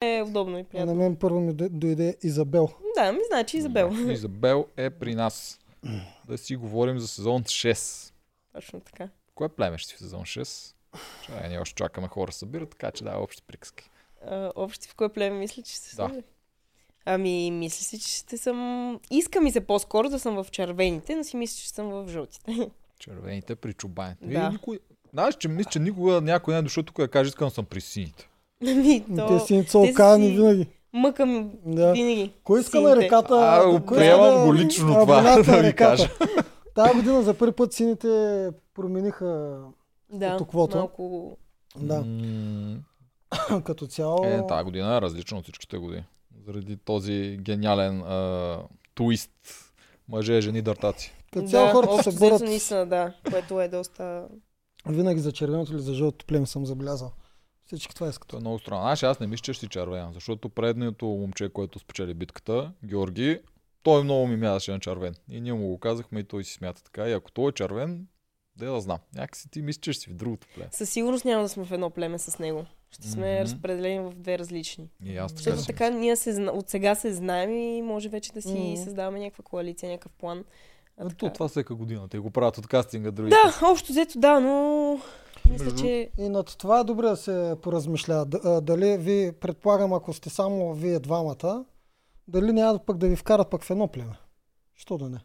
е удобно и А приятно. на мен първо ми дой- дойде Изабел. Да, ми значи Изабел. Изабел е при нас. Да си говорим за сезон 6. Точно така. Кое племе ще си в сезон 6? Чай, ние още чакаме хора да събират, така че да, общи приказки. А, общи в кое племе мисля, че се Да. да. Ами, мисля си, че ще съм... Иска ми се по-скоро да съм в червените, но си мисля, че съм в жълтите. Червените при чубаните. Да. И никой... Знаеш, че мисля, че никога някой не е дошъл тук да каже, искам да съм при сините. Ами, То... Те си те са окаяни си- винаги. Мъка ми Да. винаги. Кой иска на Сините. реката? А, кой приемам го лично това, на да ви реката? кажа. Тая година за първи път сините промениха Да, Статуквото. малко... да, като цяло. Е, тази година е различна от всичките години. Заради този гениален а, твист. Мъже, жени, дъртаци. Като цяло да, хората се борят наистина, да, което е доста... винаги за червеното или за жълтото племе съм забелязал. Всички това искат. Това е много странно. Знаеш, аз не мисля, че ще си червен, защото предното момче, което спечели битката, Георги, той много ми мяташе на червен. И ние му го казахме и той си смята така. И ако той е червен, да да знам. Някакси ти мислиш, че ще си в другото племе. Със сигурност няма да сме в едно племе с него. Ще сме Мгм. разпределени в две различни. И аз така Защото така ние се, от сега се знаем и може вече да си Мгм. създаваме някаква коалиция, някакъв план. А, А, така- то, това всека година. Те го правят от кастинга другите. Да, общо взето да, но мисля, Между- че И над това е добре да се поразмишля. Дали ви, предполагам, ако сте само вие двамата, дали няма пък да ви вкарат пък в едно племе? Що да не?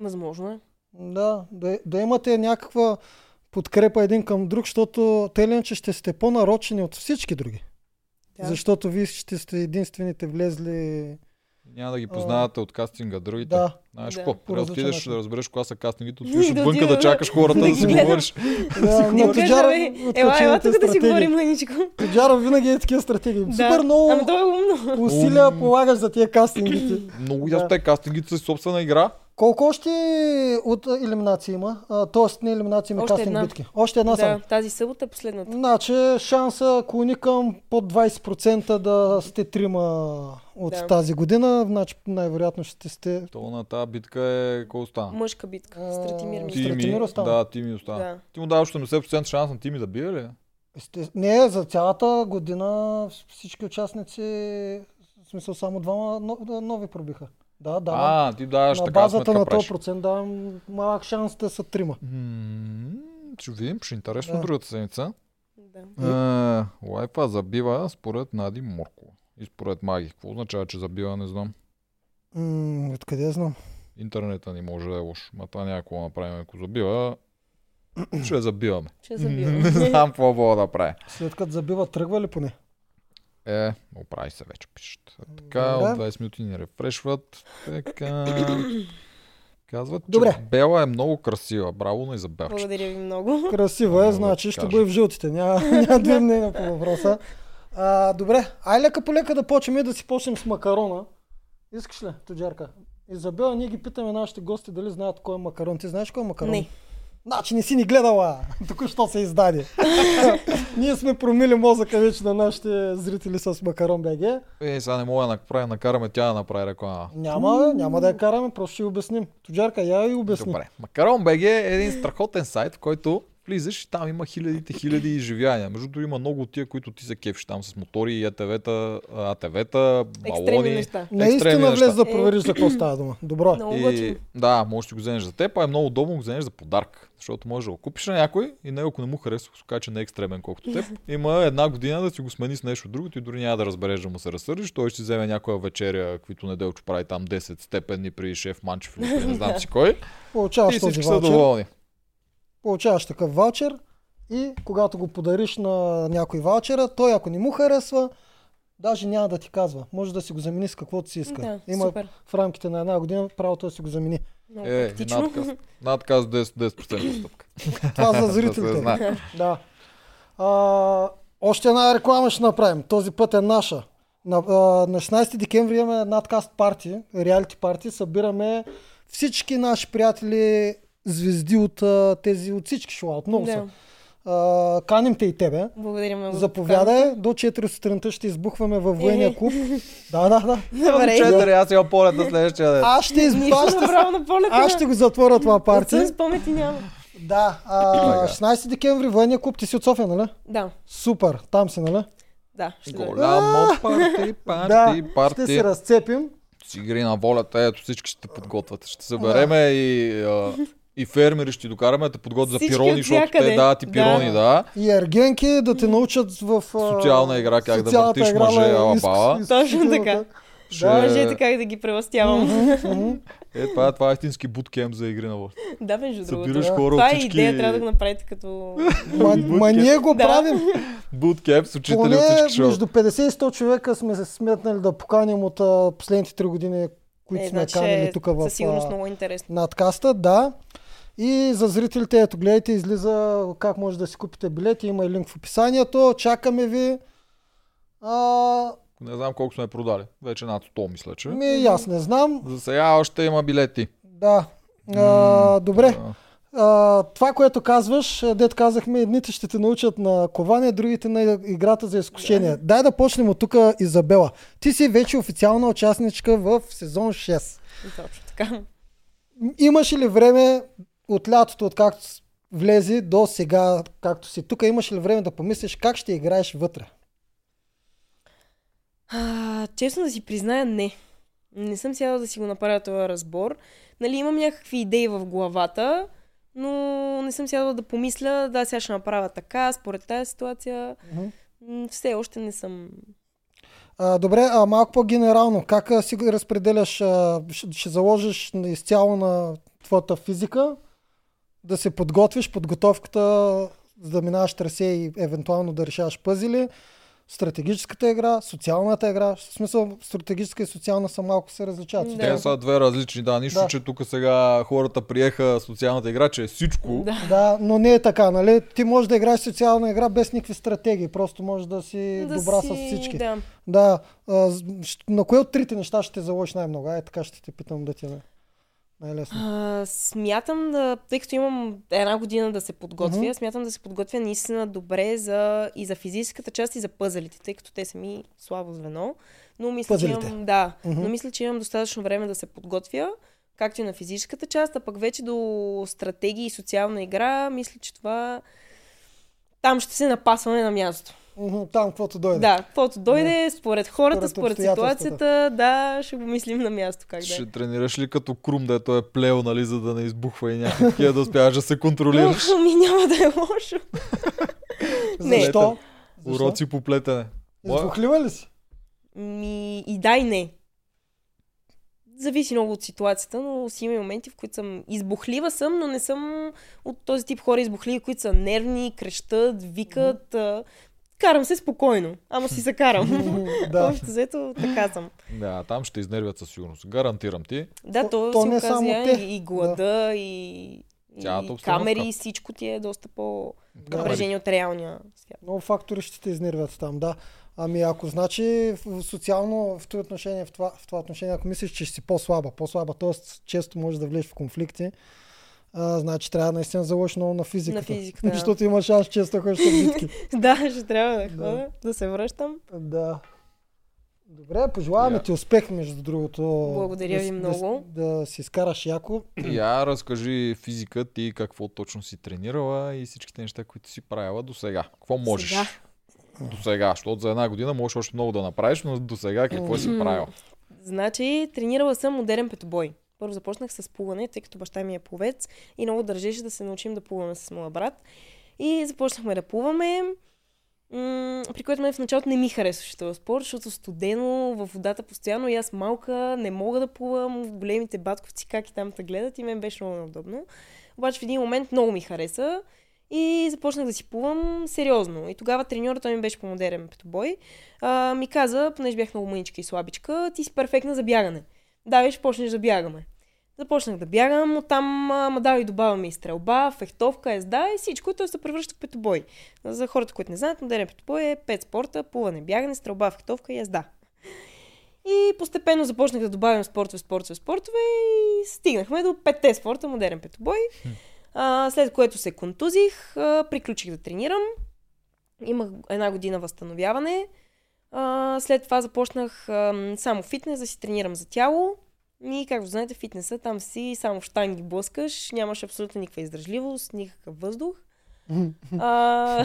възможно е. Да, да, да имате някаква подкрепа един към друг, защото те ли иначе ще сте по-нарочени от всички други. Да. Защото вие ще сте единствените влезли. Няма да ги познавате от кастинга другите. Да, Знаеш Да. какво? Трябва да отидеш да разбереш коя са кастингите, да отвънка да да- чакаш хората да си говориш. да Тоджара Ела, ела тук да си говорим мъничко. Тоджара винаги е такива стратегии. Супер много Ами е умно. усилия полагаш за тия кастингите. Много ясно, те кастингите са собствена игра. Колко още от елиминации има? А, тоест не елиминации, ми Още кастинг една. битки. Още една само. Да, тази събота е последната. Значи шанса клони към под 20% да сте трима от Да. тази година. Значи най-вероятно ще сте... То на тази битка е кой остана? Мъжка битка. Стратимир ми. Ти- Тими, Стратимир остана. да, Тими остана. Да. Ти му даваш 80% шанс на Тими да бие ли? Не, за цялата година всички участници, в смисъл само двама но- нови пробиха. Да, да. А, ти даваш на така базата на този процент давам малък шанс да са трима. М, Ще видим, ще е интересно Да. другата седмица. Да. Е, Лайфа забива според Нади Моркова. И според Маги. Какво означава, че забива, не знам. М, откъде знам? Интернета ни може да е лош. Ма това няма какво да направим. Ако забива, ще забиваме. Ще Не забивам. знам какво мога да прави. След като забива, тръгва ли поне? Е, оправи се вече, пишат. Така, Добре. от 20 минути ни рефрешват. Така. Казват, че Добре. Бела е много красива. Браво на Изабелче. Благодаря ви много. Красива е, да значи ще бъде в жълтите. Няма, няма две мнения по въпроса. А, добре, ай лека по лека да почнем и да си почнем с макарона. Искаш ли, Тоджарка? Изабела, ние ги питаме нашите гости дали знаят кой е макарон. Ти знаеш кой е макарон? Не. Значи не си ни гледала. Току-що се издаде. ние сме промили мозъка вече на нашите зрители с макарон БГ. Е, сега не мога да направим, накараме тя да направи реклама. Няма, няма да я караме, просто ще обясним. Тоджарка, я и обясни. Добре. Макарон БГ е един страхотен сайт, в който влизаш и там има хилядите хиляди изживяния. Между другото има много от тия, които ти се кефиш там с мотори, АТВ-та, АТВ-та Екстремни балони. неща. екстремни Наистина влез да провериш за какво става дума. Добро е. Много И, да, можеш да си го вземеш за теб, а е много удобно го вземеш за подарък. Защото можеш да го купиш на някой и него, ако не му харесва, ако се каже, че не е екстремен колкото теб, има една година да си го смени с нещо друго, ти дори няма да разбереш да му се разсърдиш. Той ще си вземе някоя вечеря, каквито неделчо прави там 10 степени при шеф Манчев или не знам си кой. Получаваш И всички са доволни. Получаваш такъв ваучер и когато го подариш на някой ваучера, той ако не му харесва, даже няма да ти казва. Може да си го замени с каквото си иска. Да, Има супер. в рамките на една година правото да си го замени. Много Е, практично. надказ, надказ 10, 10% стъпка. Това за зрителите. да. А, още една реклама ще направим. Този път е наша. На, а, на 16 декември имаме надкаст парти, реалити парти. Събираме всички наши приятели, звезди от а, тези, от всички шоу, от много са. Да. А, каним те и тебе. Благодаря много. за Заповядай, до 4 сутринта ще избухваме във военния Е. клуб. Да, да, да. Добре. Четири, аз имам полета следващия ден. Аз ще, изб... Нищо аз ще, на ще го затворя това парти. Отсън с памети няма. Да, а, 16 декември военния клуб, ти си от София, нали? Да. Супер, там си, нали? Да, ще. Голямо парти, парти, Да, ще парти. се разцепим. С игри на волята, ето всички ще те подготвят. Ще се береме и, а, и фермери ще ти докараме да те подготвят за Всички пирони, от защото те дават и Да. пирони, да. И ергенки да те научат в... Социална игра, как да въртиш мъже, ала бала. Точно така. Ще... Мъжете как да ги превъстявам. Мгм. Е, това, е- това е истински буткемп за игри на волята. да, между другото. Събираш Да. хора Това от е всички... идея, трябва да го направите като... Ма, ма ние го Да. правим. Буткемп с учители Поне от всички шоу. между 50 и 100 човека сме се сметнали да поканим от последните 3 години, които е, сме значи канали е тук в със сигурност а, много интересно. надкаста. Да. И за зрителите, ето гледайте, излиза как може да си купите билети, има и линк в описанието. Чакаме ви. А, Не знам колко сме продали. Вече над 100, мисля, че. ми, аз не знам. За сега още има билети. Да. А, добре. Да. А, това, което казваш, а, дет казахме, едните ще те научат на коване, другите на играта за изкушение. Дай да почнем от тук, Изабела. Ти си вече официална участничка в сезон 6. Точно така. М, Имаш ли време от лятото, откакто влезе до сега, както си тук, имаш ли време да помислиш как ще играеш вътре? А, честно да си призная, не. Не съм сядала да си го направя този разбор. Нали, имам някакви идеи в главата, но не съм сядала да помисля, да, сега ще направя така, според тази ситуация. М, Все още не съм... А, добре, а малко по-генерално, как си разпределяш? А, ще, ще заложиш изцяло на твоята физика, да се подготвиш, подготовката, за да минаваш трасе и евентуално да решаваш пъзели, стратегическата игра, социалната игра. В смисъл, стратегическа и социална са малко се различават. Да. Те са две различни, да. Нищо, Да. че тук сега хората приеха социалната игра, че е всичко. Да. Да, но не е така, нали? Ти можеш да играеш социална игра без никакви стратегии, просто можеш да си да добра си... с всички. Да. Да, а, на кое от трите неща ще те заложиш най-много? Ай, така ще те питам да ти е най-лесно. А, смятам да, тъй като имам една година да се подготвя, Мгм. смятам да се подготвя наистина добре за, и за физическата част, и за пъзелите, тъй като те са ми слабо звено. Но мисля, Пъзелите. че имам, да, Мгм. но мисля, че имам достатъчно време да се подготвя, както и на физическата част, а пък вече до стратегии и социална игра, мисля, че това там ще се напасваме на място. Там, каквото дойде. Да, каквото дойде, според хората, Според според ситуацията, да, ще го мислим на място как да е. Ще тренираш ли като крум, дето е плел, нали, за да не избухва и някакви да успяваш да се контролираш? Ми няма да е лошо. Не. Защо? Уроци по плетене. Избухлива ли си? Ми, и да и не. Зависи много от ситуацията, но си има моменти, в които съм избухлива съм, но не съм от този тип хора избухливи, които са нервни, крещат, викат. а, Карам се спокойно, ама си се карам. да. Общо взето така съм. Да, там ще изнервят със сигурност. Гарантирам ти. Да, То- то, не оказа само те. и, и глада, и, и Цялата обстановка. камери, и всичко ти е доста Да. по-напрежение от реалния свят. Много фактори ще те изнервят там, да. Ами ако значи в- социално в това отношение, в това, в това отношение, ако мислиш, че ще си по-слаба, по-слаба, т.е. често можеш да влезеш в конфликти, а, значи трябва наистина да заложиш много на физиката. На физиката, да. Защото има шанс често да ходиш в битки. да, ще трябва да Да. ходя, да се връщам. да. Добре, пожелаваме Я. ти успех, между другото. Благодаря да, ви много. Да, да си изкараш яко. Я разкажи физика ти какво точно си тренирала и всичките неща, които си правила до сега. Какво можеш? Сега. До сега, защото за една година можеш още много да направиш, но до сега какво си М. правил? Значи, тренирала съм модерен петобой. Първо започнах с плуване, тъй като баща ми е пловец и много държеше да се научим да плуваме с моя брат. И започнахме да плуваме, при което мен в началото не ми харесваше този спорт, защото студено, във водата постоянно и аз малка, не мога да плувам, големите батковци как и там те гледат и мен беше много неудобно. Обаче в един момент много ми хареса и започнах да си плувам сериозно. И тогава треньорът, той ми беше по модерен петобой, а, ми каза, понеже бях много мъничка и слабичка, ти си перфектна за бягане. Давай, ще почнеш да бягаме. Започнах да бягам, оттам ма и добавяме и стрелба, фехтовка, езда и всичко, и той се превръща в петобой. За хората, които не знаят, модерен петобой е пет спорта, плуване, бягане, стрелба, фехтовка и езда. И постепенно започнах да добавям спортове, спортове, спортове и стигнахме до петте спорта, модерен петобой. А, след което се контузих, а, приключих да тренирам. Имах една година възстановяване. А, след това започнах а, само фитнес, да си тренирам за тяло. И както знаете, фитнеса там си само в штанги блъскаш, нямаш абсолютно никаква издържливост, никакъв въздух. А,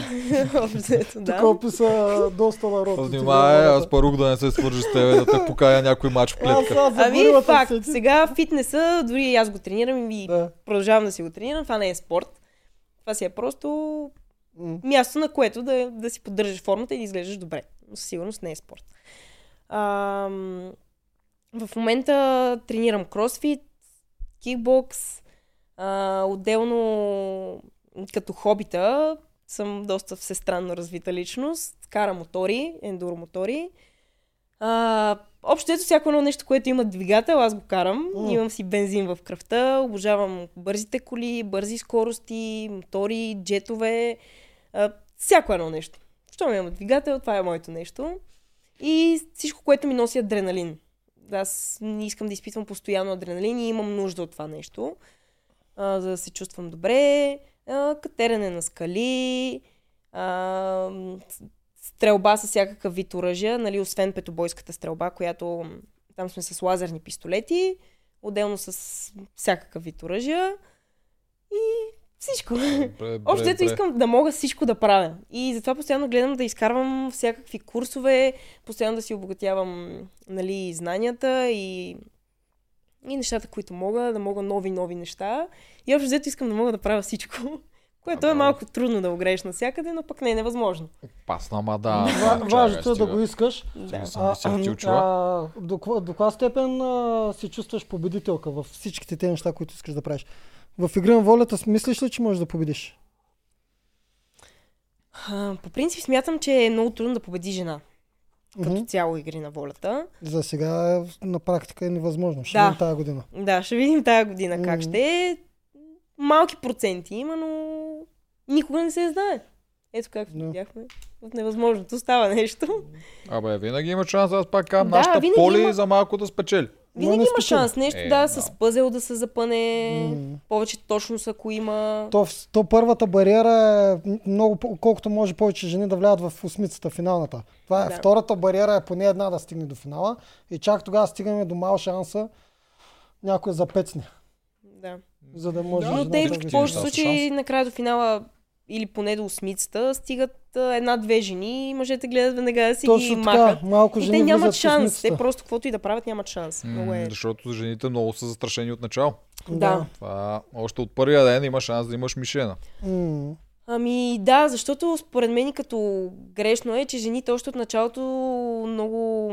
да. Тук описа доста народ. Внимавай, аз парук да не се свържи с тебе, да те покая някой мач в клетка. сега Ами, факт. се. Сега фитнеса, дори аз го тренирам и Да. продължавам да си го тренирам. Това не е спорт. Това си е просто място, на което да, да си поддържаш формата и да изглеждаш добре. Със сигурност не е спорт. Ам, в момента тренирам кросфит, кикбокс, а, отделно като хобита съм доста всестранно развита личност. Кара мотори, ендуромотори. А, общо ето всяко едно нещо, което има двигател, аз го карам. М. Имам си бензин в кръвта, обожавам бързите коли, бързи скорости, мотори, джетове, а, всяко едно нещо. Щом имам двигател, това е моето нещо. И всичко, което ми носи адреналин. Аз не искам да изпитвам постоянно адреналин и имам нужда от това нещо, а, за да се чувствам добре. А, катерене на скали, а, стрелба с всякакъв вид оръжия, нали, освен петобойската стрелба, която там сме с лазерни пистолети, отделно с всякакъв вид оръжия и всичко. Бре, Общо бре, ето бре. искам да мога всичко да правя. И затова постоянно гледам да изкарвам всякакви курсове, постоянно да си обогатявам нали, знанията и, и нещата, които мога, да мога нови, нови неща. И общо взето искам да мога да правя всичко. Което А, е малко трудно да огрееш навсякъде, но пък не е невъзможно. Опасна, ама да. Важното е да го искаш. Да. Чува. а, до, до каква степен а, се чувстваш победителка в всичките те неща, които искаш да правиш? В игра на волята мислиш ли, че можеш да победиш? А, по принцип смятам, че е много трудно да победи жена. Като Мгм. цяло игри на волята. За сега на практика е невъзможно. Ще Да. видим тази година. Да, ще видим тази година как Мгм. ще е. Малки проценти има, но никога не се знае. Ето както Да. видяхме. От невъзможното става нещо. Абе, винаги има шанс, аз пак казвам, Да, нашата поли има. за малко да спечели. Винаги не има шанс. Нещо, Е, да, да. с пъзел да се запъне. М. Повече точност, ако има. То, то първата бариера е много, колкото може повече жени да влязат в осмицата, финалната. Това е Да. втората бариера е поне една да стигне до финала и чак тогава стигаме до мал шанса някой за пецне, Да. за да може Да, Но те в са случаи накрая до финала или поне до осмицата стигат една-две жени и мъжете гледат веднага да си ги Точно махат. така, малко И жени те нямат шанс. Те просто каквото и да правят нямат шанс. Много е. М, Защото жените много са застрашени от начало. Да. Това още от първия ден има шанс да имаш мишена. М. Ами да, защото според мен като грешно е, че жените още от началото много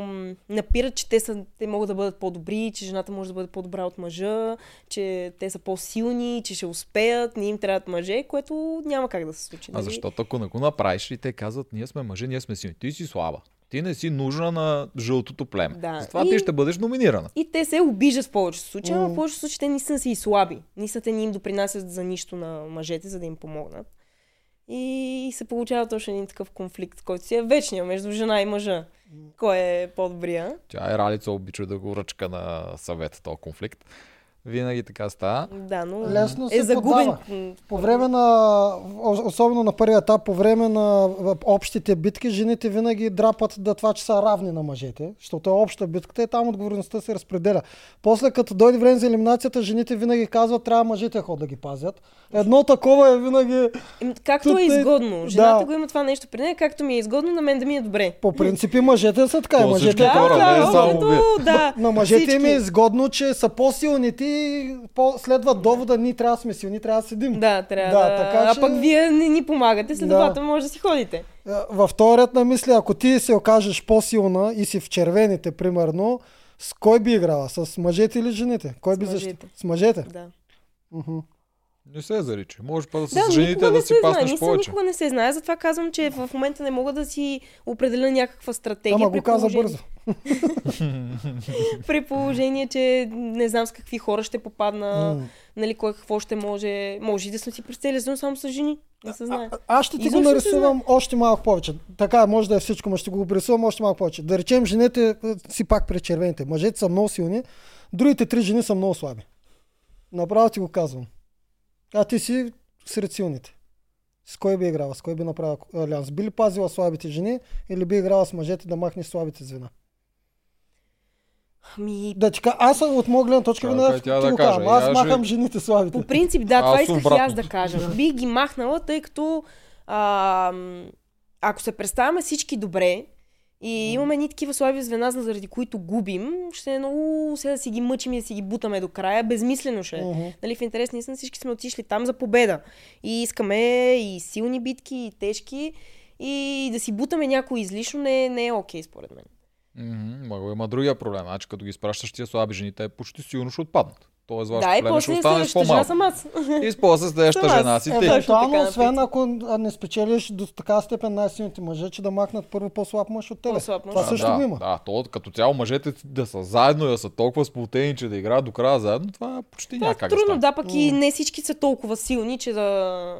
напират, че те, са, те могат да бъдат по-добри, че жената може да бъде по-добра от мъжа, че те са по-силни, че ще успеят, не им трябват мъже, което няма как да се случи. А нали? защото ако не го направиш и те казват, ние сме мъже, ние сме силни. Ти си слаба. Ти не си нужна на жълтото племе. Да. Затова И- ти ще бъдеш номинирана. И те се обиждат в повечето случаи, но в повечето случаи те наистина са и слаби. Те не им допринасят за нищо на мъжете, за да им помогнат. И се получава точно един такъв конфликт, който си е вечния между жена и мъжа. Кой е по-добрия? Тя е ралица, обича да го ръчка на съвета, този конфликт. Винаги така става. Да, но Лесно е се загубен. поддава. м, По време на, особено на първия етап, по време на общите битки, жените винаги драпат да това, че са равни на мъжете, защото е обща битката и там отговорността се разпределя. После като дойде време за елиминацията, жените винаги казват, трябва мъжете ход да ги пазят. Едно такова е винаги, Ем, Както Тут е е- изгодно. Жената да. го има това нещо при нея, както ми е изгодно, на мен да ми е добре. по принцип и мъжете са така. мъжете Да, хора, да, е само взето, да. На мъжете им е изгодно, че са по-силните и по- следват довода, ние трябва да сме силни, трябва да седим. Да, трябва Да, да. така А че- пък вие не ни помагате, следователно може да си ходите. Е, Във втория ред на мисли, ако ти се окажеш по-силна и си в червените, примерно, с кой би играла? С мъжете или жените? Кой С би мъжете. С мъжете? Да. Мгм. Не се зарича. Може па да с Да, жените да си се знае. паснеш Мисля, повече. никога не се знае. Затова казвам, че в момента не мога да си определя някаква стратегия. Ама го каза положение- бързо. При положение, че не знам с какви хора ще попадна, нали, кой какво ще може. Може и да съм си сезон само с жени. Не се знае. А- Аз ще ти го Изобщо нарисувам още малко повече. Така, може да е всичко, но ще го рисувам още малко повече. Да речем, жените си пак при червените. Мъжете са много силни, другите три жени са много слаби. Направо ти го казвам. А ти си сред силните. С кой би играла? С кой би направила алианс? Би ли пазила слабите жени или би играла с мъжете да махне слабите звена? Ами, Да ти кажа, аз от моя гледна точка ти да каже. казвам. Аз Я махам ще- жените слабите. по принцип, да, това исках и аз да кажа. Бих ги махнала, тъй като а, ако се представяме всички добре и имаме ни такива слаби звена, заради които губим, ще е много сега да си ги мъчим и да си ги бутаме до края. Безмислено ще е. Мгм. Нали, в интерес наистина всички сме отишли там за победа. И искаме и силни битки, и тежки. И да си бутаме някой излишно не, не е окей, според мен. Ма има другия проблем. Значи като ги изпращаш тия слаби жени, те почти сигурно ще отпаднат. Тоест вашето да, и племе ще остане с по-малко. съм аз. И после следващата Съм аз. жена си Е, ти. Евентуално, освен ако не спечелиш до така степен най-силните мъже, че да махнат първо по-слаб мъж от тебе. По-слаб мъж. Това А, също да, го има. Да, то като цяло мъжете да са заедно и да са толкова сплутени, че да играят до края заедно, това почти Това е няма как трудно, да да, пък и не всички са толкова силни, че да...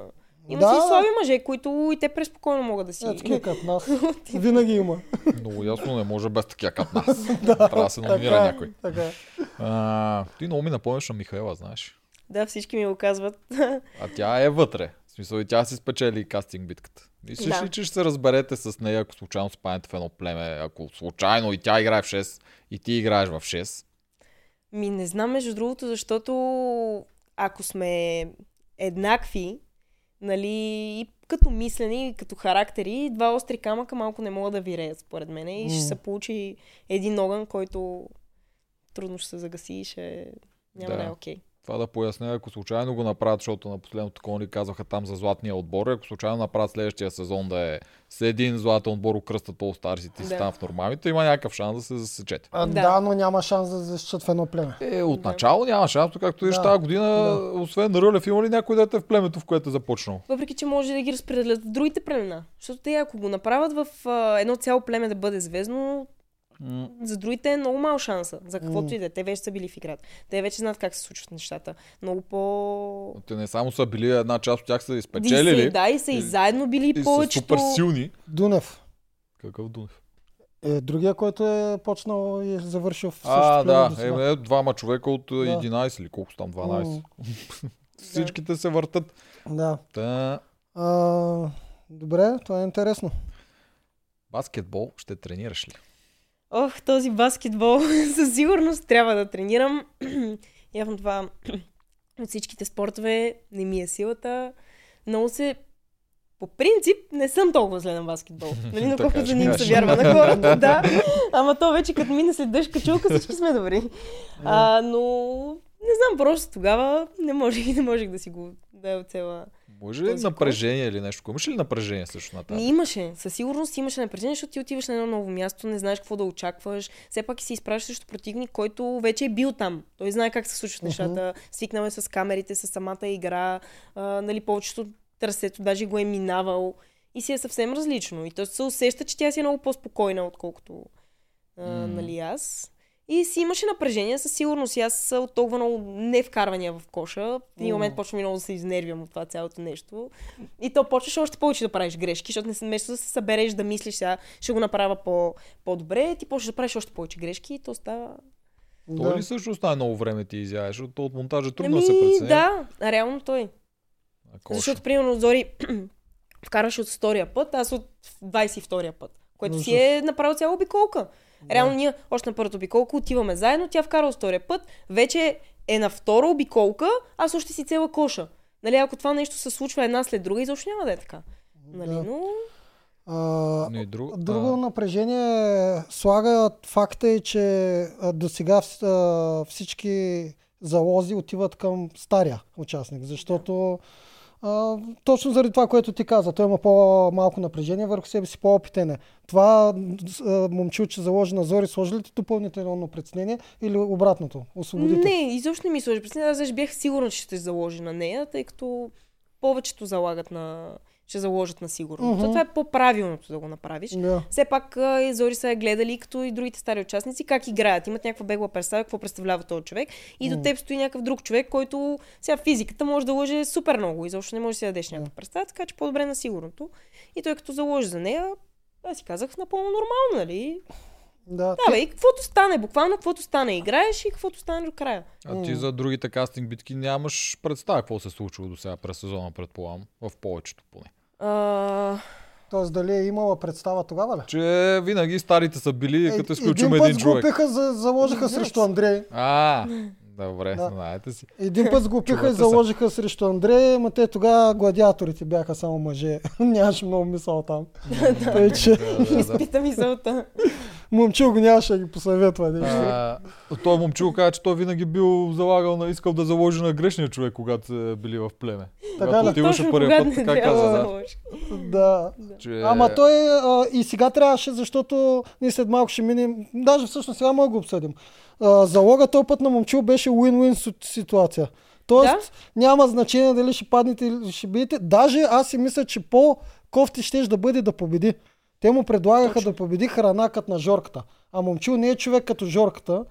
Има Да. си слаби мъже, които и те преспокойно могат да си... Е, такива като нас. Винаги има. Много ясно не може без такива като нас. Трябва да се номинира Така е, някой. Така. е. А, ти много ми напомняш на Михаела, знаеш. да, всички ми го казват. А тя е вътре. В смисъл и тя си спечели кастинг битката. Мислиш Да. ли, че ще се разберете с нея, ако случайно спаднете в едно племе, ако случайно и тя играе в 6 и ти играеш в 6? Ми не знам, между другото, защото ако сме еднакви, нали, и като мислене, и като характери, два остри камъка малко не могат да виреят, според мен. И ще М. се получи един огън, който трудно ще се загаси и ще няма да, е окей. Това да поясня, ако случайно го направят, защото на последното такова ни казаха там за златния отбор, ако случайно направят следващия сезон да е с един златен отбор окръстат All Stars и си Да. там в нормалните, има някакъв шанс да се засечете. А, Да. да. но няма шанс да защитат в едно племе. Е, отначало няма шанс, както виж Да. тази година, Да. освен Рълев, има ли някой дете в племето, в което е започнал? Въпреки, че може да ги разпределят в другите племена. Защото те, ако го направят в а, едно цяло племе да бъде звездно, за другите е много мал шанса. За каквото и да е. Те вече са били в играта. Те вече знаят как се случват нещата. Много по... Те не само са били, една част от тях са изпечелили да, и са и И- заедно били и повечето... супер силни. Дунев Какъв Дунев? е другия, който е почнал и е завършил в А, да, е, е, двама човека от да. 11 или колко там, 12. М, Всичките се въртат. Да. Та, А, добре, това е интересно. баскетбол ще тренираш ли? Ох, този баскетбол със сигурност трябва да тренирам. Явно това от всичките спортове не ми е силата. Много се... По принцип не съм толкова зле на баскетбол. Нали, но колкото за ним се вярва на хората, да. Ама то вече като мине след дъжд качулка, всички сме добри. А, но не знам, просто тогава не можех и не можех да си го да е цела. Може ли напрежение или нещо? Имаш ли напрежение също на тази? имаше, със сигурност имаше напрежение, защото ти отиваш на едно ново място, не знаеш какво да очакваш. Все пак и се изпращаш срещу противник, който вече е бил там. Той знае как се случват Мгм. нещата. Свикнал е с камерите, с самата игра. А, нали, повечето трасето даже го е минавал. И си е съвсем различно. И той се усеща, че тя си е много по-спокойна, отколкото а, М. нали, аз. И си имаше напрежение, със сигурност. И аз от толкова много не вкарвания в коша. В един момент почвам и много да се изнервям от това цялото нещо. И то почваш още повече да правиш грешки, защото не се вместо да се събереш, да мислиш сега, ще го направя по, по-добре, ти почваш да правиш още повече грешки и то става... Той Да. ли също най-много време ти изяваш? Защото от монтажа трудно да Ами, се прецени. да, реално той. А? Защото, примерно, Зори вкараше от втория път, аз от 22-я път. Което си Ужас. е направил цяла обиколка. Реално ние още на първата обиколка отиваме заедно, тя вкара втория път, вече е на втора обиколка, аз още си цела коша. Нали, ако това нещо се случва една след друга, изобщо няма да е така. Нали, Да. но... А, Не, друг... Друго а, напрежение слага факта е, че до сега всички залози отиват към стария участник, защото а, точно заради това, което ти каза, той има по-малко напрежение върху себе си, по-опитен е. Това а, момчилче заложи на Зори, сложи ли ти допълнително преценение или обратното? Освободите? Не, изобщо не ми сложи през Аз бях сигурна, че ще заложи на нея, тъй като повечето залагат на... ще заложат на сигурно. Мгм. Това е по-правилното да го направиш. Да. Все пак и Зори са гледали, като и другите стари участници, как играят. Имат някаква бегла представа, какво представлява този човек. И до М. теб стои някакъв друг човек, който сега физиката може да лъже супер много. Изобщо не може да си дадеш някаква представа, така че по-добре на сигурното. И той като заложи за нея, аз си казах напълно нормално, нали? Да, Да, бе, и каквото стане, буквално каквото стане, играеш и каквото стане до края. А ти за другите кастинг битки нямаш представа какво се е случило до сега през сезона, предполагам. В повечето поне. А, Тоест дали е имала представа тогава ли? Че винаги старите са били, Е, като изключим един един, път човек. сглупиха, за, заложиха Знаеш. срещу Андрей. А, добре, Да. знаете си. Един път сглупиха и заложиха срещу Андрей, ма те тогава гладиаторите бяха само мъже. Нямаше много мисъл там. Тъй, че Да, да, да. Изпита мисълта. момчил го нямаше да ги посъветва. нещо. Той момчил каза, че той винаги бил залагал на, искал да заложи на грешния човек, когато били в племе. Така когато ли? отиваше първия път, така каза, да да. Да. Ама той а, и сега трябваше, защото ние след малко ще минем, даже всъщност сега мога да го обсъдим. А, залога този път на момчил беше win-win ситуация. Тоест няма значение дали ще паднете или ще биете. Даже аз си мисля, че по-кофти ще да бъде да победи. Те му предлагаха Точно. да победи храна като на Жорката. А момчил не е човек като Жорката.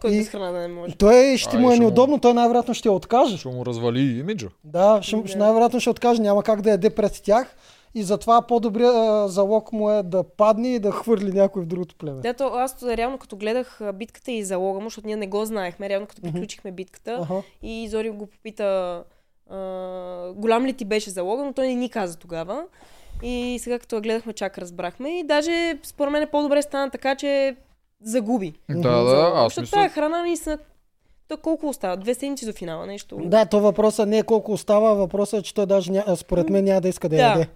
Който без храна да не може. Той ще А, му е ще му- неудобно, той най-вероятно ще откаже. Ще му развали имиджа. Да, ще, Да. ще най-вероятно ще откаже, няма как да яде пред тях. И затова по-добрият залог му е да падне и да хвърли някой в другото племе. Да, то аз реално като гледах битката и залога му, защото ние не го знаехме, реално като приключихме битката Аха. и Зори го попита а, голям ли ти беше залога, но той не ни каза тогава. И сега като я гледахме, чак разбрахме. И даже според мен по-добре стана така, че загуби. Да, да, аз Защото мисля... тази храна наистина... То колко остава? Две седмици до финала, нещо. Да, то въпросът не е колко остава, въпросът е, че той даже ня... според мен няма да иска да, Да. яде.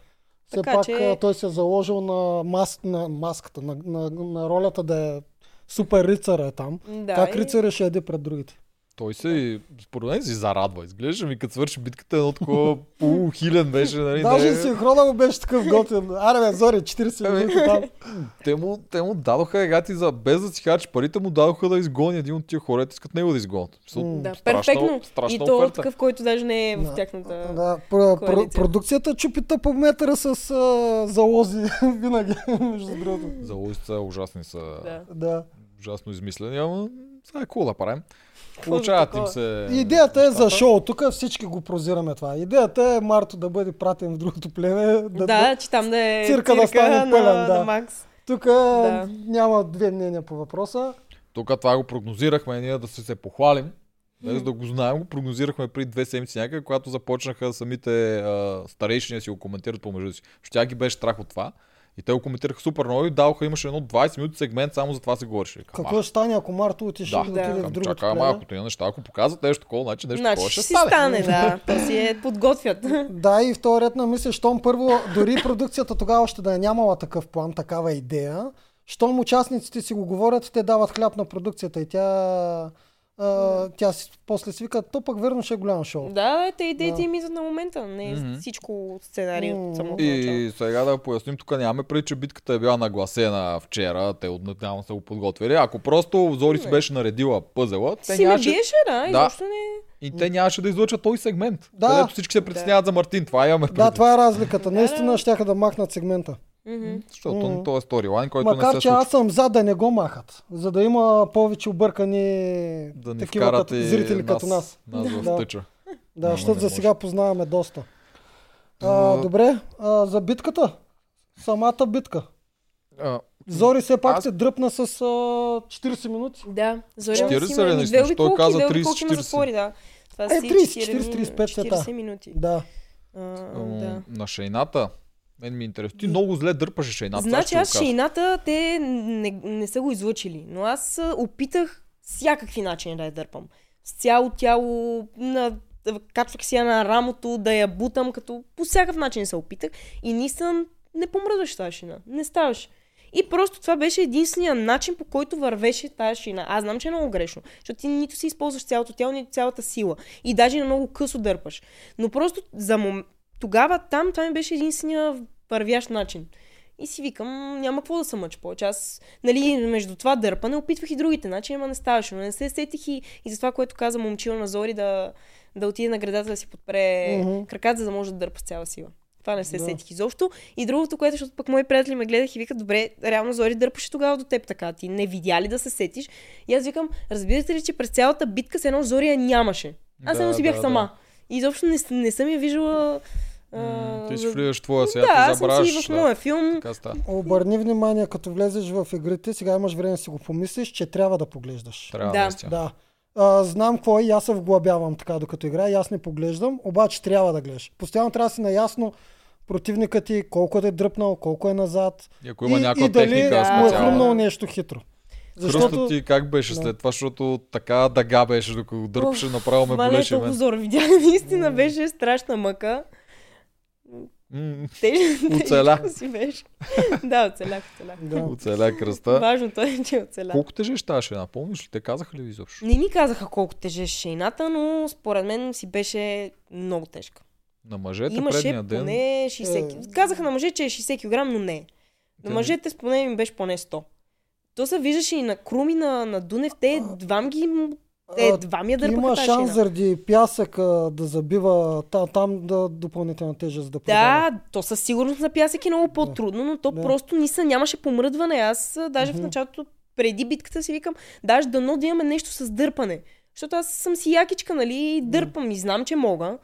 Все Така пак че- той се е заложил на, мас... на маската, на, на, на ролята да е супер рицара е там. Да, как и- рицаря ще яде пред другите? Той се, и- според мен, си зарадва. Изглеждаше ми, като свърши битката, едно такова полухилен беше. Нали, Даже не- синхрона му беше такъв готин. Аре бе, Зори, 40 Ами. минути там. те, му, те му дадоха егати за без да си харчи парите, му дадоха да изгони един от тия хора, искат него да изгонят. Да, страшна- перфектно. страшна и то оферта. такъв, който даже не е в Да. тяхната... Да, пр- пр- коалиция. продукцията чупи по метъра с а, залози винаги, между другото. Залозите са ужасни, са Да. Да. ужасно измислени, ама сега е cool да правим. Получават им се Идеята е за шоу. Тук всички го прозираме това. Идеята е Марто да бъде пратен в другото племе. Да, Да, че там да е Цирка да стане на, пълен, да. на Макс. Тук Да. няма две мнения по въпроса. Тук това го прогнозирахме, ние да се, се похвалим. Без да го знаем, го прогнозирахме преди две седмици някъде, когато започнаха самите а, старейшини да си го коментират помежду си. Защото тя ги беше страх от това. И те го коментираха супер много и даваха, имаше едно 20 минути сегмент, само за това се говореше. Какво ще стане, ако Марто отише Да. да, Да. отиде в другото чакай малко, тия неща, ако показват нещо такова, значи нещо Значи ще ще си стане. да. То си е подготвят. Да, и втори ред на мисля, щом първо, дори продукцията тогава още да е нямала такъв план, такава идея, щом участниците си го говорят, те дават хляб на продукцията и тя, а, тя си, после си вика, то пък верно ще е голямо шоу. да, те идеите Да. им идват на момента. Не е Мгм. всичко сценарий М. от самото начало. И сега да поясним, тук нямаме преди, че битката е била нагласена вчера, те отнатявам са го подготвили. Ако просто Зори си беше наредила пъзела, те Си нямаше, биеше, да, Да. изобщо не... и те нямаше да излъчат този сегмент, Да. където всички се притесняват за Мартин. Това имаме Да, предвид. това е разликата. Да, Наистина да. ще да махнат сегмента. Защото това е сторилайн, който Макар, не се че случва. аз съм за да не го махат, за да има повече объркани Да ни такива като, и зрители като нас. Нас в Да. тъча. Да, Няма, защото за може. сега познаваме доста. А, добре, а, за битката. Самата битка. А, Зори все пак Аз- се дръпна с а, 40 минути. Да, Зори 40 си има ли наистина? Що той каза две 30, обиколки има 40? затвори, да. Това Е, си 30, 40 45 е 40 та. минути. Да. А, да. На шейната, мен ми е интересно. Ти много зле дърпаше шейната. Значи аз шейната те не, не са го излъчили, но аз опитах всякакви начини да я дърпам. С цяло тяло, на, качвах си я на рамото, да я бутам, като по всякакъв начин се опитах и наистина не помръдваше тази шина. Не ставаше. И просто това беше единствения начин, по който вървеше тази шина. Аз знам, че е много грешно, защото ти нито си използваш цялото тяло, нито цялата сила. И даже на много късо дърпаш. Но просто за мом... тогава там това ми беше единствения вървящ начин. И си викам, няма какво да се мъча повече. Аз, нали, между това дърпане, опитвах и другите начини, ама не ставаше. Но не се сетих и, и за това, което каза момчил на Зори, да, да отиде на градата да си подпре Мгм. краката, за да може да дърпа с цяла сила. Това не се Да. сетих изобщо. И другото, което, защото пък мои приятели ме гледах и викат, добре, реално Зори дърпаше тогава до теб така. Ти не видя ли да се сетиш? И аз викам, разбирате ли, че през цялата битка с едно Зори я нямаше. Аз Да, само си бях да, сама. И изобщо не, не съм я виждала. М, Ти си за- влизаш в твоя свят да, и аз съм забравяш. си в да, моя филм. Обърни внимание, като влезеш в игрите, сега имаш време да си го помислиш, че трябва да поглеждаш. Трябва Да. Да. А, знам какво е и аз се вглъбявам така, докато играя, и аз не поглеждам, обаче трябва да гледаш. Постоянно трябва да си наясно противника ти, колко е дръпнал, колко е назад. И ако има и, някаква и дали техника Да. му е хрумнал нещо хитро. Защото... Защото ти как беше Да. след това, защото така дъга беше, докато дърпаше, направо ме Това е болеше зор. Видя, наистина беше страшна мъка. М, Теж, Оцеля. тежко си беше. да, оцелях, оцелях. да. Оцеля кръста. Важното е, че оцелях. Колко тежеш тази шейна? Помниш ли? Те казаха ли ви изобщо? Не ни казаха колко тежеше шейната, но според мен си беше много тежка. На мъжете Имаше предния ден. поне 60 Е. Казаха на мъже, че е 60 кг, но не На мъжете поне ми беше поне 100. То се виждаше и на Круми, на, на Дунев. Те двам ги... Те А, двам я дърпаха Има шанс шейна. заради пясък а, да забива там, там да допълнителна тежест да продава. Да, то със сигурност на пясък е много по-трудно, но то Да. просто ни са, нямаше помръдване. Аз даже в Мгм. началото, преди битката си викам, даже дано да имаме нещо с дърпане. Защото аз съм си якичка, нали, и дърпам и знам, че мога.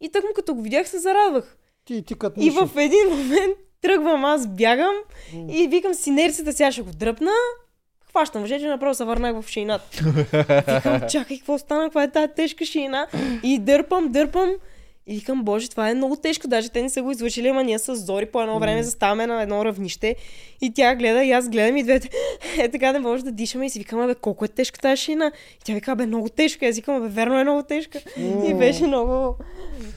И тък му като го видях, се зарадвах. Ти, ти като И в един момент тръгвам, аз бягам М. и викам си нерцата, сега ще го дръпна. Хващам въже, че направо се върнах в шейната. Викам, чакай, какво стана, каква е тази тежка шейна? И дърпам, дърпам. И викам, боже, това е много тежко. Даже те не са го извършили, ама ние с Зори по едно време заставаме на едно равнище. И тя гледа, и аз гледам и двете. Е, така не може да дишаме. И си викам, бе, колко е тежка тази шейна? И тя вика, бе, много тежка. И аз викам, бе, верно е много тежка. И беше много...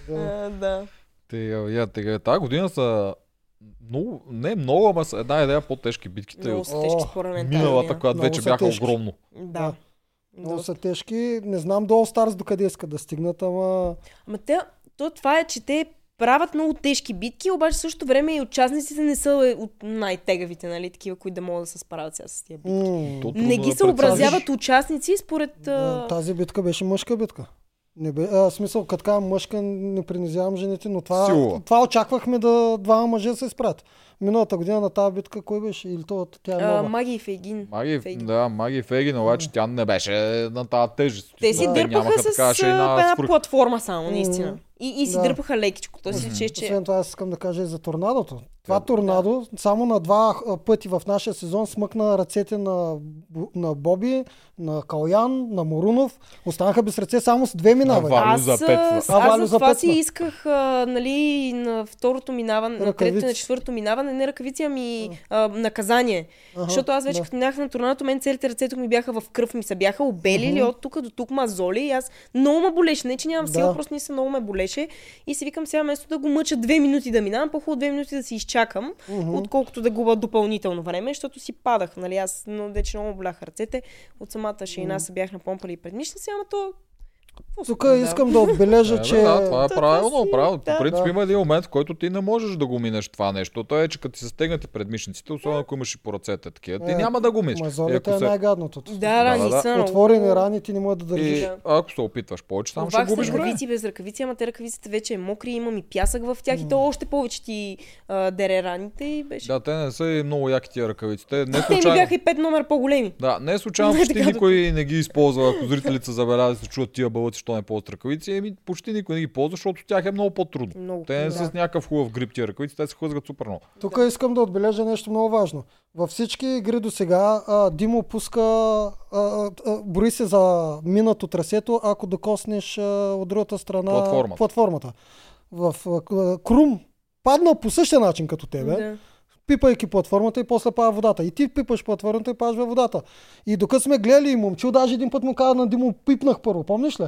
Да. А, да. Тега, я, тега, тази година са много, не много, ама са една идея по-тежки битките Много от са тежки според мен. тази миналата, която Много вече са бяха тежки. огромно. Да. Много Доста. са тежки. Не знам до All Stars докъде искат да стигнат, ама... Ама те, то това е, че те правят много тежки битки, обаче в същото време и участниците не са е, от най-тегавите, нали, такива, които да могат да се справят сега с тия битки. То- Не ги да съобразяват участници според... тази битка беше мъжка битка. Не бе, а, смисъл, като казвам мъжка, не принизявам жените, но това, Силова. това очаквахме да двама мъже се спрат. Миналата година на тази битка кой беше? Или то, тя е а? Маги и Фейгин. Маги, Фейгин. да, Маги Фейгин, обаче тя не беше на тази тежест. Те си Да. дърпаха с такава а, шейна една свръх. платформа само, наистина. И, и си Да. дърпаха лекичко. То си че, че... Освен това, аз искам да кажа и за торнадото. Това Да. торнадо само на два пъти в нашия сезон смъкна ръцете на, на Боби, на Калян, на Морунов. Останаха без ръце само с две минава. Аз, запетва. а, А, Валю аз за това си исках, а, нали, на второто минаване, на третото и на четвърто минаване, не ръкавици, ами а, наказание. Ага, Защото аз вече да. като минах на турнато, мен целите ръце тук ми бяха в кръв, ми се бяха обелили Мгм. от тук до тук мазоли и аз много ме болеше. Не, че нямам сила, Да. просто не се много ме болеше. И си викам сега, вместо да го мъча две минути да минавам, по-хубаво две минути да си изчакам, Мгм. отколкото да губа допълнително време, защото си падах. Нали? Аз но, вече много боляха ръцете. От самата шейна се бях напомпали предмишници, ама то... Тук искам да отбележа, Е, че... да, това е правилно, правилно. По принцип има един момент, в който ти не можеш да го минеш това нещо. То е, че като ти се стегнати предмишниците, особено ако имаш и по ръцете такива, ти Е, няма да го минеш. Мазолите е се- най-гадното. Да, да. са Отворени рани ти не можеш да държиш. Ако се опитваш повече, там ще губиш време. ръкавици без ръкавици, ама те ръкавиците вече е мокри, имам и пясък в тях и то още повече ти дере раните и беше... Да, те не са и много яки тия ръкавици. Те не Те ми бяха и пет номер по-големи. Да, не е случайно, почти да- никой не ги използва. Ако зрителите са забелязали, се чуват тия бълъци, що не ползват ръкавици, еми почти никой не ги ползва, защото от тях е много по-трудно. Много. Те не да. са с някакъв хубав грип тия ръкавици, те се хлъзгат супер много. Тук искам да отбележа нещо много важно. Във всички игри до сега Димо пуска, а, брои се за минато трасето, ако докоснеш а, от другата страна Платформата. платформата. В а, Крум падна по същия начин като тебе, Да. Пипайки платформата и после пада водата. И ти пипаш платформата и падаш във водата. И докато сме гледали и момчил, даже един път му каза на Димо, пипнах първо, помниш ли?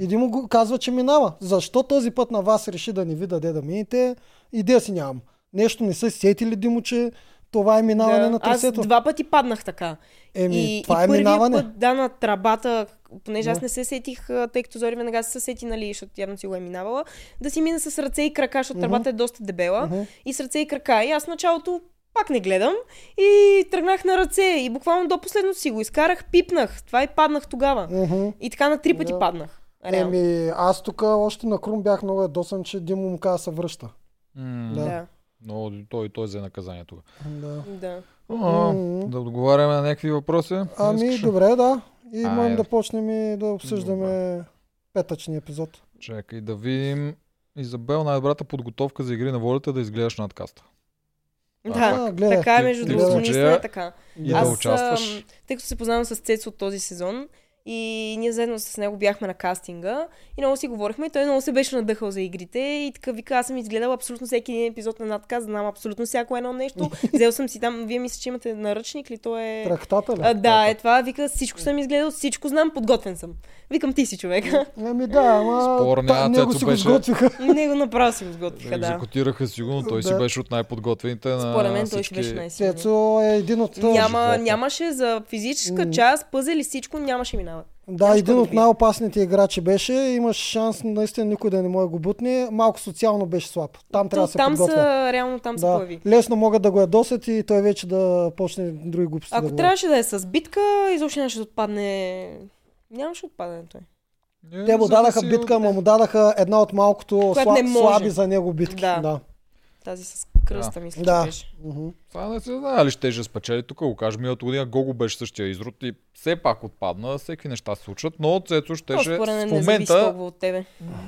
И Димо го казва, че минава. Защо този път на вас реши да не ви даде да минете? Идея си нямам. Нещо не са сетили, Димо, че това е минаване Да. на Аз трасето. два пъти паднах така. Еми, и, това и е минаване. път, да, на трабата, понеже аз Да. не се сетих, тъй като Зори веднага се сети, нали, защото явно си го е минавала, да си мина с ръце и крака, защото Мгм. трабата е доста дебела. Мгм. И с ръце и крака. И аз началото пак не гледам и тръгнах на ръце и буквално до последното си го изкарах, пипнах. Това и паднах тогава. Мгм. И така на три пъти Да. паднах. Реално. Еми, аз тук още на Крум бях много ядосан, че Димо му каза се връща. М, Да. Да, Но той, той взе наказание тук. Да. да. А, М. Да отговаряме на някакви въпроси. Ами, Искаш добре, да. И можем да почнем и да обсъждаме петъчния епизод. Чакай да видим. Изабел, най-добрата подготовка за игри на волята е да изгледаш надкаста. А, Да, А, гледах. така е между другото, наистина е така. И Аз, да участваш. тъй като се познавам с Цецо от този сезон И ние заедно с него бяхме на кастинга и много си говорихме и той много се беше надъхал за игрите и така вика, аз съм изгледал абсолютно всеки един епизод на надказ, знам абсолютно всяко едно нещо. Взел съм си там, вие мисля, че имате наръчник ли, то е... Трактата ли? А, да, е това, вика, всичко съм изгледал, всичко знам, подготвен съм. Викам, ти си човека. Ами да, ама Спор няма, та, него си го беше- сготвиха. Него направо си го сготвиха, да. Екзекутираха сигурно, той си беше от най-подготвените на Според мен той си беше най-силният. Цецо е един от... Няма, нямаше за физическа част, пъзели всичко, нямаше минава. Да, един да от най-опасните играчи беше. Имаш шанс наистина никой да не може да го бутне. Малко социално беше слаб. Там трябва да се там подготвя. са, реално там се да. появи. Лесно могат да го ядосят и той вече да почне други глупости да Ако говори. трябваше да е с битка, изобщо нямаше да отпадне. Нямаше да отпадне той. Е, Те му дадаха битка, ама му дадаха една от малкото Която сла... не може. слаби за него битки. Да. да. Тази с кръста, мисля, Да. беше. Мгм. Това не се знае ли ще ще спечели. Тук го кажа, миналата година Гого беше същия изрод и все пак отпадна, всеки неща се случват, но Цецо ще мен в не зависи момента... от тебе.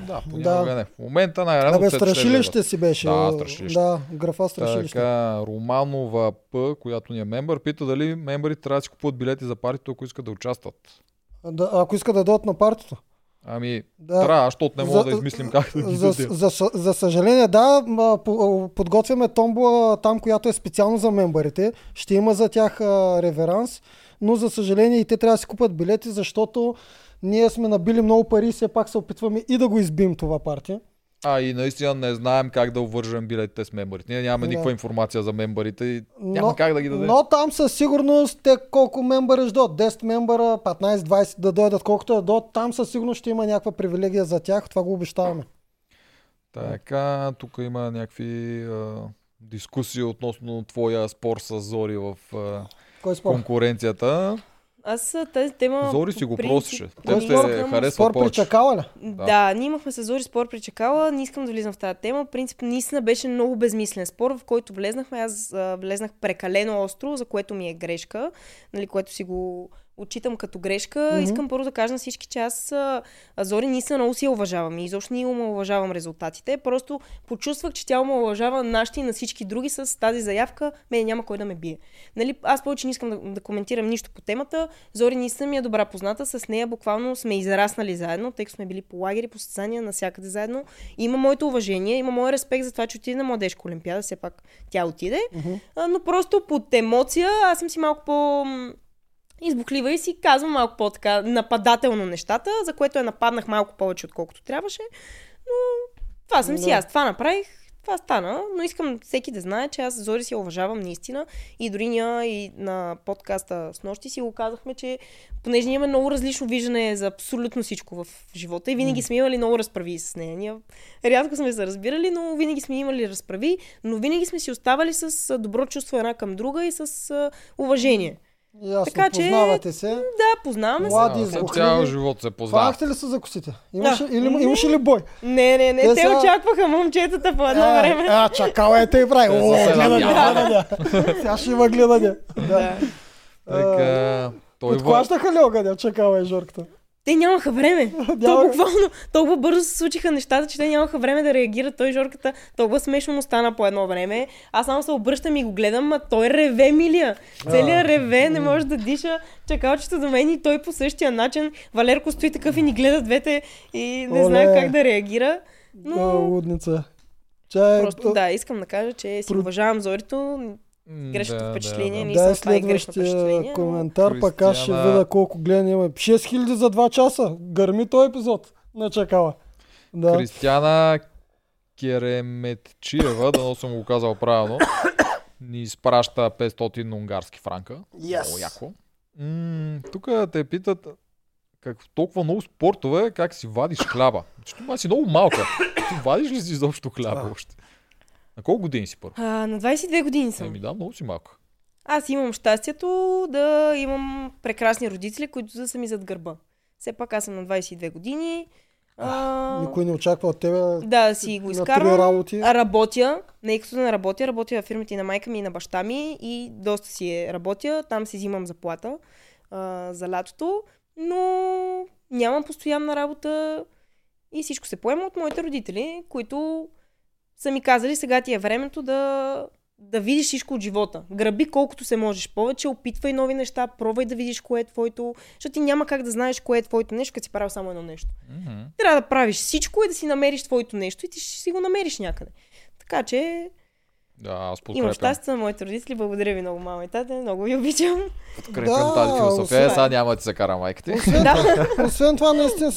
Да, понякога Да. не. В момента най-рано Абе, ще страшилище гледа. си беше. Да, страшилище. Да, графа страшилище. Така, Романова П, която ни е мембър, пита дали мембърите трябва да си купуват билети за партито, ако искат да участват. Да, ако иска да дойдат на партито. Ами, Да. трябва, защото не мога За- да измислим как да ги За, за, за, за съжаление, да, подготвяме томбола там, която е специално за мембарите. Ще има за тях а, реверанс, но за съжаление и те трябва да си купат билети, защото ние сме набили много пари и все пак се опитваме и да го избим това партия. А, и наистина не знаем как да увържем билетите с мембарите. Ние нямаме Да. никаква информация за мембарите и няма Но- как да ги дадем. Но там със сигурност те колко мембари ще дойдат, 10 мембара, 15-20 да дойдат, колкото да дойдат, там със сигурност ще има някаква привилегия за тях, това го обещаваме. Така, тук има някакви а, дискусии относно твоя спор с Зори в а, Кой спор? конкуренцията. Аз тази тема... Зори си го принцип- просише. Кой Те спор? те харесва Спор при чакала ли? Да. ние имахме с Зори спор при Чакала. Не искам да влизам в тази тема. Принцип, наистина беше много безмислен спор, в който влезнахме. Аз а, влезнах прекалено остро, за което ми е грешка, нали, което си го отчитам като грешка. Мгм. Искам първо да кажа на всички, че аз а, а, Зори наистина много си я уважавам и изобщо не уважавам резултатите. Просто почувствах, че тя уважава нашите и на всички други с тази заявка. Мен няма кой да ме бие. Нали, аз повече не искам да, да коментирам нищо по темата. Зори наистина ми е добра позната. С нея буквално сме израснали заедно, тъй като сме били по лагери, по състезания, навсякъде заедно. Има моето уважение, има мой респект за това, че отиде на младежка олимпиада. Все пак тя отиде. Мгм. А, но просто под емоция аз съм си малко по избухлива и си казвам малко по-така нападателно нещата, за което я нападнах малко повече, отколкото трябваше. Но това съм си аз. Това направих, това стана, но искам всеки да знае, че аз Зори си я уважавам наистина. И дори ние и на подкаста с нощи си го казахме, че понеже ние имаме много различно виждане за абсолютно всичко в живота и винаги сме имали много разправи с нея. Ние рядко сме се разбирали, но винаги сме имали разправи, но винаги сме си оставали с добро чувство една към друга и с уважение. Ясно, Така че- познавате се. Да, познаваме се. Млади, след избухливи. цял живот се познава. Хванахте ли се за косите? Имаше, Да. или, имаше ли бой? Не, не, не, Те те, са- очакваха момчетата по едно А, време. А, чакала е те и прави. О, се гледане, гледане. Сега ще има гледане. Да. Така, той. Подхващаха ли огъня? Чакала е Жорката. Те нямаха време. То буквално толкова бързо се случиха нещата, че те нямаха време да реагират. Той Жорката толкова смешно му стана по едно време. Аз само се обръщам и го гледам, а той реве, милия. Целият реве, не може да диша. Чакалчето до мен и той по същия начин. Валерко стои такъв и ни гледа двете и не Оле. знае как да реагира. Но... Но лудница. Е... просто да, искам да кажа, че си Про- уважавам Зорито. Грешното да, впечатление да, да. Дай Наистина, това е грешно следващия коментар, пък аз ще видя колко гледания има. 6000 за 2 часа. Гърми този епизод. На чакала. Да. Кристияна Кереметчиева, да съм го казал правилно, ни изпраща 500 унгарски франка. Yes. Много яко. М, тук те питат как толкова много спортове, как си вадиш хляба. Че това си много малка. Ти вадиш ли си изобщо хляба Да. още? На колко години си първо? А, на 22 години съм. Еми да, много си малка. Аз имам щастието да имам прекрасни родители, които да са ми зад гърба. Все пак аз съм на 22 години. А, Никой не очаква от тебе да, си го изкарвам. работи. А, Работя, не като да не работя, работя в фирмите и на майка ми и на баща ми и доста си е работя. Там си взимам заплата а, за лятото, но нямам постоянна работа и всичко се поема от моите родители, които са ми казали сега ти е времето да да видиш всичко от живота. Граби колкото се можеш повече, опитвай нови неща, пробвай да видиш кое е твоето, защото ти няма как да знаеш кое е твоето нещо, като си правил само едно нещо. Мгм. Трябва да правиш всичко и да си намериш твоето нещо и ти ще си го намериш някъде. Така че Да, аз имам подкрепям. щастие на моите родители. Благодаря ви много, мама и тате. Много ви обичам. Подкрепям Да, тази философия. освен- Сега няма да ти се кара майка ти. Освен, да. освен това, наистина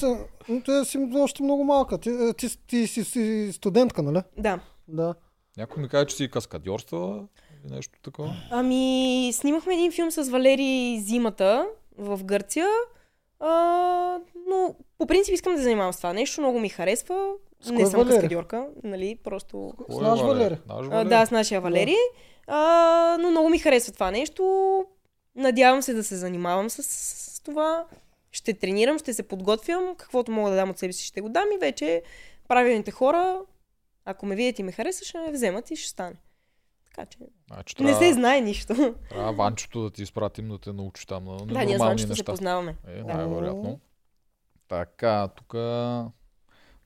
м, те си още много малка. Ти, е, ти, ти, си, си студентка, нали? да. Да. Някой ми каже, че си каскадьорства или нещо такова. Ами, снимахме един филм с Валери зимата в Гърция. А, но по принцип искам да се занимавам с това нещо. Много ми харесва. С не съм Валери? каскадьорка, нали? Просто... С наш Валери. Наш А, Валери. да, с нашия Валери. А, но много ми харесва това нещо. Надявам се да се занимавам с, с това. Ще тренирам, ще се подготвям. Каквото мога да дам от себе си, ще го дам. И вече правилните хора, ако ме видят и ме харесат, ще ме вземат и ще стане. Така че Значи, не трябва, се знае нищо. трябва Ванчето да ти изпратим да те научи там на да, ние с нормални Ванчето се неща. познаваме. Е, Да. най-вероятно. Така, тук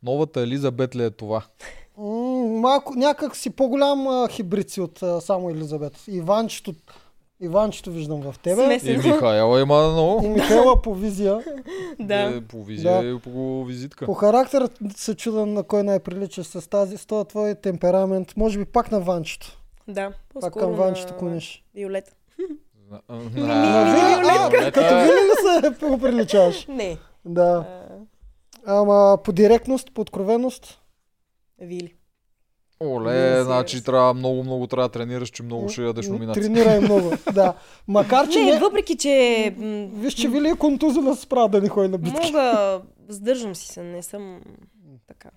новата Елизабет ли е това? М, малко, някак си по-голям а, хибрид си от а, само Елизабет. Иванчето, Иванчето виждам в тебе. Смесен. И Михаела има И много. Михайла по визия. Да. Е, по визия Да. и по визитка. По характер се чуда на кой най-прилича с тази, с този твой темперамент. Може би пак на Ванчето. Да. Пак към Ванчето клониш. А, А, а, като вили ли се поприличаваш? Не. Да. Ама по директност, по откровеност. Вили. Оле, Не, значи сериозно. трябва много, много трябва да тренираш, че много ще ядеш номинация. Тренирай много. Да. Макар, че Не, не... въпреки, че Виж, че Вили е контузена с права да не ходи на битки. мога, сдържам си се, не съм така.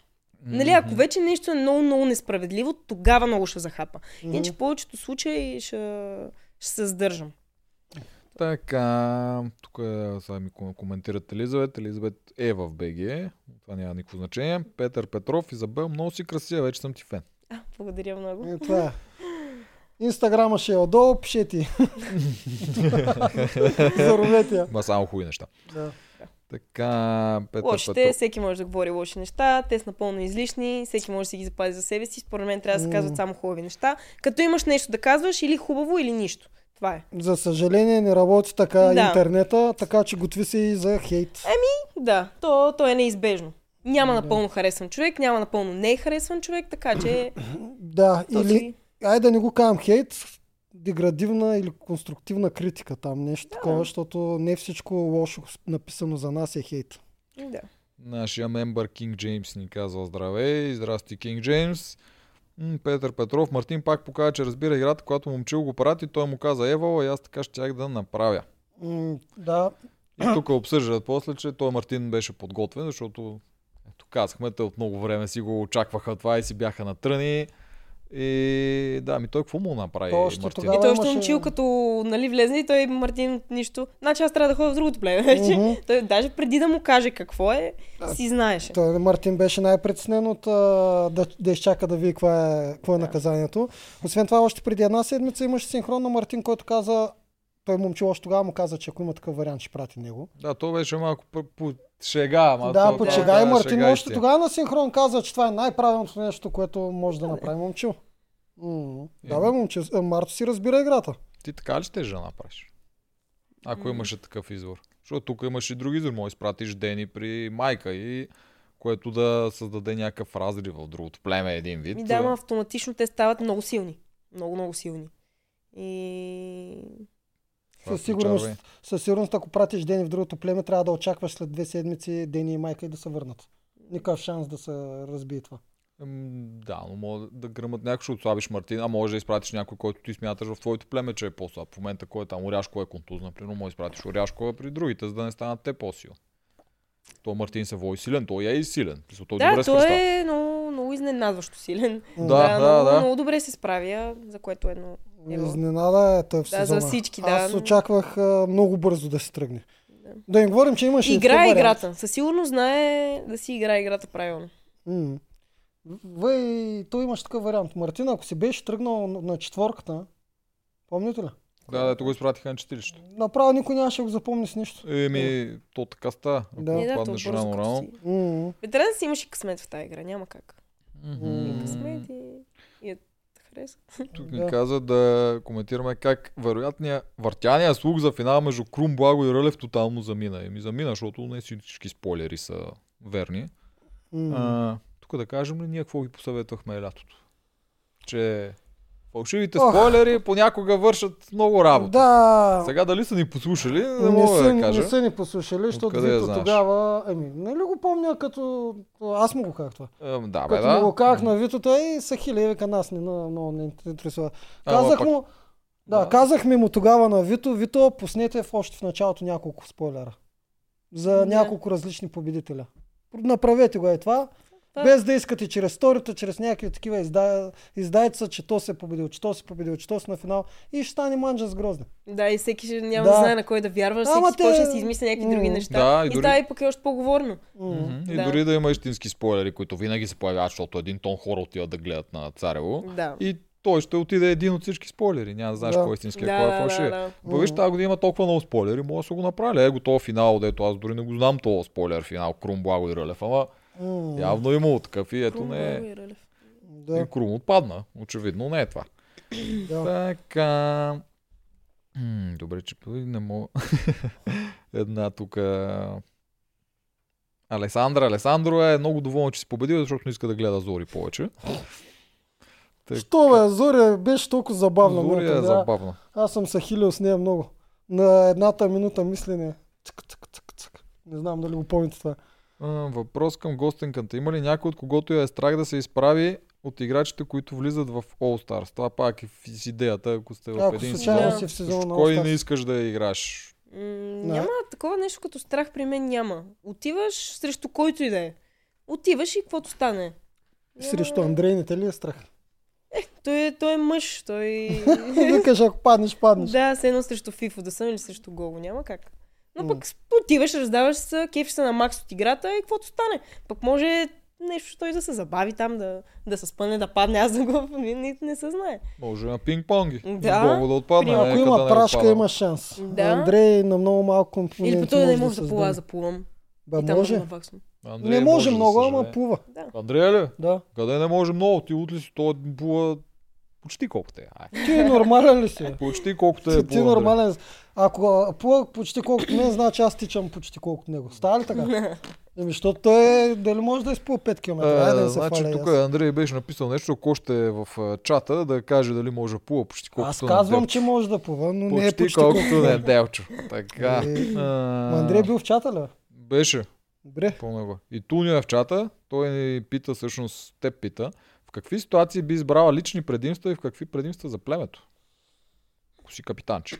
Нали, ако вече нещо е много, много несправедливо, тогава много ще захапа. Иначе в повечето случаи ще, ще се сдържам. Така, тук е, сега ми ком- коментират Елизабет. Елизабет е в БГ. Това няма никакво значение. Петър Петров, Изабел, много си красива, вече съм ти фен. А, благодаря много. Е, това е. Инстаграма ще е отдолу, пишете. Заровете я. Ма само хубави неща. Да. Така, Петър Лошите, Петров. всеки може да говори лоши неща, те са напълно излишни, всеки може да си ги запази за себе си. Според мен трябва да се казват само хубави неща. Като имаш нещо да казваш, или хубаво, или нищо. Това е. За съжаление не работи така Да. интернета, така че готви се и за хейт. Да, то, то е неизбежно. Няма Да. напълно харесван човек, няма напълно не харесван човек, така че... Да, то или, си- айде да не го казвам хейт, деградивна или конструктивна критика там, нещо такова, защото не всичко лошо написано за нас е хейт. Да. Нашия мембър Кинг Джеймс ни казва здравей, здрасти Кинг Джеймс. Петър Петров, Мартин пак показа, че разбира играта, когато момчил го прати, той му каза Евала и аз така щях да направя. М, да, И тук обсъждат после, че той Мартин беше подготвен, защото ето казахме, те от много време си го очакваха това и си бяха на тръни. И да, ми той какво му направи То още Мартин? тогава- И той още имаше- момчил, като нали, влезне и той Мартин нищо. Значи аз трябва да ходя в другото племе. Мгм. Той даже преди да му каже какво е, си знаеше. той Мартин беше най-притеснен от а, да, да изчака да види какво е, какво е наказанието. Освен това, още преди една седмица имаше синхрон на Мартин, който каза, той момчил още тогава му каза, че ако има такъв вариант, ще прати него. Да, то беше малко по, шега. Ама да, то- по шега и Мартин шега още истина. тогава на синхрон каза, че това е най-правилното нещо, което може да направи момчил. М, Да, бе, момче, а, Марто си разбира играта. Ти така ли ще да направиш? Ако М. имаше такъв избор. Защото тук имаш и други избор. Може да изпратиш Дени при майка и което да създаде някакъв разрив в другото племе един вид. Ми да, автоматично те стават много силни. Много, много силни. И... Със сигурност, със сигурност, ако пратиш Дени в другото племе, трябва да очакваш след две седмици Дени и майка и да се върнат. Никакъв шанс да се разбие това. Да, но може да гръмат някой, ще отслабиш Мартин, а може да изпратиш някой, който ти смяташ в твоето племе, че е по-слаб. В момента, кой е там, Оряшко е контуз, например, може да изпратиш Оряшко при другите, за да не станат те по-сил. То Мартин се води силен, той е и силен. Той Да, добре той е много, много изненадващо силен. М, Да, да, много, да. много добре се справя, за което е едно... Ево. Изненада е той в Да, сезона. за всички, да. Аз очаквах а, много бързо да се тръгне. Да. Да им говорим, че имаше и вариант. играта. Със сигурност знае да си играе играта правилно. М. Вай, той имаш такъв вариант. Мартин, ако си беше тръгнал на- четворката, помните ли? Да, да, го изпратиха на читилището. Направо никой нямаше да го запомни с нищо. Еми, то така ста. Да. Не, да, паднеш рано, рано. си. М. Бе, трябва да си имаш и късмет в тази игра, няма как. Мгм. М. Късмет и, и хареса. Тук ни Да. каза да коментираме как вероятният въртяния слух за финал между Крум, Благо и Рълев тотално замина. И ми замина, защото не всички спойлери са верни. М. А, тук да кажем ли ние какво ги посъветвахме лятото? Че фалшивите Ох. спойлери понякога вършат много работа. Да. Сега дали са ни послушали, не, Не мога са, да не кажа. са ни послушали, защото знаеш? тогава... Еми, нали го помня като... Аз му го казах това. Ем, да, бе, Като да. му го казах на Вито, той са хили, вика нас не, на- много не интересува. Казах му... Да, Да. казахме му тогава на Вито, Вито, пуснете в още в началото няколко спойлера. За Да. няколко различни победителя. Направете го е това. Да. Без да искате чрез сторито, чрез някакви такива изда... издайца, че то се е победил, че то се е победил, че то се на финал и ще стане манджа с грозна. Да, и всеки ще няма Да. да знае на кой да вярва, всеки Ама ще те- да си измисля някакви М. други неща. Да, и и дори- става и пък е още по-говорно. Мгм. И Да. дори да има истински спойлери, които винаги се появяват, защото един тон хора отиват да гледат на Царево. Да. И той ще отиде един от всички спойлери. Няма да знаеш Да. кой е истински, Да, кой е да, фалшив. да, да. Ба, Виж, тази година има толкова много спойлери, може да са го направили. Е, готов финал, дето аз дори не го знам този спойлер финал, Крум, Благо и Рълев, ама М. явно имало такъв и ето Крум, не е. Да, И Крум отпадна. Очевидно не е това. да. Така. М, Добре, че не мога. Една тук. Алесандра Алесандро е много доволна, че си победил, защото не иска да гледа Зори повече. Така, Що бе, Зоря беше толкова забавна. Зори е да. забавна. Аз съм се хилил с нея много. На едната минута мислене. Цък, цък, цък, цък. Не знам дали го помните това. А, въпрос към гостенката. Има ли някой, от когото я е страх да се изправи от играчите, които влизат в All Stars? Това пак е с идеята, ако сте в Ако един сезон. си в сезона С на Кой не искаш да я играш? М. Няма такова нещо като страх при мен няма. Отиваш срещу който и да е. Отиваш и каквото стане. Срещу Андрей не те ли е страх? Той е, той е мъж. Той... Викаш, ако паднеш, паднеш. да, се едно срещу Фифо да съм или срещу Гого. Няма как. Но пък отиваш, раздаваш се, кефиш се на макс от играта и каквото стане. Пък може нещо той да се забави там, да, да се спъне, да падне, аз да го не, не, не се знае. Може на пинг-понги. Да. Да отпадне. Ако има да не прашка, има шанс. Да. Андрей на много малко компоненти Или по той да не може може да плува, за плувам. Ба, и може. да. Андрей Не може за много, ама съжаление. плува. Да. Андрей ли? Да. Къде не може много? Ти от ли си? Той бува почти колкото е. Ай. Ти нормален ли си? Почти колкото е. Ти, ти нормален. Ако плува почти колкото мен, значи аз тичам почти колкото него. Става ли така? Еми, защото той е, дали може да изплува 5 км? Да А, не се значи фаля тук. Андрей беше написал нещо, ако още е в чата, да каже дали може да плува почти колкото Аз казвам, че може да плува, но не е Почти, почти колкото колкото на мен. Делчо. Така. Е, А, Андрей бил в чата ли? бе? Беше. Добре. И Тунио е в чата. Той ни пита, всъщност, те пита. В какви ситуации би избрала лични предимства и в какви предимства за племето? Ако си капитанче.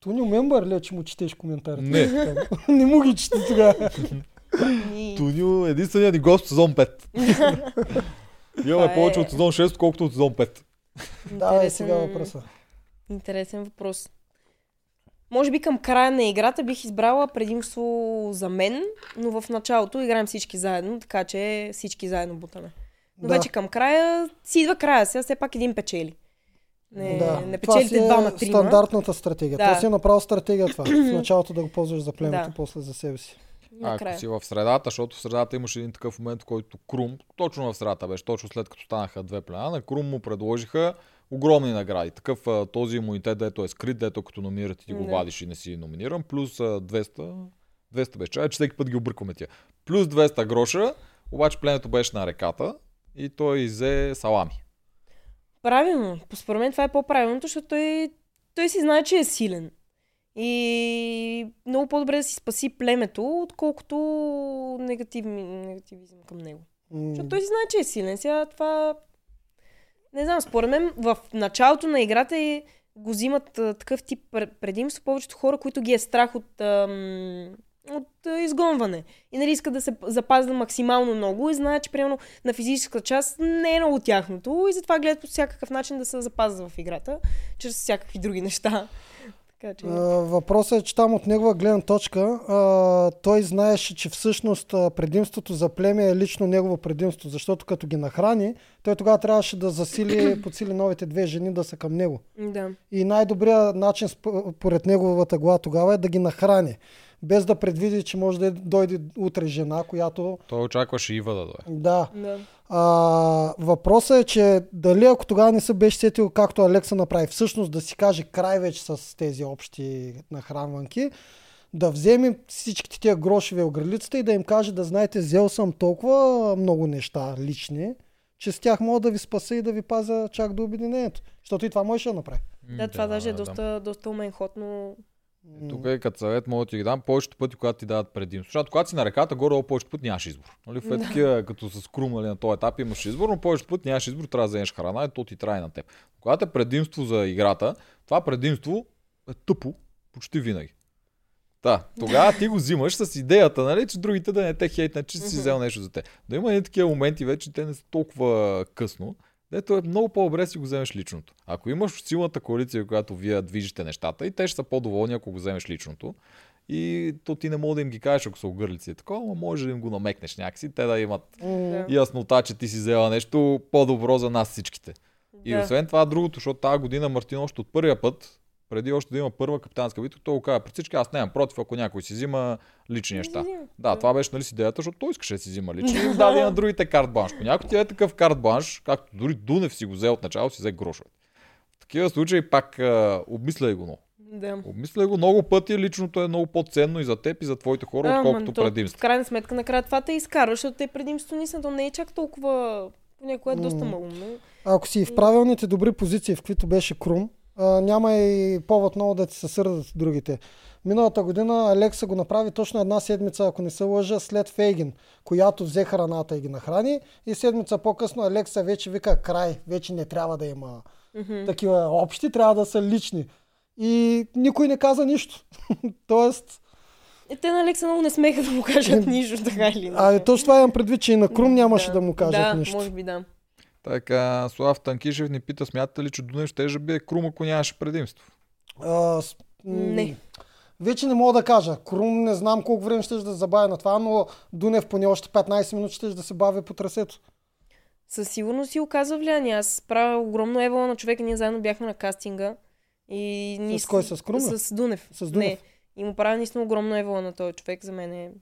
Тони мембър ли е, че му четеш коментарите? Не. не му ги чете тогава. И... Тунио е единственият ни гост в сезон 5. Имаме е- повече от сезон 6, колкото от сезон 5. Давай Интересен- сега въпроса. Интересен въпрос. Може би към края на играта бих избрала предимство за мен, но в началото играем всички заедно, така че всички заедно бутаме. Но Да. вече към края си идва края, сега все пак един печели. Не, да. не това печелите си е двама, трима. стандартната стратегия. Да. Това си е направо стратегия това. В началото да го ползваш за племето, Да. после за себе си. Накрая. Ако си в средата, защото в средата имаше един такъв момент, в който Крум, точно в средата беше, точно след като станаха две плена, на Крум му предложиха огромни награди. Такъв а, този имунитет, дето е скрит, дето като номинират и ти го вадиш и не си номиниран, плюс а, 200, 200 беше, че всеки път ги объркваме тия. Плюс 200 гроша, обаче пленето беше на реката и той изе салами. Правилно. Според мен това е по-правилното, защото той, той си знае, че е силен. И много по-добре да си спаси племето, отколкото негативни, негативизъм към него. М, Защото той си знае, че е силен. Сега това... Не знам, според мен в началото на играта е, го взимат а, такъв тип пр- предимство повечето хора, които ги е страх от, ам, от а, изгонване. И нали искат да се запазят максимално много и знаят, че примерно на физическа част не е много тяхното и затова гледат по всякакъв начин да се запазят в играта, чрез всякакви други неща. Така че... Въпросът е, че там от негова гледна точка а, той знаеше, че всъщност предимството за племе е лично негово предимство, защото като ги нахрани, той тогава трябваше да засили, подсили новите две жени да са към него. Да. И най-добрият начин сп- поред неговата глава тогава е да ги нахрани. Без да предвиди, че може да дойде утре жена, която... Той очакваше Ива да дойде. Да. Да. А, въпросът е, че дали ако тогава не се беше сетил, както Алекса направи, всъщност да си каже край вече с тези общи нахранванки, да вземе всичките тия грошове огрелицата и да им каже да знаете, взел съм толкова много неща лични, че с тях мога да ви спаса и да ви пазя чак до обединението. Защото и това можеше да направи. Да, това даже е доста, доста умен ход, но Тук е като съвет, мога да ти ги дам повечето пъти, когато ти дадат предимство. Защото когато си на реката, горе повечето пъти нямаш избор. Нали? В е такива, като с крум нали, на този етап имаш избор, но повечето пъти нямаш избор, трябва да вземеш храна и то ти трае на теб. Когато е предимство за играта, това предимство е тъпо почти винаги. Да, тогава ти го взимаш с идеята, нали, че другите да не те хейтнат, че си взел нещо за те. Да има и такива моменти вече, те не са толкова късно, дето е много по-добре си го вземеш личното. Ако имаш силната коалиция, която вие движите нещата, и те ще са по-доволни, ако го вземеш личното. И то ти не мога да им ги кажеш, ако са огърлици и такова, но може да им го намекнеш някакси, те да имат Да. яснота, че ти си взела нещо по-добро за нас всичките. И Да. освен това, другото, защото тази година Мартин още от първия път, преди още да има първа капитанска битка, той го каза пред всички, аз нямам против, ако някой си взима лични неща. Да, Да. това беше нали, с идеята, защото той искаше да си взима лични и даде на другите карт бланш. Ако някой ти е такъв карт бланш, както дори Дунев си го взе от начало, си взе грошове. В такива случаи пак а, обмисляй го много. Да. Обмисляй го много пъти, личното е много по-ценно и за теб и за твоите хора, А, отколкото то, предимство. В крайна сметка, накрая това те изкарва, защото те предимство не са, то не е чак толкова, понякога е доста малумно. Ако си в правилните добри позиции, в които беше Крум, а, няма и повод много да ти се сърдат другите. Миналата година Алекса го направи точно една седмица, ако не се лъжа, след Фейгин, която взе храната и ги нахрани. И седмица по-късно Алекса вече вика край, вече не трябва да има Мгм. такива общи, трябва да са лични. И никой не каза нищо. Тоест, Е, те на Алекса много не смеха да му кажат нищо, така или иначе. а точно това имам предвид, че и на Крум нямаше да, му кажат да, нищо. може би да. Така, Слав Танкишев ни пита, смятате ли, че Дунев ще да бие Крум, ако нямаше предимство? А, с... Не. Вече не мога да кажа. Крум не знам колко време ще да забавя на това, но Дунев поне още 15 минути ще да се бави по трасето. Със сигурност си оказва влияние. Аз правя огромно евола на човека. Ние заедно бяхме на кастинга. И ние С кой? С Крум? С Дунев. С Дунев? Не. И му правя наистина огромно евола на този човек. За мен е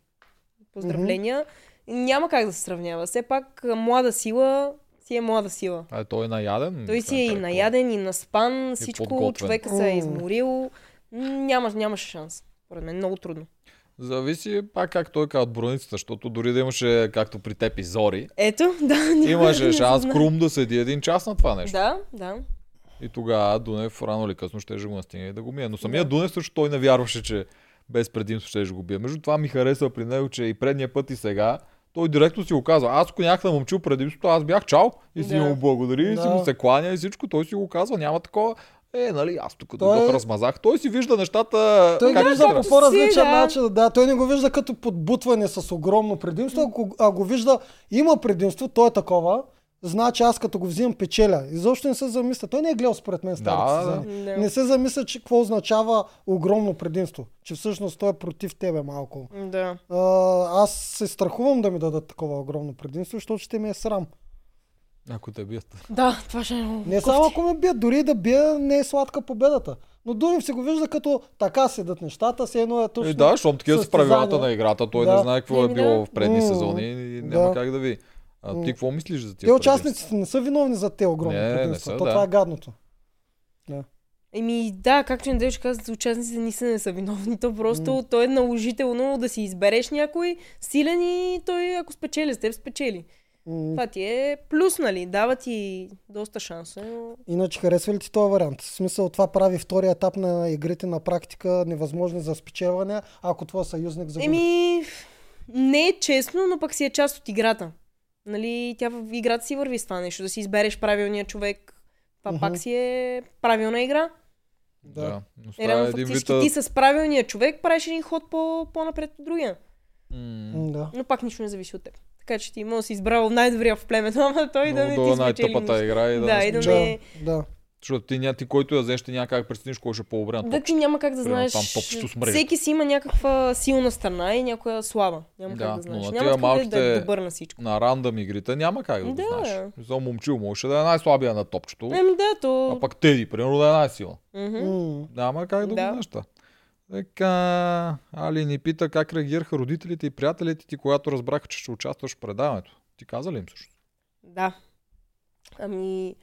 поздравления. Няма как да се сравнява. Все пак млада сила си е млада сила. А, той е наяден. Той си е и човек, наяден, и наспан, всичко, подготвен. човека се е изморил. М, Няма, нямаше шанс. Поред мен много трудно. Зависи пак как той казва от броницата, защото дори да имаше, както при теб и Зори, Ето, да. имаше шанс. Крум да седи един час на това нещо. Да, да. И тогава Дунев рано или късно ще го настигне и да го мие. Но самия Да. Дунев също той не вярваше, че без предимство ще го бие. Между това ми харесва при него, че и предния път и сега той директно си го казва. Аз ако нямах да момчил предимството, аз бях чао и си Да. му благодари, и си му се кланя и всичко. Той си го казва. Няма такова. Е, нали, аз тук Той- дойдох, размазах. Той си вижда нещата. Той как го вижда по по-различен да. начин. Да, той не го вижда като подбутване с огромно предимство, ако, а го вижда има предимство, то е такова, значи аз като го взимам печеля. Изобщо не се замисля. Той не е гледал според мен старите Да, да. сезони. Да. Не се замисля, че какво означава огромно предимство. Че всъщност той е против тебе малко. Да. А, аз се страхувам да ми дадат такова огромно предимство, защото ще ми е срам. Ако те бият. Да, това ще е много. Не само ако ме бият, дори и да бия, не е сладка победата. Но Дунев се го вижда като така седат нещата, все едно е точно. И да, защото такива са правилата на играта. Той Да. не знае какво е било в предни сезони и няма да. как да ви. А ти какво мислиш за тия Те участниците не са виновни за те огромни Не, не предимства. са, То да. това е гадното. Еми да, както Недел ще каза, участниците ни са не са виновни. То просто то е наложително да си избереш някой силен и той ако спечели с теб, спечели. М, Това ти е плюс, нали? Дава ти доста шансове, но... Иначе харесва ли ти този вариант? В смисъл това прави втория етап на игрите на практика невъзможни за спечелване, ако твой съюзник загуби. Еми, не е честно, но пък си е част от играта. Нали, тя в играта си върви с това нещо, да си избереш правилния човек. Това Мгм. пак си е правилна игра. Да. Да. Но Е, реално един фактически вид. ти с правилния човек правиш един ход по- по-напред от другия. М, да. Но пак нищо не зависи от теб. Така че ти може да си избрал най-добрия в племето, ама той да не ти спечели най-тъпата нищо. игра и да, Да, не и да не- Да, да. Защото ти, ня, ти който я взеш, ти няма как прецениш кой ще е по-добре на Да, ти няма как да Примерно знаеш. там топчето с. Всеки си има някаква силна страна и някоя слаба. Няма Да, как да но знаеш. на Няма такъв да е малките- добър на всичко. На рандъм игрите няма как да го Да. знаеш. За момчил можеше да е най-слабия на топчето, Еми да, то... а пък Теди, примерно, да е най-силна. Мгм. М, Няма как да, Да. го знаеш. Така, Али ни пита как реагираха родителите и приятелите ти, когато разбраха, че ще участваш в предаването. Ти каза ли им също? Да. Ами,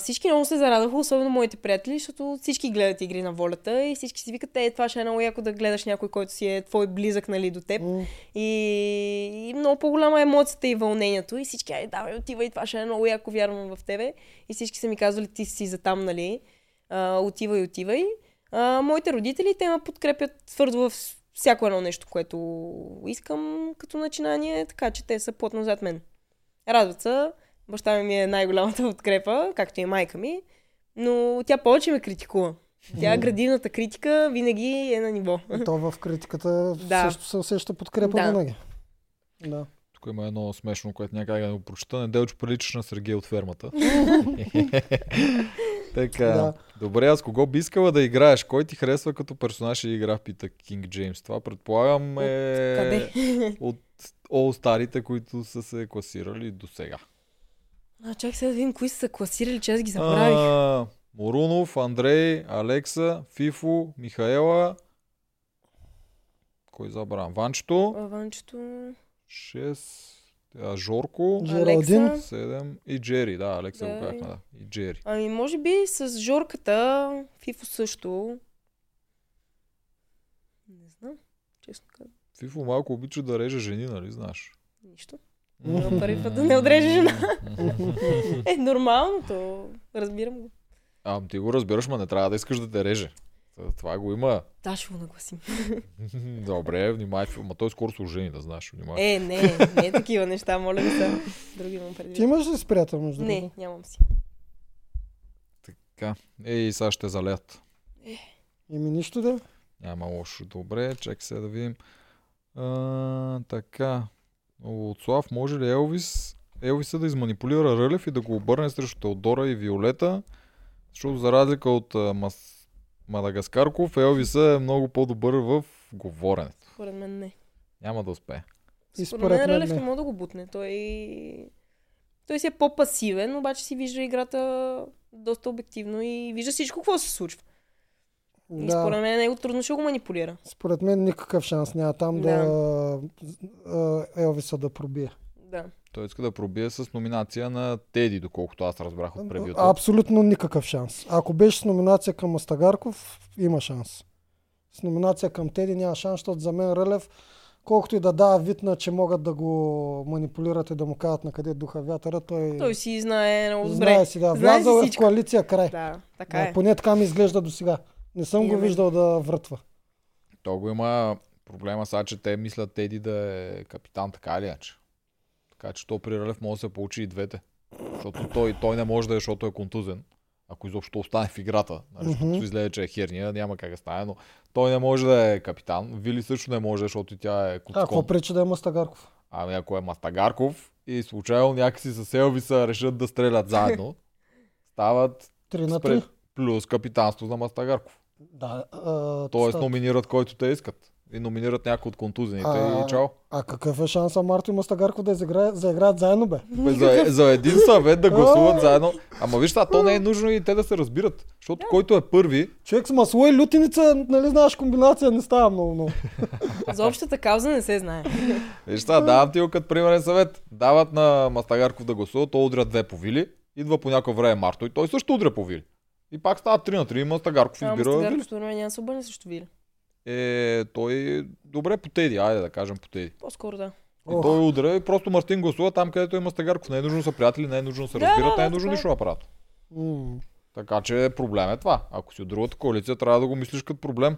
всички много се зарадваха, особено моите приятели, защото всички гледат игри на волята и всички си викат, е, това ще е много яко да гледаш някой, който си е твой близък, нали, до теб. М, И, и много по-голяма е емоцията и вълнението. И всички, ай, давай, отивай, това ще е много яко, вярвам в тебе. И всички са ми казвали, ти си за там, нали? А, отивай, отивай. А, моите родители, те ме подкрепят твърдо в всяко едно нещо, което искам като начинание, така че те са плотно зад мен. Радват се. Баща ми ми е най-голямата подкрепа, както и майка ми, но тя повече ме критикува. Тя градивната критика винаги е на ниво. То в критиката Да. също се усеща подкрепа Да. винаги. Да. Тук има едно смешно, което някак да го прочета. Неделчо приличаш на Сергей от фермата. така, Да. добре, аз кого би искала да играеш? Кой ти харесва като персонаж и игра, пита Кинг Джеймс. Това предполагам е Къде? от All старите, които са се класирали до сега. А, чак сега да видим кои са се класирали, че аз ги забравих. А, Морунов, Андрей, Алекса, Фифо, Михаела. Кой забравям? Ванчето. А, Ванчето... 6. а, Жорко. Жералдин. Алекса. 7. И Джери, да, Алекса Да, го казахме, да. И Джери. Ами, може би с Жорката, Фифо също. Не знам, честно казвам. Фифо малко обича да реже жени, нали знаеш? Нищо. Но първи път да не отреже жена. Е, нормално, то разбирам го. А, ти го разбираш, ма не трябва да искаш да те реже. Това го има. Да, ще го нагласим. Добре, внимай, ма той скоро се ожени, да знаеш. Внимай. Е, не, не е такива неща, моля да са. Други имам предвид. Ти имаш ли с приятел между Не, нямам си. Така. Ей, сега ще залят. Ими нищо да. Няма лошо. Добре, чакай сега да видим. А, така. От Слав, може ли Елвис, Елвиса да изманипулира Рълев и да го обърне срещу Теодора и Виолета? Защото за разлика от а, Мас... Мадагаскарков, Елвиса е много по-добър в говоренето. Според мен не. Няма да успее. И Според според мен мен Рълев не не. може да го бутне. Той... Той си е по-пасивен, обаче си вижда играта доста обективно и вижда всичко, какво се случва. И Да. според мен него трудно ще го манипулира. Според мен никакъв шанс няма там да, а, Елвиса да пробие. Да. Той иска да пробие с номинация на Теди, доколкото аз разбрах от превюто. Абсолютно никакъв шанс. Ако беше с номинация към Мастагарков, има шанс. С номинация към Теди няма шанс, защото за мен Рълев, колкото и да дава вид на, че могат да го манипулират и да му кажат на къде духа вятъра, той, Той си знае много добре. знае си, да. Влязъл е в коалиция край. Да, така Да, е. поне така ми изглежда до сега. Не съм го виждал да вратва. То го има проблема сега, че те мислят Теди да е капитан, така или иначе. Така че то при Рълев може да се получи и двете. Защото той, той не може да е, защото е контузен. Ако изобщо остане в играта. Нали, защото Мгм. изгледа, че е херния, няма как да стане, но той не може да е капитан. Вили също не може, защото и тя е А, какво куцкон. пречи да е Мастагарков? Ами ако е Мастагарков и случайно някакси с Елвиса решат да стрелят заедно, стават 3 на спре- 3. плюс капитанство за Мастагарков. Да, а, Тоест ста- номинират който те искат. И номинират някой от контузените А, и чао. а какъв е шанса Марто и Мастагарков да изиграят, заиграят заедно, бе? Бе, за, за един съвет да гласуват заедно. Ама виж, а то не е нужно и те да се разбират. Защото който е първи, Човек с масло и лютеница, нали знаеш, комбинация не става много, много. За общата кауза не се знае. виж сега, давам ти го като примерен съвет. Дават на Мастагарков да гласува, той удря две по Вили, идва по някое време Марто и той също удря по Вили. И пак става 3 на 3 и Мастагарков Ама избира Вили. Мастагарков според мен няма се обърне срещу Вили. Е, той добре по Теди, айде да кажем по Теди. По-скоро да. И Ох. той удря и просто Мартин гласува там, където е Мастагарков. Не е нужно са приятели, не е нужно се Да, разбират, да, не е нужно е. нищо да правят. М. Така че проблем е това. Ако си от другата коалиция, трябва да го мислиш като проблем.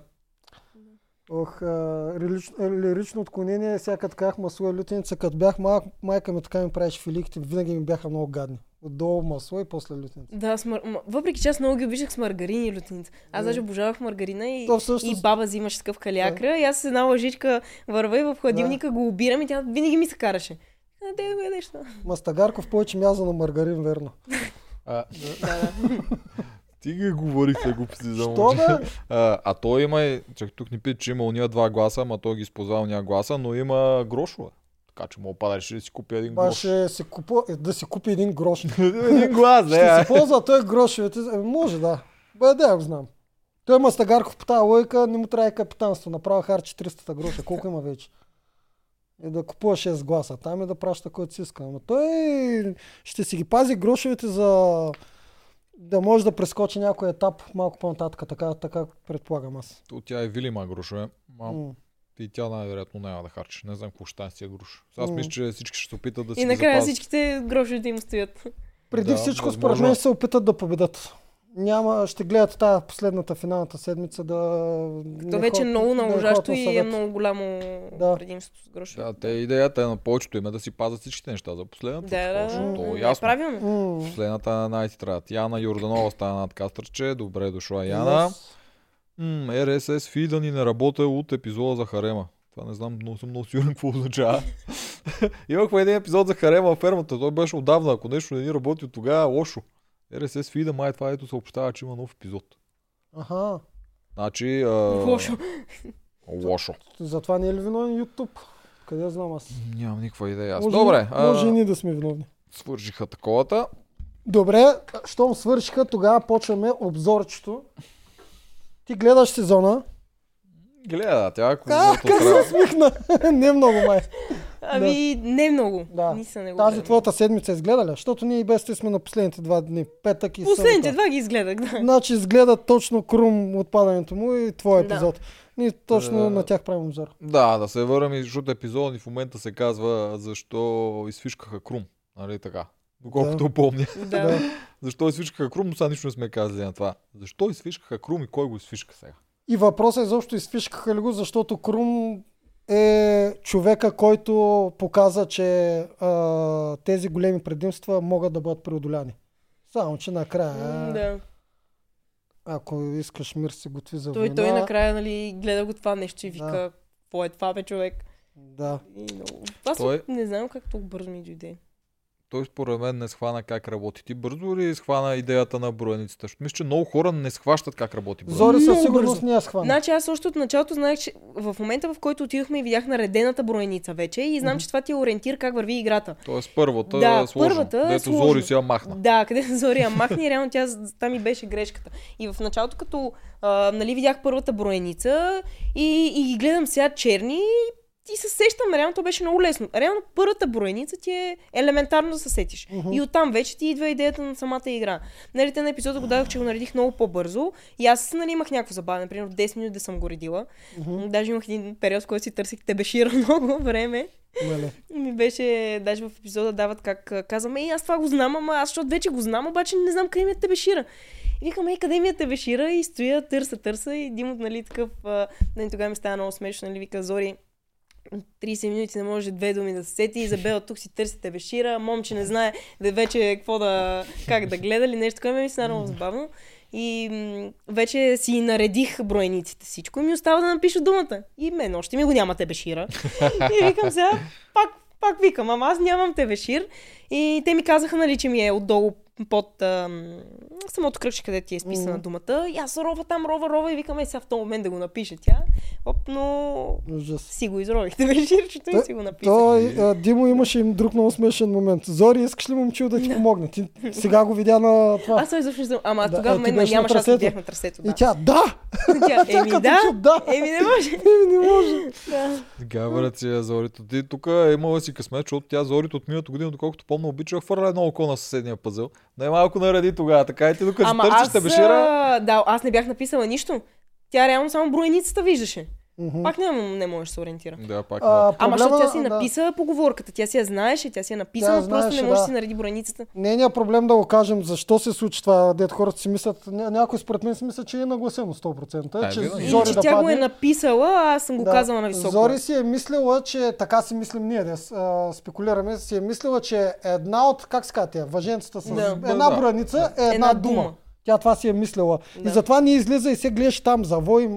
Ох, а, лирично отклонение, сега като казах масло и лютеница, като бях малък, майка ми така ми правеше филиките, винаги ми бяха много гадни. Отдолу масло и после лютеница. Да, с мар... м- въпреки че аз много ги обичах с маргарин и лютеница. Аз Да. даже обожавах маргарина и, То всъщност, и баба взимаше такъв калякра. И аз с една лъжичка върва и в хладилника го обирам и тя винаги ми се караше. А, те да го ядеш това. Мастагарков повече мяза на маргарин, верно. А, Да, да. ти ги говорих се глупости за Що момент. бе? А, а той има и, чак тук ни пита, че има уния два гласа, ама той ги използва уния гласа, но има грошове. Така че мога падаш да си купи един грош. ще си купа, е, да си купи един грош. един глас, ще си ползва той грошовете. Е, може да. Бе, да, го знам. Той Мастагарков по тази лойка не му трябва капитанство. Направо харчи 300 гроша. Колко има вече? И да купува 6 гласа. Там и да праща който си иска. Но той ще си ги пази грошовете за да може да прескочи някой етап малко по-нататък. Така, така предполагам аз. То тя е Вилима грошове. Ма, М. и тя най-вероятно няма да харчи. Не знам какво ще стане с тия. Аз М. мисля, че всички ще се опитат да си И накрая запазят. всичките грошовете им стоят. Преди Да, всичко, възможно според мен, се опитат да победат. Няма, ще гледат тази последната финалната седмица да... То вече е много да наложащо на и е много голямо Да. предимство с грошове. Да, те идеята е на повечето име да си пазят всичките неща за последната. Да, да, да. То е Е, ясно. Правилно. Последната на най-ти трябва. Яна Йорданова стана над кастърче. Добре дошла, Яна. Yes. RSS фида ни не работа от епизода за Харема. Това не знам, но съм много сигурен какво означава. Имахме един епизод за Харема във фермата. Той беше отдавна. Ако нещо не ни работи от тогава, лошо. RSS фида май това ето съобщава, че има нов епизод. Аха. Значи... А... Лошо. Лошо. Затова не е ли виновен YouTube? Къде знам аз? Нямам никаква идея. Аз. Може, Добре, Може и а, ние да сме виновни. свържиха таковата. Добре, щом свършиха, тогава почваме обзорчето. Ти гледаш сезона. Гледа, тя ако А, как се усмихна? не много май. Ами, не много. Да. Не го Тази гледам. твоята седмица изгледа ли? Защото ние и без те сме на последните два дни. Петък и Последните събота. два ги изгледах, да. Значи изгледа точно Крум отпадането му и твой Да. епизод. Ние точно Е, на тях правим обзор. Да, да се върнем, и защото епизода ни в момента се казва защо изфишкаха Крум. Нали така? Доколкото Да. помня. Да. Защо изфишкаха Крум, но сега нищо не сме казали на това. Защо изфишкаха Крум и кой го изфишка сега? И въпросът е защо изфишкаха ли го, защото Крум е човека, който показа, че а, тези големи предимства могат да бъдат преодоляни. Само, че накрая, Да. ако искаш мир, се готви за Той, война. той накрая, нали, гледа го това нещо и Да. вика, какво е това, бе, човек? Да. И много... Аз Той- не знам как толкова бързо ми дойде. Той според мен не схвана как работи. Ти бързо ли схвана идеята на броеницата? Защото мисля, че много хора не схващат как работи броеницата. Зори със сигурност не я схвана. Значи аз още от началото знаех, че в момента в който отидохме и видях наредената броеница вече и знам, че това ти е ориентир как върви играта. Тоест първата Да, е сложно. първата е Дето сложно. Зори си я махна. Да, къде Зори я махне и реално тя, там ми беше грешката. И в началото, като а, нали, видях първата броеница и, и ги гледам сега черни и се сещам, реално то беше много лесно. Реално първата броеница ти е елементарно да се сетиш. Мгм. И оттам вече ти идва идеята на самата игра. Нали, те на епизода го дадох, че го наредих много по-бързо. И аз нали, имах някакво забавяне, примерно 10 минути да съм го редила. Мгм. Даже имах един период, в който си търсих тебешира много време. Нали. Ми беше, даже в епизода дават как а, казвам, ей, аз това го знам, ама аз защото вече го знам, обаче не знам къде ми е тебешира. И викам, ей, къде ми е тебешира? И стоя, търса, търса и Димот, нали, такъв, нали, тогава ми става много смешно, нали, вика, Зори, 30 минути не може две думи да се сети. Изабела тук си търси тебешира. Момче не знае да вече какво да, как да гледа или нещо. Такова ми се много забавно. И м- вече си наредих броениците всичко и ми остава да напиша думата. И мен още ми го няма тебешира. и викам сега, пак, пак викам, ама аз нямам тебешир. И те ми казаха, нали, че ми е отдолу под ам, самото кръгче, където ти е изписана Мгм. думата. И аз рова там, рова, рова и викам, е сега в този момент да го напише тя. Оп, но Ужас. си го изрових тебеширчето и си го написах. Той, а, Димо имаше и друг много смешен момент. Зори, искаш ли момчил да ти помогне? Ти сега го видя на това. Аз съм изобщо не. Ама Да, да, тогава е, мен нямаше, аз трасето. бях на трасето. И Да. тя, да! Тя, еми да, да! еми не може. Еми, не може. Да. Сега брат си е Зорито. Ти тук е имала си късмет, защото тя Зорито от миналата година, доколкото помня, обича да хвърля едно око на съседния пъзел. Най-малко нареди тогава, така и ти докато Ама търсиш аз, тебешира. а, да, аз не бях написала нищо. Тя реално само броеницата виждаше. Мгм. Пак не, не можеш да се ориентира. Да, пак. А, А, Ама защото тя си да. написа поговорката, тя си я знаеше, тя си я написала, Тя просто знаеше, не може да да. си нареди броеницата. Нейният проблем да го кажем защо се случи това, дето хората си мислят, ня- някой според мен си мисля, че е нагласено 100%, Е, че. Или Зори че да тя го падне. е написала, а аз съм го Да. казала на високо. Зори си е мислила, че така си мислим ние, да а, спекулираме, си е мислила, че една от, как се казва въженцата с Да. една Да, да. броеница е една, Една дума. дума. Тя това си е мислила. И Да. затова не излиза и се гледаш там завой.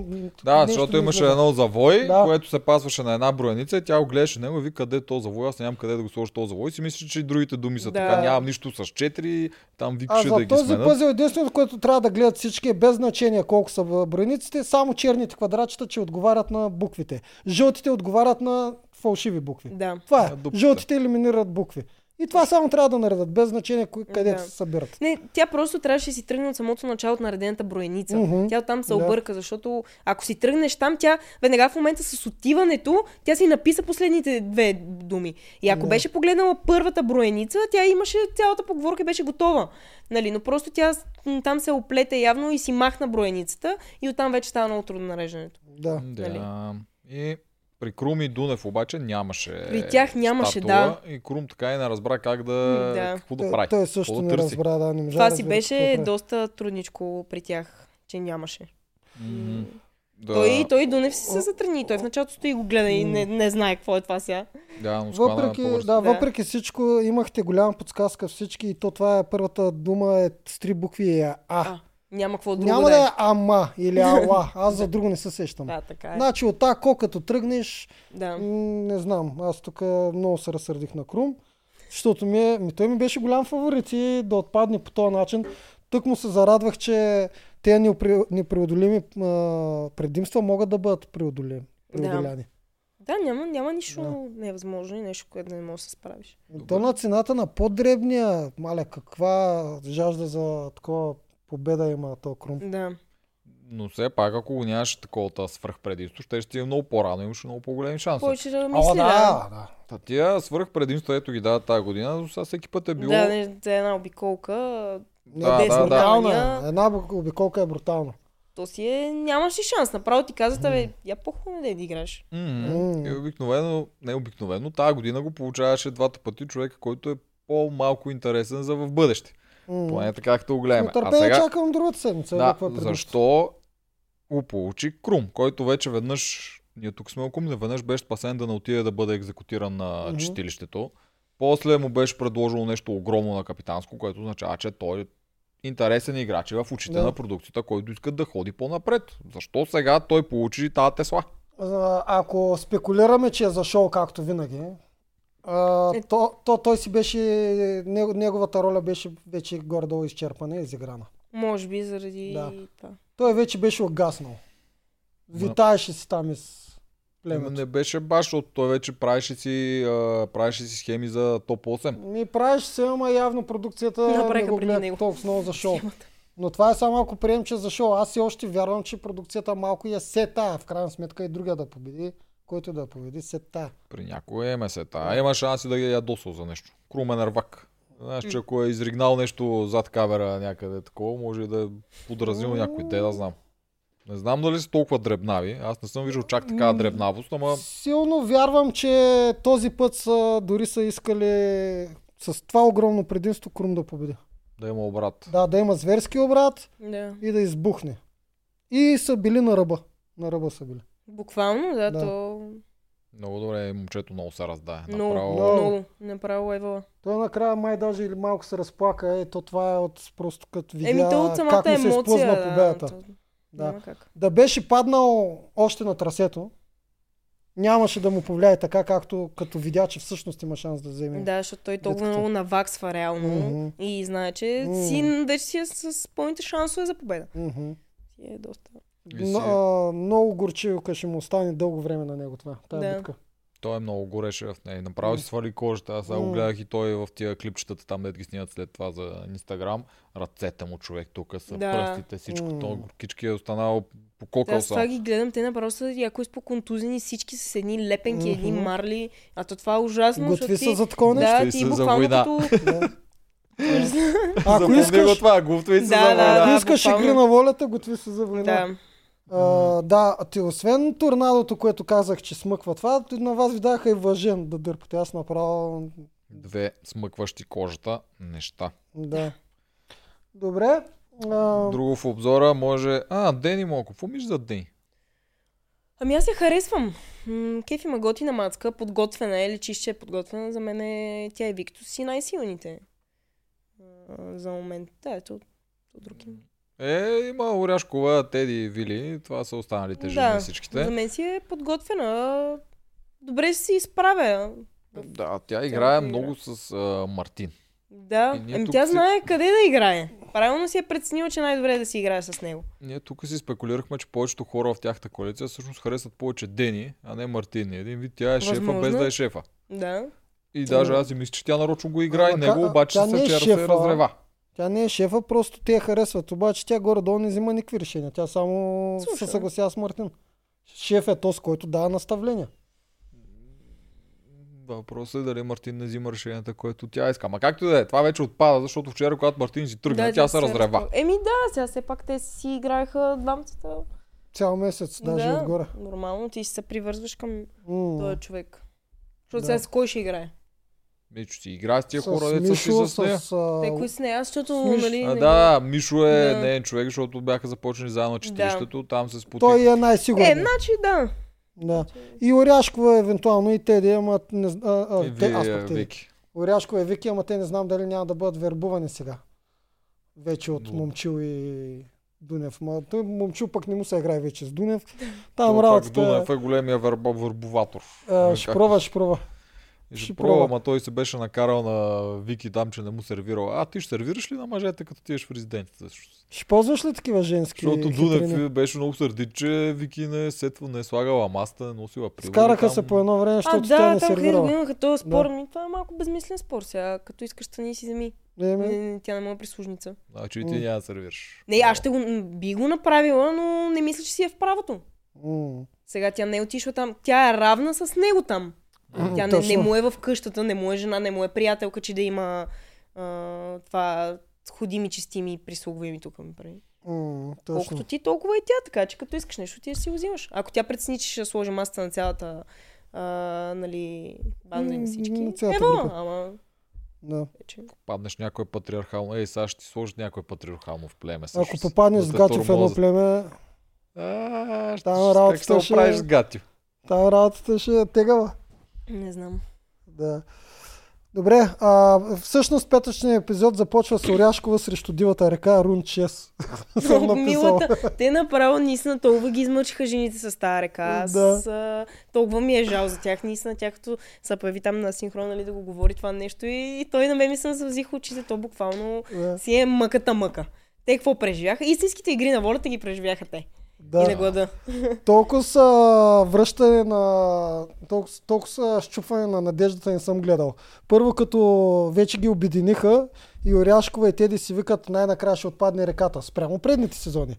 да, защото имаше излиза. едно завой, Да. което се пасваше на една броеница и тя го гледаше него и вика къде е то завой, аз нямам къде да го сложа този завой. И си мисля, че и другите думи са Да. така, нямам нищо с четири, там А викаше да ги този сменят. пъзел единственото, което трябва да гледат всички е без значение колко са броениците, само черните квадратчета, че отговарят на буквите. Жълтите отговарят на фалшиви букви. Да. Това е. Жълтите елиминират букви. И това само трябва да наредат, без значение кои, къде Да. се събират. Не, тя просто трябваше да си тръгне от самото начало от наредената броеница. Мгм. Тя оттам се Да. обърка, защото ако си тръгнеш там, тя веднага в момента с отиването, тя си написа последните две думи. И ако Да. беше погледнала първата броеница, тя имаше цялата поговорка и беше готова. Нали, но просто тя там се оплете явно и си махна броеницата и оттам вече стана трудно нареждането. Да. Нали? Да. И при Крум и Дунев обаче нямаше. При тях нямаше, статуа И Крум така и не разбра как да. Да. Какво да прави. той също Какво да не търси. разбра, да, не можа Това да си какво беше прави. доста трудничко при тях, че нямаше. Мгм. Да, Той, той и Дунев си се затрани. Той в началото стои и го гледа и не, не знае какво е това сега. да, но Въпреки, да, Да. въпреки всичко, имахте голяма подсказка всички и то това е първата дума е с три букви и е А. А, няма какво друго Няма да да е. е ама или ала. Аз за друго не се сещам. Да, така е. Значи от ако като тръгнеш, Да. м, не знам, аз тук много се разсърдих на Крум, защото ми, е, ми, той ми беше голям фаворит и да отпадне по този начин. Тък му се зарадвах, че неопре- непреодолими предимства могат да бъдат преодолени. преодоляни. Да, няма, няма нищо невъзможно и нещо, което не можеш да се справиш. То на цената на по-дребния, маля, каква жажда за такова победа има то Крум. Да. Но все пак, ако го нямаше такова свръхпредимство, ще ще е много по-рано, имаше много по-големи шансове. Повече да О, мисли, да. да, да. Та тия свръхпредимства, ето ги дават тази година, но сега всеки път е било... Да, не, за една обиколка, Да, да, да, да. брутална е. Една обиколка е брутална. то си е, нямаш ли шанс. Направо ти казвате, бе, я по-хубаво да М. И обикновено, не обикновено, тази година го получаваше двата пъти човека, който е по-малко интересен за в бъдеще. М. Поне така, както го гледаме. С А нетърпение сега, чакам другата седмица. да, какво е защо го получи Крум, който вече веднъж, ние тук сме окумни, веднъж беше спасен да не отиде да бъде екзекутиран на Мгм. чистилището. После му беше предложило нещо огромно на капитанско, което означава, че той е интересен играч в очите Да. на продукцията, който искат да ходи по-напред. Защо сега той получи тази Тесла? Ако спекулираме, че е за шоу, както винаги, а, Е. то, то той си беше, него- неговата роля беше вече горе-долу изчерпана и изиграна. Може би заради Да. това. Той вече беше огаснал. Витаеше си там из племето. Не беше баш, защото той вече правеше си, а, правеше си схеми за топ 8. Ми правиш се, ама явно продукцията не Направиха го преди гледа него. толкова много за шоу. Но това е само ако приемем, че за шоу. Аз си още вярвам, че продукцията малко я сета. В крайна сметка и другия да победи. Който да победи, сета. При някой е месета. А има шанси да ги ядосал за нещо. Крумен рвак. Знаеш, че ако е изригнал нещо зад камера някъде такова, може да е подразнил някой. Те да знам. Не знам дали са толкова дребнави. Аз не съм виждал чак такава дребнавост, ама Силно вярвам, че този път са, дори са искали с това огромно предимство Крум да победи. да има обрат. Да, да има зверски обрат Да. и да избухне. И са били на ръба. На ръба са били. Буквално, да, Да. то Много добре, момчето много се раздае. много, Направо... много. много, направо ева. Той накрая май даже или малко се разплака. Ето това е от просто като видя Еми, то от как самата му се изплъзна емоция, да, победата. то, Да. как. да беше паднал още на трасето, нямаше да му повлияе така, както като видя, че всъщност има шанс да вземе. Да, защото той толкова битката. много наваксва реално Мгм. и знае, че Мгм. си вече си е с пълните шансове за победа. Си е доста. Но, а, много горчивка ще му остане дълго време на него това, тази Да. битка. Той е много гореше в нея. Направо си свали кожата. Аз сега го гледах и той в тия клипчетата там, дет ги снимат след това за Инстаграм. Ръцете му човек тук са, Да. пръстите, всичко. То горкички е останал пококал Аз това сам. ги гледам, те направо са яко изпоконтузени, всички с едни лепенки, едни Мгм. марли. А то това е ужасно, Готви защото са ти... за такова нещо. Да, ти са за буквално война. като... Да. Ако искаш, го това, готви се Да, за да, война. ако да. искаш буквално. игри на волята, готви се за война. Да. А, да, ти освен торнадото, което казах, че смъква това, на вас ви даха и въжен да дърпате. Аз направо... Две смъкващи кожата неща. Да. Добре. А, Друго в обзора може... А, Дени Моко. Какво мислиш за Дени? Ами аз я харесвам. М, Кеф има готина мацка, подготвена е, личиш, че е подготвена. За мен е... тя и Виктус си най-силните. А, За момент. Да, ето. то друг. Е, има Оряшкова, Теди и Вили. Това са останалите жени Да, всичките. За мен си е подготвена. Добре си изправя. Да, тя играе игра. много с а, Мартин. Да, ами тя си- знае къде да играе. Правилно си е преценила, че най-добре е да си играе с него. Ние тук си спекулирахме, че повечето хора в тяхната коалиция всъщност харесват повече Дени, а не Мартин. Един вид тя е шефа Възможно. без да е шефа. Да. И даже аз си мисля, че тя нарочно го играе. Ама Него обаче тя се е вчера шеф, се а. разрева. Тя не е шефа, просто те я харесват. Обаче тя горе-долу не взима никакви решения. Тя само Слушай. се съгласява с Мартин. Шеф е този, който дава наставления. Въпросът е дали Мартин не взима решенията, което тя иска. Ма както и да е, това вече отпада, защото вчера, когато Мартин си тръгна, тя се разрева. разпъл- Еми да, сега все пак те си играеха двамата. Цял месец, даже да, отгоре. нормално, ти си се привързваш към М. този човек. Защото Да. сега с кой ще играе? Мичо си играе с тия С хора, деца си с нея. с... а, Те кои с нея, аз, защото, Смиш. нали... А, не да, Мишо е Да. не човек, защото бяха започнали заедно четирището, там се спотих. Той е най-сигурен. Е, значи да. Да. И Оряшкова евентуално и Теди, ама не, а, а, И те, аз вие, пък. Вики. Оряшкова е Вики, ама те не знам дали няма да бъдат вербувани сега. Вече от Но- Момчил и Дунев. Ма, той Момчил пък не му се играе вече с Дунев. Там пак работата Дунев е големия верба, върбоватор. е... Как- Ще пробва, ще пробва. И ще ще пробва, ама той се беше накарал на Вики там, че не му сервирал. А ти ще сервираш ли на мъжете, като ти еш в резидентите? Ще ползваш ли такива женски Защото? Дунев беше много сърдит, че Вики не е сетва, не е слагала маста, не е носила прибори. Скараха там. се по едно време, А, защото тя да, не там сервирала. имаха този спор, Да. ми това е малко безмислен спор сега. Като искаш страни си вземи. Еми, Тя не моя прислужница. Значи и ти няма да сервираш. Не, аз ще го, би го направила, но не мисля, че си е в правото. Сега тя не е отишла там. Тя е равна с него там. Тя не, не му е в къщата, не му е жена, не му е приятелка, че да има а, това ходими, чистими, прислугвими тук ми прави. Колкото ти, толкова и тя, така че като искаш нещо, ти си го взимаш. Ако тя прецени, че ще сложи масата на цялата а, нали, банда и на всички, на цялата ево, група. ама Да. вече. Паднеш някое патриархално. Ей, сега ще ти сложат някое патриархално в племе. също Ако попаднеш с Гатю в едно племе, А, ще, Там ще, как работата ще ще- оправиш с Гатю? там работата ще е тегава. Не знам. Да. Добре, а, всъщност петъчният епизод започва с Оряшкова срещу дивата река Рун 6. Съм Много написал. милата. Те направо наистина толкова ги измъчиха жените с тази река. Да. С, а, толкова ми е жал за тях. Наистина тя като се появи там на синхрон, нали, да го говори това нещо. И, и той на мен ми се завзиха очите. То буквално Да. си е мъката мъка. Те какво преживяха? Истинските игри на волята ги преживяха те. И на Да. глада. Толкова са връщане на... Толкова, толкова са щупване на надеждата не съм гледал. Първо като вече ги обединиха и Оряшкова и Теди си викат най-накрая ще отпадне реката. Спрямо предните сезони.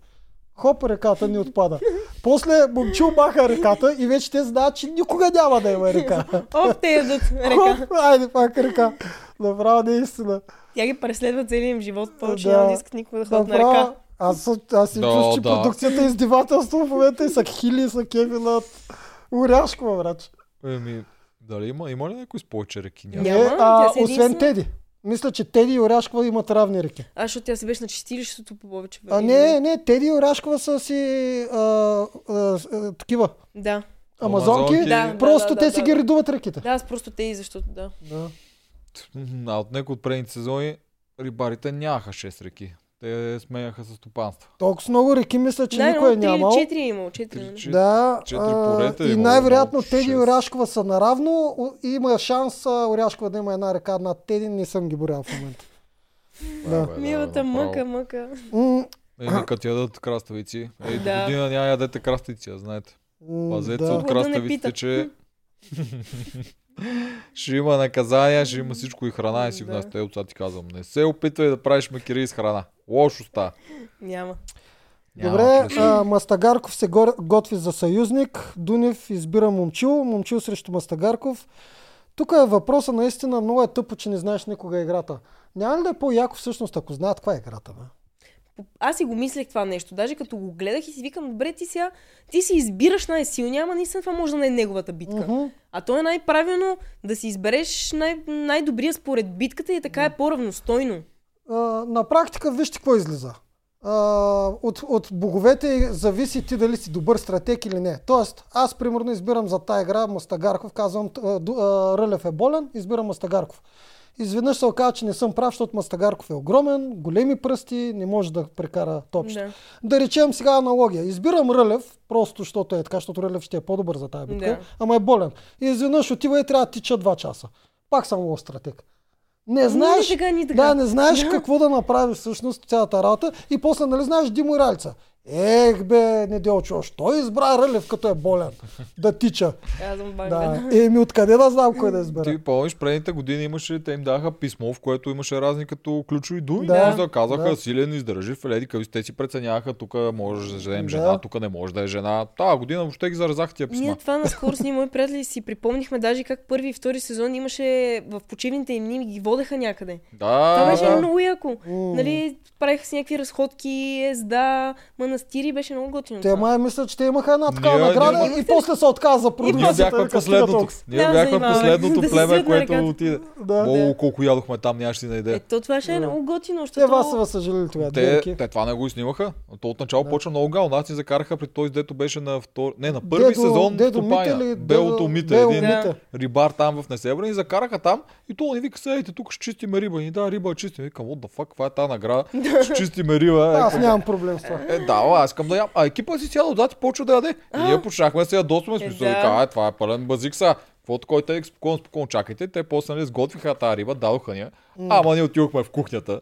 Хоп, реката не отпада. После Момчил маха реката и вече те знаят, че никога няма да има река. Оп, те ядат река. Хоп, айде пак река. Направо наистина. Тя ги преследва целия им живот, повече Да. няма да искат никога да ходят на река. Аз, аз си Да, чувствам, че да. продукцията е издевателство в момента и са хили, и са кеви над Оряшкова, брат. Еми, дали има, има ли някой с повече реки? Няма. Не, а, си освен единствена. Теди. Мисля, че Теди и Оряшкова имат равни реки. А, защото тя се беше на чистилището по повече. А, не, не, Теди и Оряшкова са си а, а, а, такива Да. амазонки. Да, Просто да, те да, си да, ги да. редуват реките. Да, аз просто те и защото да. Да. А от някои от предните сезони рибарите нямаха 6 реки. Те сменяха със стопанства. Толкова много реки мисля, че да, никой е нямал. четири е имал. Четири. нали? Три, Да, четири а, порета и най-вероятно Теди и. Оряшкова са наравно. И Има шанс Оряшкова да има една река над Теди, не съм ги борял в момента. Да. Бе, Милата мъка, мъка. Еми, като ядат краставици. Ей, Да. година няма ядете краставици, знаете. Пазете да. от краставиците, че ще има наказания, ще има всичко и храна и си Да. внася. Те отца ти казвам. Не се опитвай да правиш макири с храна. Лошо става. Няма. Добре, а, Мастагарков се готви за съюзник. Дунев избира Момчил. Момчил срещу Мастагарков. Тук е въпроса наистина много е тъпо, че не знаеш никога играта. Няма ли да е по-яко всъщност, ако знаят каква е играта? Бе? Аз си го мислех това нещо. Даже като го гледах и си викам, добре, ти сега, ти си избираш най-силния, ама наистина това може да не е неговата битка. Мгм. А то е най-правилно да си избереш най- най-добрия според битката и така е по-равностойно. А, на практика вижте какво излиза. А, от, от боговете зависи ти дали си добър стратег или не. Тоест, аз примерно избирам за тази игра Мастагарков, казвам а, Рълев е болен, избирам Мастагарков. Изведнъж се оказа, че не съм прав, защото Мастагарков е огромен, големи пръсти, не може да прекара топчета. Да. Да речем сега аналогия. Избирам Рълев, просто защото е така, защото Рълев ще е по-добър за тази битка, Да. ама е болен. И изведнъж отива и трябва да тича 2 часа. Пак съм лош стратег. Не знаеш, Ни така, ни така. да, не знаеш Да. какво да направиш всъщност цялата работа и после, нали знаеш Димо и Ралица. Ех бе, неделчо, той избра Рълев като е болен да тича. Да. Еми откъде да знам кой да избера? Ти помниш, предните години имаше, те им даха писмо, в което имаше разни като ключови думи. Да. Да, да казаха Да. силен, издържив, леди, къде те си преценяваха, тук може да вземем Да. жена, тук не може да е жена. Тази година въобще ги зарезаха тия писма. Ние това наскоро с ние мои приятели си припомнихме даже как първи и втори сезон имаше в почивните им дни ги водеха някъде. Да, Това беше да. много яко. М. Нали, правиха си някакви разходки, езда, манастири, беше много готино. Те май мислят, че те имаха една такава Ние- награда ние- и после се отказа Ние продукцията. бяхме вика, стига последното. Ние бяхме последното племе, на което отиде. Много колко ядохме там, нямаш си на идея. Ето това ще е много готино, Те вас са съжалили тогава. Те, това не го и снимаха. То от начало Да. почва много гал. Нас ни закараха при този, дето беше на втор... Не, на първи сезон Дедо. Мите? Белото Мите. Един рибар там в Несебра ни закараха там и то ни вика, седайте тук ще чистиме риба. И да, риба чистим. Викам, what the fuck, каква е тази награда? ще чистиме риба. Аз Е, нямам проблем с това. Е, да, ала, аз искам да ям. А екипа си сяда отзад и почва да яде. И ние почнахме да се ядосваме. Е, Смисъл, да. вика, «Ай, това е пълен базик са. Каквото който е спокойно, спокойно чакайте. Те после нали, сготвиха тази риба, дадоха ни. Ама ние отидохме в кухнята.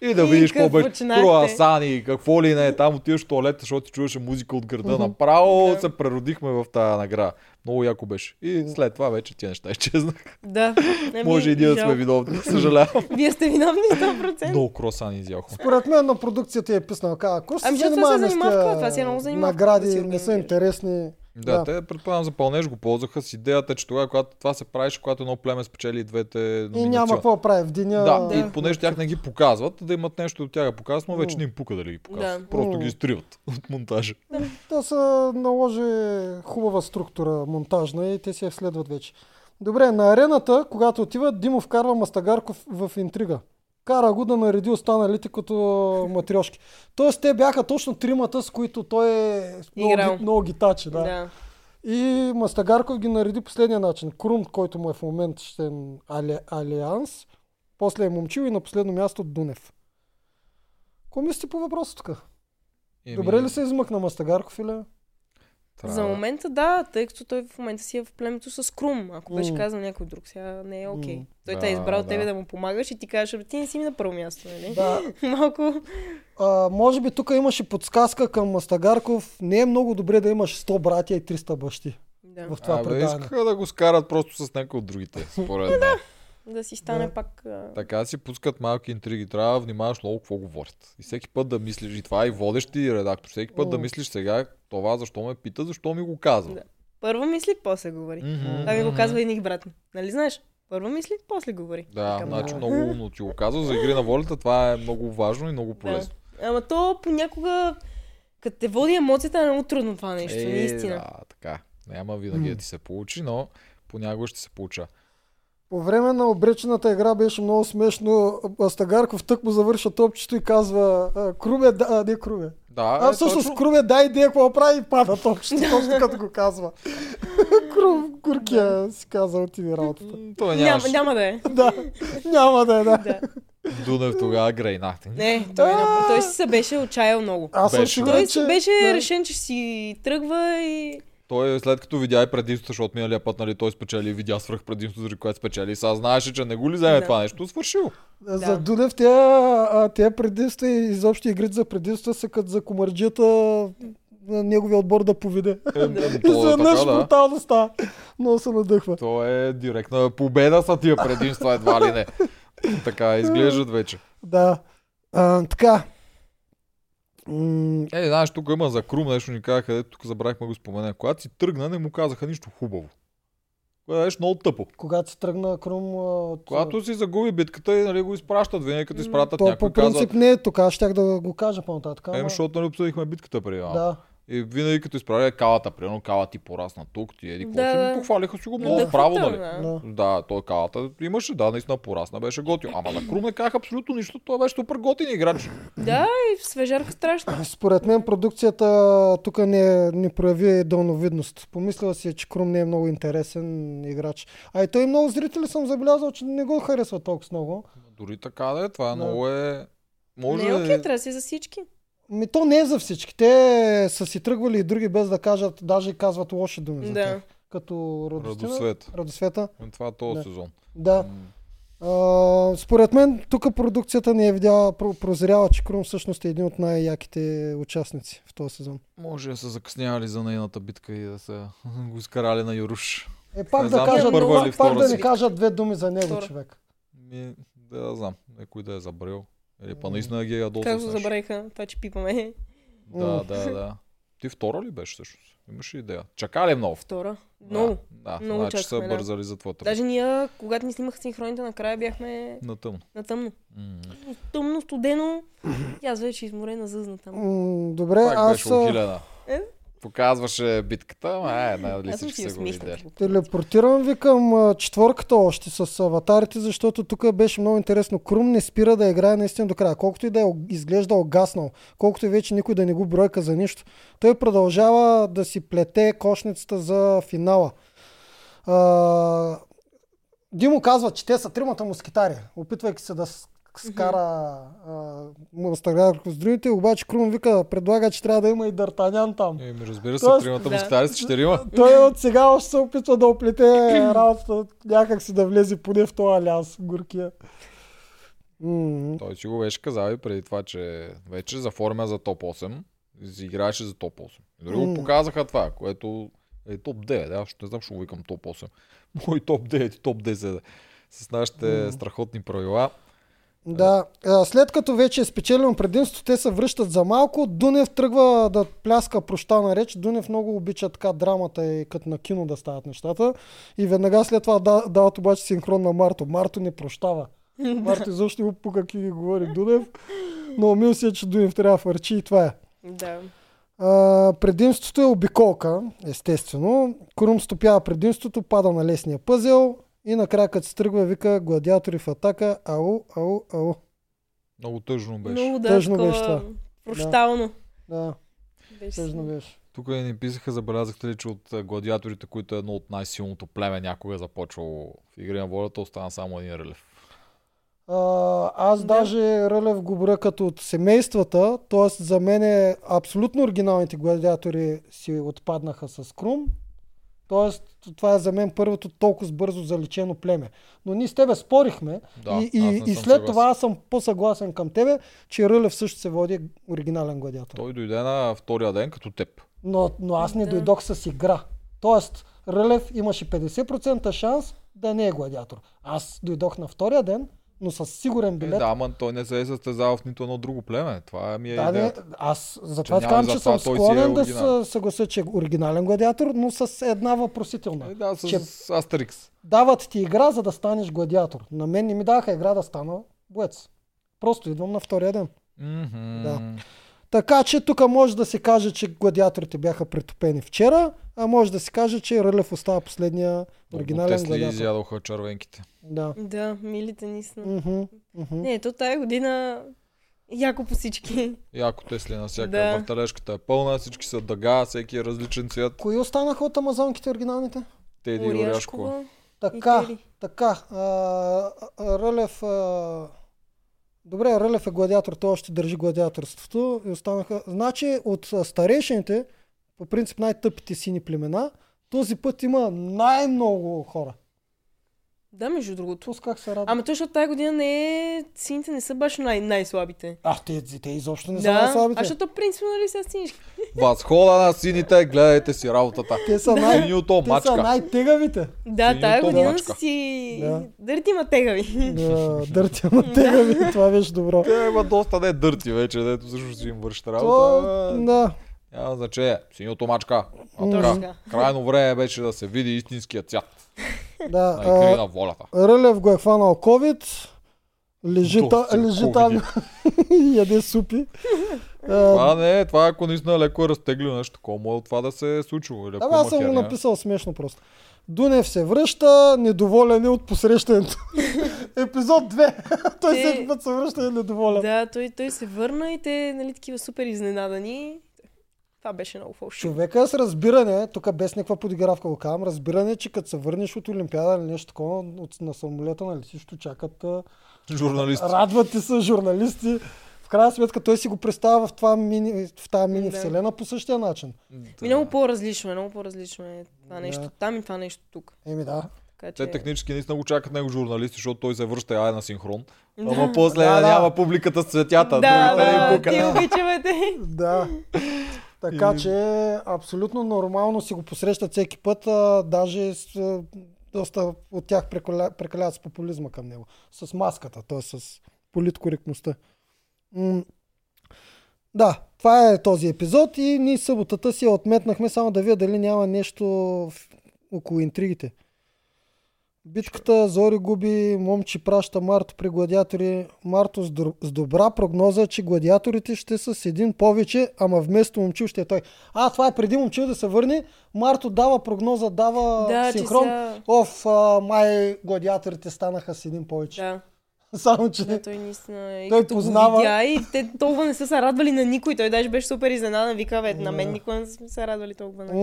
И да И видиш какво беше круасани, какво ли не, там отиваш в туалета, защото ти чуваше музика от града. Направо Да. се преродихме в тази награда. Много яко беше. И след това вече тия неща изчезнаха. Да. Ами, Може и ние да сме виновни. Съжалявам. Вие сте виновни 100%. Много круасани изяхме. Според мен на продукцията е писнал. Ако ще Ами, се защото това се занимаваме с си е награди, не са интересни. Да, те предполагам за пълнеж го ползваха с идеята, че тогава, когато това се правеше, когато едно племе спечели двете И номинации. няма какво да прави в деня. Да, Да. и понеже тях не ги показват, да имат нещо от тях да показват, но вече не им пука дали ги показват. Да. Просто ги изтриват от монтажа. Да се наложи хубава структура монтажна и те се следват вече. Добре, на арената, когато отиват, Димо вкарва Мастагарков в интрига. Кара го да нареди останалите като матрешки. Тоест те бяха точно тримата, с които той е много, ги- много ги тачи. Да. Да. И Мастагарков ги нареди последния начин. Крум, който му е в момента ще али, Алианс, после е Момчил и на последно място Дунев. Какво мислите по въпроса тук? Еми, Добре ли се измъкна Мастагарков или? Трябва- За момента да, тъй като той в момента си е в племето с Крум. Ако беше казал някой друг, сега не е окей. М. Той Да, те е избрал да. тебе да му помагаш и ти кажеш, «Абе, ти не си ми на първо място, нали? Да, Малко. А, може би тук имаше подсказка към Мастагарков. Не е много добре да имаш 100 братя и 300 бащи Да. в това Абе, предаване. искаха да го скарат просто с някой от другите, според мен. Да си стане Да. пак... а, Така си пускат малки интриги. Трябва да внимаваш много какво говорят. И всеки път да мислиш, и това е и водещи и редактор, всеки път да М. мислиш сега това защо ме пита, защо ми го казва. Да. Първо мисли, после говори. Мгм, Това ми го казва и Ник брат ми. Нали знаеш? Първо мисли, после говори. Да, Викам, значи да. много умно ти го казва. За игри на волята това е много важно и много полезно. Ама то понякога, като те води емоцията, е много трудно това нещо, наистина. Да, така. Няма винаги да ти се получи, но понякога ще се получа. По време на обречената игра беше много смешно. Мастагарков тък му завърша топчето и казва а, Крубе, да, не Крубе. Да, А е, всъщност точно. Крубе, дай идея какво прави и пада топчето, точно като го казва. Крум, Куркия си каза, отиде работата. М, Той Няма, няма да е. Да, няма да е, да. Да. Дунев тогава грейнахте. Не, той, на... той си се беше отчаял много. Аз съм сигурен, Той си беше да. решен, че си тръгва и... Той след като видя и предимството, защото миналия път нали, той спечели и видя свръх предимството, заради което спечели. Сега знаеше, че не го ли вземе Да. това нещо, свършил. За Да. Дунев тя, а, тя предимства и изобщо игрите за предимства са като за комарджията на неговия отбор да поведе. Е, е, И е изведнъж да. брутално става. Много се надъхва. То е директна победа са тия предимства, едва ли не. Така изглеждат вече. Да. А, така. М, Е, знаеш, тук има за Крум нещо ни казаха, ето тук забравихме го спомена. Когато си тръгна, не му казаха нищо хубаво. Което беше много тъпо. когато се тръгна Крум... От... Когато си загуби битката и нали, го изпращат, винаги като изпратят То някой по принцип казват, не е тук, аз щях да го кажа по-нататък. е, ама- защото нали обсъдихме битката преди. Да. И винаги като изправя калата, примерно кала ти порасна тук, ти еди какво Да, си, да. ми похвалиха си го много Надъхвата, вправо, нали? да. да. Да, той калата имаше, да, наистина порасна, беше готин. Ама на Крум не казах абсолютно нищо, той беше супер готин играч. Да, и свежарка страшно. Според мен продукцията тук не, не прояви дълновидност. Помислила си, че Крум не е много интересен играч. А и той много зрители съм забелязал, че не го харесва толкова много. Дори така да е, това е Да. много е... Може Не е да окей, трябва да си за всички. Ми то не е за всички. Те са си тръгвали и други без да кажат, даже и казват лоши думи за Да. тях. Като Радостина. Радосвет. Радосвета. Това е този Да. сезон. Да. А, според мен, тук продукцията не е видяла, про- прозряла, че Крум всъщност е един от най-яките участници в този сезон. Може да са закъснявали за нейната битка и да са го изкарали на Юруш. Е, пак Не да знам, кажат, първа пак, или пак втора да си. не кажат две думи за него, Втора. човек. Ми, да, да знам. Някой да е забрел. Или па наистина ги е ядосал. Как го забравиха? Това, че пипаме. Да, да, да. Ти втора ли беше всъщност? Имаш ли идея? Чака ли много? Втора. Много. Да, Много значи са чакахме, да. бързали за твоята. Даже ние, когато ни снимаха синхроните, накрая бяхме На тъмно. на тъмно. М. Тъмно, студено. И аз вече изморена зъзна там. Добре, Пак аз беше? Показваше битката, ама е, Аз съм всички са го видяли. телепортирам ви към а, четвърката още с аватарите, защото тук беше много интересно. Крум не спира да играе наистина до края. Колкото и да е изглежда огаснал, колкото и вече никой да не го бройка за нищо, той продължава да си плете кошницата за финала. А, Димо казва, че те са тримата мускитари, опитвайки се да скара Мустагар с другите, обаче Крум вика, предлага, че трябва да има и Дартанян там. Еми, разбира се, Тоест, тримата да. мускитари са четирима. Той от сега още се опитва да оплете работата, някак си да влезе поне в този алианс, горкия. М, Той си го беше казал и преди това, че вече заформя за топ 8. и си играеше за топ 8. И дори го М. показаха това, което е топ 9. Аз ще не знам, ще го викам топ 8. Мой топ 9 и топ 10. С нашите М. страхотни правила. Да, след като вече е спечелено предимство, те се връщат за малко. Дунев тръгва да пляска прощана реч. Дунев много обича така драмата и като на кино да стават нещата. И веднага след това да, дават обаче синхрон на Марто. Марто не прощава. Марто изобщо го пука какви ги говори Дунев. Но мил си е, че Дунев трябва да фърчи и това е. Да. А, предимството е обиколка, естествено. Крум стопява предимството, пада на лесния пъзел и накрая като се тръгва вика гладиатори в атака. Ау, ау, ау. Много тъжно беше. Много да, Тъжно беше това. Прощално. Да, Беше тъжно беше. Тук ни писаха, забелязахте ли, че от гладиаторите, които е едно от най-силното племе, някога е започвало в Игри на волята, остана само един релев. А, аз Да. даже Рълев го броя като от семействата, т.е. за мен е абсолютно оригиналните гладиатори си отпаднаха с Крум. Тоест, това е за мен първото толкова бързо заличено племе. Но ние с тебе спорихме Да, и, и, и след съгласен. това аз съм по-съгласен към тебе, че Рълев също се води оригинален гладиатор. Той дойде на втория ден като теб. Но, но аз не Да. дойдох с игра. Тоест, Рълев имаше 50% шанс да не е гладиатор. Аз дойдох на втория ден, но с сигурен Е, билет. да, ама той не се е състезавал в нито едно друго племе. Това ми е Да, не, идеята. аз затова Че казвам, че съм е склонен да оригинален. се съглася, че е оригинален гладиатор, но с една въпросителна. Е, да, с, Че- Астерикс. Дават ти игра, за да станеш гладиатор. На мен не ми даха игра да стана боец. Просто идвам на втория ден. Мгм. Да. Така че тук може да се каже, че гладиаторите бяха претопени вчера, а може да се каже, че Рълев остава последния оригинален гладиатор. изядоха червенките. Да. Да, милите. Мгм, мгм. Не, то тая година яко по всички. Яко Тесли навсякъде. Да. Въртележката е пълна, всички са дъга, всеки е различен цвят. Кои останаха от амазонките оригиналните? Теди и Оряшкова. Така, така. А, а, Рълев... А... Добре, Рълев е гладиатор, той още държи гладиаторството и останаха... Значи от старейшините, по принцип най-тъпите сини племена, този път има най-много хора. Да, между другото. Тус как се радва. Ама то, защото тази година не е... Сините не са баш най- най-слабите. А, те, те изобщо не са Да, най-слабите. а защото принципно нали са синички. Възхода на сините, гледайте си работата. Те са, най... Синьото те са мачка. най-тегавите. Да, Синьото тази година мачка. са си... Да. Дърти ма тегави. Да, Дърти, ама тегави, това беше добро. Те има доста не дърти вече, дето също си им вършите То, работа. да. Няма значение. Синьото мачка. А така, Точно. крайно време беше да се види истинския цвят да а, на волята. Рълев го е хванал COVID. Лежи, та, лежи там и яде супи. А, Това не е, това ако наистина леко е разтеглил нещо такова, може това да се е случило. Ама аз съм го херния. написал смешно просто. Дунев се връща, недоволен е от посрещането. Епизод 2. Той всеки път се връща и е недоволен. Да, той, той се върна и те, нали, такива супер изненадани. Това беше много фалшиво. Човека е с разбиране, тук без никаква подигравка го казвам, разбиране, че като се върнеш от Олимпиада или нещо такова, от, на самолета, нали всичко чакат. а, Журналист. Радват ти се журналисти. В крайна сметка той си го представя в, това мини, в тази мини Да. вселена по същия начин. И много по-различно е, много по-различно е това Да. нещо там и това нещо тук. Еми да. Така, че... Те технически наистина го чакат него журналисти, защото той се връща ай на синхрон. Да. Ама после Да, да. няма публиката с цветята. Да, да, ти обичаме те. Да. Така И- че абсолютно нормално си го посрещат всеки път, а, даже с, доста от тях прекаля, прекаляват с популизма към него. С маската, т.е. с политкоректността. М- да, това е този епизод и ние съботата си отметнахме само да видя дали няма нещо в, около интригите. Битката Зори губи, момчи праща Марто при гладиатори. Марто с, добра прогноза, че гладиаторите ще са с един повече, ама вместо момчил ще е той. А, това е преди момчил да се върне. Марто дава прогноза, дава Да, синхрон. сега... Оф, а, май гладиаторите станаха с един повече. Да, Само, че да, той наистина... И Той като познава- Го видя, и те толкова не са се радвали на никой. Той даже беше супер изненадан. Вика, бе, на мен никога не сме се радвали толкова. На... М,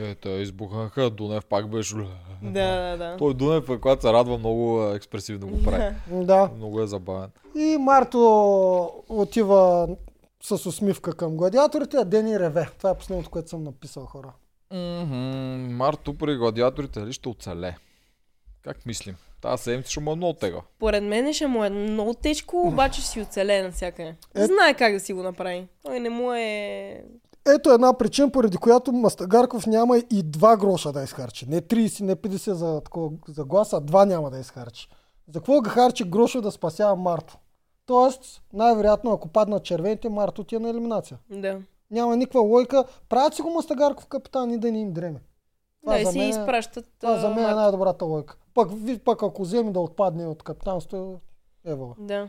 Е, те избухнаха, Дунев пак беше... Да, да, да. Той Дунев, е, когато се радва, много експресивно го прави. Да. Много е забавен. И Марто отива с усмивка към гладиаторите, а Дени реве. Това е последното, което съм написал хора. Мгм, Марто при гладиаторите дали ще оцеле? Как мислим? Тази седмица ще му е много тега. Поред мен ще му е много тежко, обаче ще си оцелее навсякъде. Е- Знае как да си го направи. Той не му е... Ето една причина, поради която Мастагарков няма и два гроша да изхарчи. Не 30, не 50 за, такова, за гласа, а два няма да изхарчи. За какво ga харчи грошо да спасява Марто? Тоест, най-вероятно, ако паднат червените, Марто ти е на елиминация. Да. Няма никаква лойка. Правят си го Мастагарков капитан и да ни им дреме. Това да, за си мен е- изпращат... Това за мен е най-добрата лойка. Пък, пък ако вземе да отпадне от капитанството, ево. Да.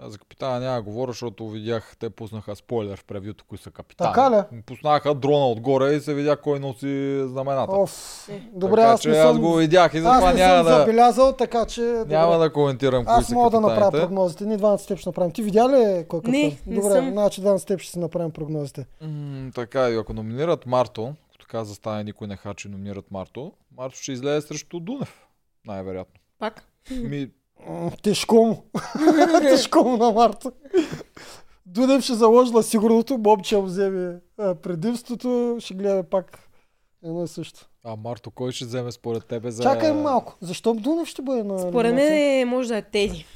Аз за капитана няма да говоря, защото видях, те пуснаха спойлер в превюто, кои са капитани. Така ли? Пуснаха дрона отгоре и се видя кой носи знамената. Оф, Е. добре, така, аз че не аз съм, го видях и аз затова не няма съм да, забелязал, така че... няма добре. да коментирам кои Аз са мога да направя прогнозите. Ние двамата с теб ще направим. Ти видя ли кой капитан? Не, не Добре, съм. значи двамата с теб ще си направим прогнозите. М, така, и ако номинират Марто, като каза стане никой не хачи, номинират Марто, Марто ще излезе срещу Дунев. Най-вероятно. Пак. Ми, Тежко му. Тежко му на Марта. Дудев ще заложила сигурното, Бобче вземе предимството, ще гледаме пак едно и също. а Марто кой ще вземе според тебе за... Чакай малко. Защо Дунев ще бъде на Според мен е, може да е Теди.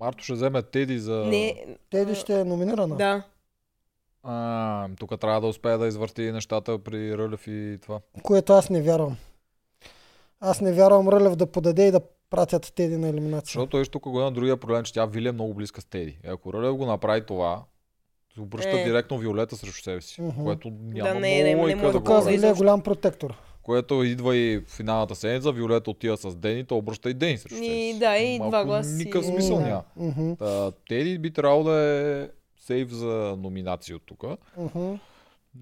Марто ще вземе Теди за... Не, Теди ще е номинирана. да. А, тук трябва да успее да извърти нещата при Рълев и това. Което аз не вярвам. Аз не вярвам Рълев да подаде и да пратят Теди на елиминация. Защото той тук го има другия проблем, че тя Вили е много близка с Теди. И ако Рълев го направи това, обръща Е. директно Виолета срещу себе си. Мгм. Което няма Да, не, не, много не може да го. Вили е голям протектор. Което идва и в финалната седмица, Виолета отива с Дени, то обръща и Дени срещу себе И си. да, и Малко два гласа Никакъв смисъл няма. Та, Теди би трябвало да е сейф за номинации от тук.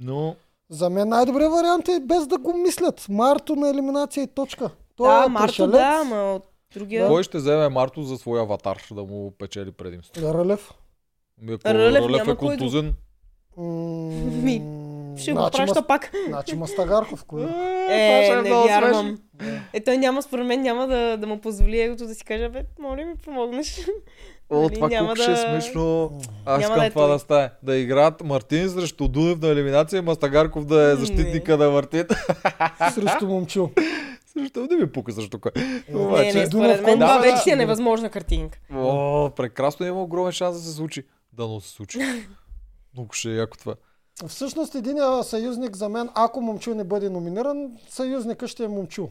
Но За мен най-добрият вариант е без да го мислят. Марто на елиминация и точка. Той Да, е Марто, пришелец. да, ама от другия... кой ще вземе Марто за своя аватар да му печели предимство? Рълев. Ами Ако Рълев Рълев е контузен, Ми, Ще го значи, праща Мас- пак. Значи Мастагарков, кой? Е, не вярвам. Е, той няма, според мен, няма да, да му позволи егото да си каже, бе, моля ми помогнеш. О, Нали, това няма колко ще е да- смешно. Аз Няма искам да е това той. да стане. Да играят Мартин срещу Дунев на елиминация и Мастагарков да е Не. защитника на Мартин. Срещу момчил. Срещу не ми пука срещу кой. Не, не, Обаче, според мен да, това да, вече си е да. невъзможна картинка. О, прекрасно има огромен шанс да се случи. Да, но се случи. Много ще е яко това. Всъщност един съюзник за мен, ако момчил не бъде номиниран, съюзника ще е момчил.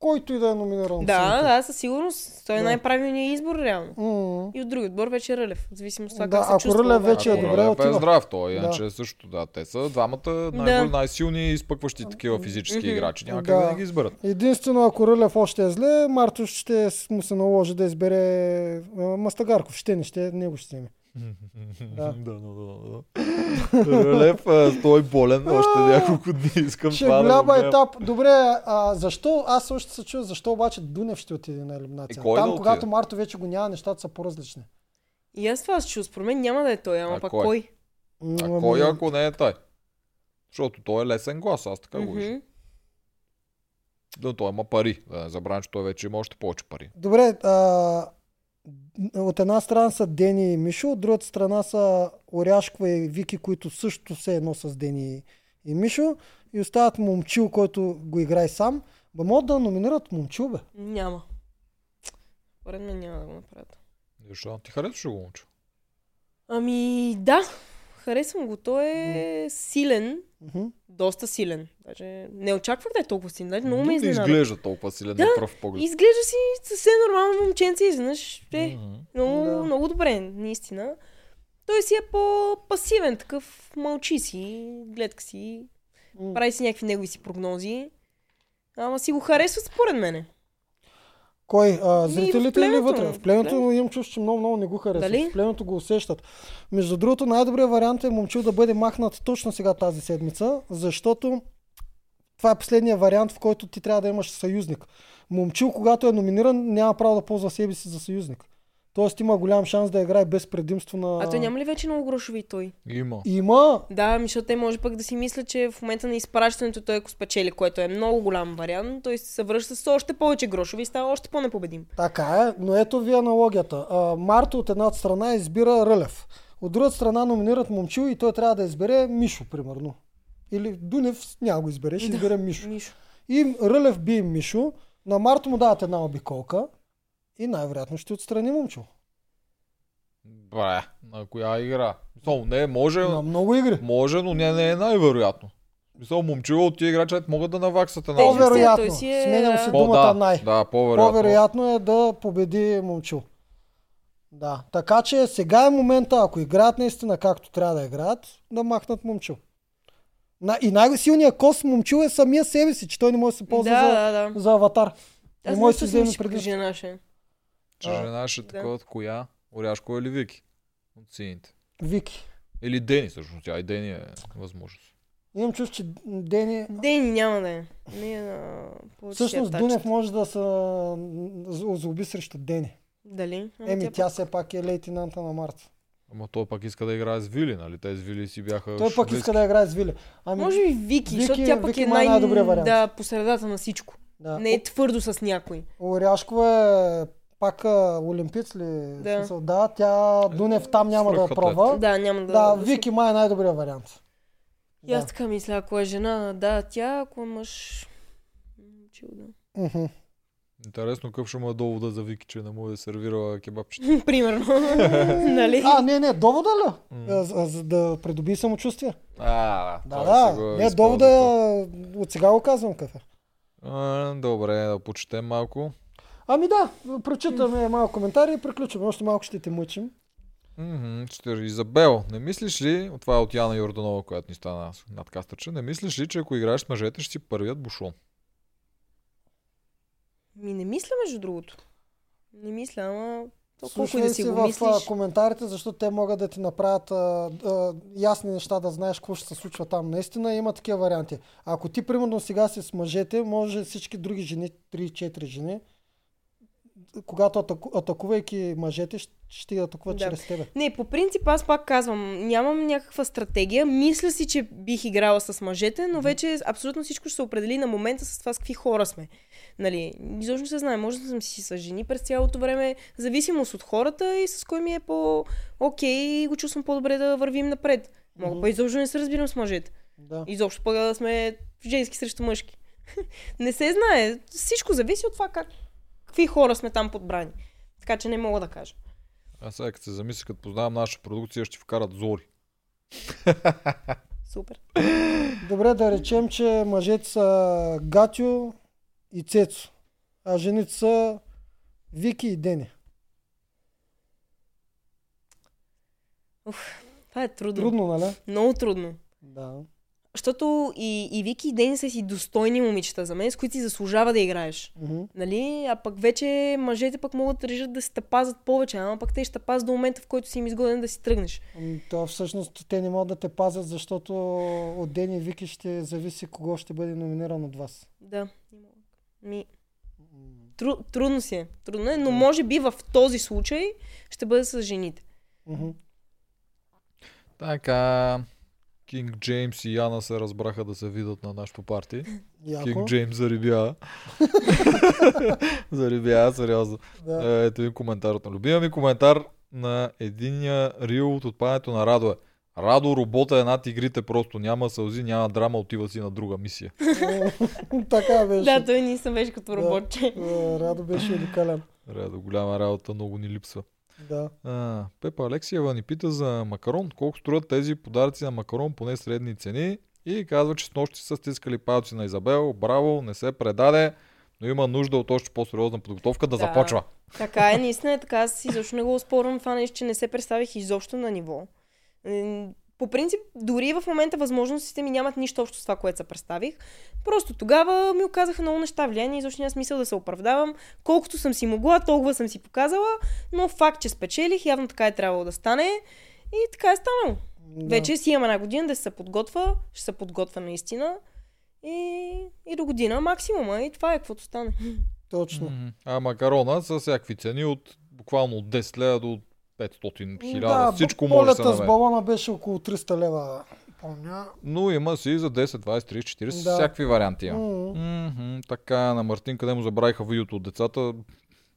Който и да е номиниран. Да, да, със сигурност. Той е Да. най-правилният избор, реално. М. И от други отбор вече е Рълев. В зависимост от това Да, как се ако чувства. Рълев вече е Ако добре, Рълев отива. е здрав той, Да. иначе също да. Те са двамата най- най-силни и изпъкващи такива физически играчи. Няма Да. как да не ги изберат. Единствено, ако Рълев още е зле, Марто ще му се наложи да избере Мастагарков. Ще не ще, него ще вземе. Да. да, да, да, да. А, той болен още няколко дни. Искам Ще това да го голяма гледам. етап. Добре, а, защо? Аз още се чуя, защо обаче Дунев ще отиде на елиминация. И кой Там, да когато отиде? Марто вече го няма, нещата са по-различни. И аз това се чувствам. Според мен няма да е той, ама пак кой? кой? А М, кой ами, ако не е той? Защото той е лесен глас, аз така го виждам. Да, той има пари. Да не забравям, че той вече има още повече пари. Добре, а, от една страна са Дени и Мишо, от другата страна са Оряшква и Вики, които също се едно с Дени и Мишо. и оставят момчил, който го играе сам, ба могат да номинират момчил, бе. Няма. Според мен няма да го направят. Защо? Ти харесваш го момче? Ами да, харесвам го. Той е силен, доста силен. Даже не очаквах да е толкова силен. Даже много ме не изненада. изглежда толкова силен Да, на пръв поглед. Изглежда си съвсем нормално момченце, изведнъж е много, Да. много добре, наистина. Той си е по-пасивен, такъв мълчи си, гледка си, прави си някакви негови си прогнози. Ама си го харесва според мене. Кой? А, зрителите или вътре? В племето Племето. имам чувство, че много, много не го харесват. Дали? В племето го усещат. Между другото, най-добрият вариант е момчил да бъде махнат точно сега тази седмица, защото това е последния вариант, в който ти трябва да имаш съюзник. Момчил, когато е номиниран, няма право да ползва себе си за съюзник. Тоест има голям шанс да играе без предимство на... А той няма ли вече много грошови той? Има. Има. Да, ами, защото те може пък да си мислят, че в момента на изпращането той ако спечели, което е много голям вариант, той се връща с още повече грошови и става още по-непобедим. Така е, но ето ви аналогията. А, Марто от една страна избира Рълев. От друга страна номинират момчил и той трябва да избере Мишо, примерно. Или Дунев няма го избере, ще Да. избере Мишо. Мишо. И Рълев би Мишо, на Марто му дават една обиколка и най-вероятно ще отстрани момчил. Бре, на коя игра? Мисъл, не, може, На много игри. може, но не, не е най-вероятно. Мисъл, момчило от тия играчи могат да наваксат една. По-вероятно. си е, Сменям да. си По- думата да, най. Да, по-вероятно. По-вероятно е да победи момчил. Да, така че сега е момента, ако играят наистина както трябва да играят, да махнат момчил. На, и най-силният кос момчил е самия себе си, че той не може да се ползва Да, за, да, да. за аватар. Не Аз може да не съм вземе ще. Че А, жена ще е да. такова от коя? Оряшко или Вики? От сините. Вики. Или Дени, всъщност. Тя и Дени е възможност. Имам чувство, че Дени... Дени няма да е. Не е на Всъщност Дунев може да се озлоби срещу Дени. Дали? Ама Еми, тя тя все пак е лейтенанта на Март. Ама той пак иска да играе с Вили, нали? Те с Вили си бяха Той пък близки. иска да играе с Вили. Ами, Може би Вики, Вики- защото тя пък Вики е най... най-добрият вариант. Да, по средата на всичко. да. Не е твърдо с някой. Оряшкова е пак а, олимпиец ли? Да. Смисъл, да, тя Дунев там няма да Свръхатлет. пробва. Да, няма да... Да, Вики май е най-добрият вариант. И аз Да. така мисля, ако е жена, да, тя, ако е мъж... Чил да. Интересно какъв ще му е довода за Вики, че не му е сервирала кебабчета. Примерно. нали? А, не, не, довода ли? За, за да придоби самочувствие. А, Да, да. го Не, довода. От сега го казвам е. А, добре, да почетем малко. Ами да, прочитаме малко коментари и приключваме. Още малко ще те мъчим. Ще Изабел, не мислиш ли, това е от Яна Йорданова, която ни стана надкастърче, не мислиш ли, че ако играеш с мъжете, ще си първият бушон? Ми не мисля, между другото. Не мисля, ама... То колко и да си си го в мислиш. коментарите, защото те могат да ти направят а, а, ясни неща, да знаеш какво ще се случва там. Наистина има такива варианти. Ако ти, примерно, сега си с мъжете, може всички други жени, 3-4 жени, когато атаку, атакувайки мъжете, ще, ще ги атакуват Да. чрез тебе. Не, по принцип аз пак казвам, нямам някаква стратегия. Мисля си, че бих играла с мъжете, но вече абсолютно всичко ще се определи на момента с това с какви хора сме. Нали, изобщо се знае, може да съм си с жени през цялото време, зависимост от хората и с кой ми е по окей и го чувствам по-добре да вървим напред. Мога Мгм. па изобщо не се разбирам с мъжете. Да. Изобщо пък да сме женски срещу мъжки. не се знае. Всичко зависи от това как, какви хора сме там подбрани. Така че не мога да кажа. Аз сега като се замисля, като познавам нашата продукция, ще вкарат зори. Супер. Добре, да речем, че мъжете са Гатю и Цецо, а жените са Вики и Дени. Това е трудно. Трудно, нали? Много трудно. Да. Защото и, и Вики и Дени са си достойни момичета за мен, с които си заслужава да играеш. Мгм. Нали? А пък вече мъжете пък могат да решат да се тъпазат повече, ама пък те ще тъпазат до момента, в който си им изгоден да си тръгнеш. Ами, То всъщност те не могат да те пазят, защото от Дени и Вики ще зависи кого ще бъде номиниран от вас. Да. Ми, тру, трудно си е. Трудно е, но може би в този случай ще бъде с жените. Мгм. Така, Кинг Джеймс и Яна се разбраха да се видят на нашото парти. Яко. Кинг Джеймс зарибя. зарибя, сериозно. Да. Е, Ето един коментар от на любимия ми коментар на единия рил от отпадането на Радо е. Радо работа е над игрите, просто няма сълзи, няма драма, отива си на друга мисия. така беше. Да, той ни съм беше като роботче. А, Радо беше уникален. Радо, голяма работа, много ни липсва. Да. А, Пепа Алексиева ни пита за макарон. Колко струват тези подаръци на макарон, поне средни цени. И казва, че с нощи са стискали палци на Изабел. Браво, не се предаде, но има нужда от още по-сериозна подготовка да, Да. започва. Така е, наистина е така. Аз изобщо не го оспорвам това нещо, че не се представих изобщо на ниво. По принцип, дори в момента възможностите ми нямат нищо общо с това, което се представих. Просто тогава ми оказаха много неща влияние, изобщо няма смисъл да се оправдавам. Колкото съм си могла, толкова съм си показала, но факт, че спечелих, явно така е трябвало да стане. И така е станало. да. Вече си имам една година да се подготвя, ще се подготвя наистина. И, и до година максимума. И това е каквото стане. Точно. Мгм. А макарона са всякакви цени от буквално от 10 лева до 500 хиляда. Да, Всичко може да се с балона беше около 300 лева. Помня. Но има си за 10, 20, 30, 40, Да. всякакви варианти. има. Мгм, така, на Мартин, къде му забравиха видеото от децата,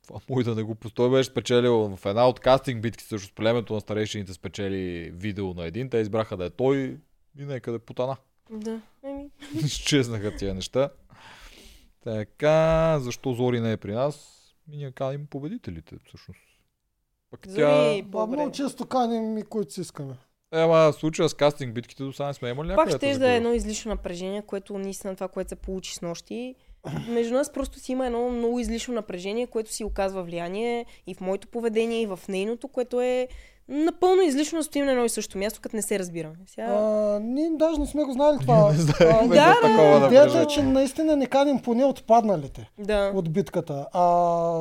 това му и да не го пусти. Той беше спечелил в една от кастинг битки също с племето на старейшините спечели видео на един. Те избраха да е той и нека да потана. Да. Еми. Изчезнаха тия неща. Така, защо Зори не е при нас? Ми ние каним победителите, всъщност. Пък тя... Зори, Ба, по-добре. много често каним и които си искаме. Ема, в случая с кастинг битките до сега не сме имали някой. Пак ще да е едно излишно напрежение, което наистина това, което се получи с нощи. Между нас просто си има едно много излишно напрежение, което си оказва влияние и в моето поведение, и в нейното, което е напълно излишно да стоим на едно и също място, като не се разбираме. Сега... А, ние даже не сме го знали това. Не знаехме Да, за да, такова да. Идеята е, че наистина не каним поне отпадналите Да. от битката. А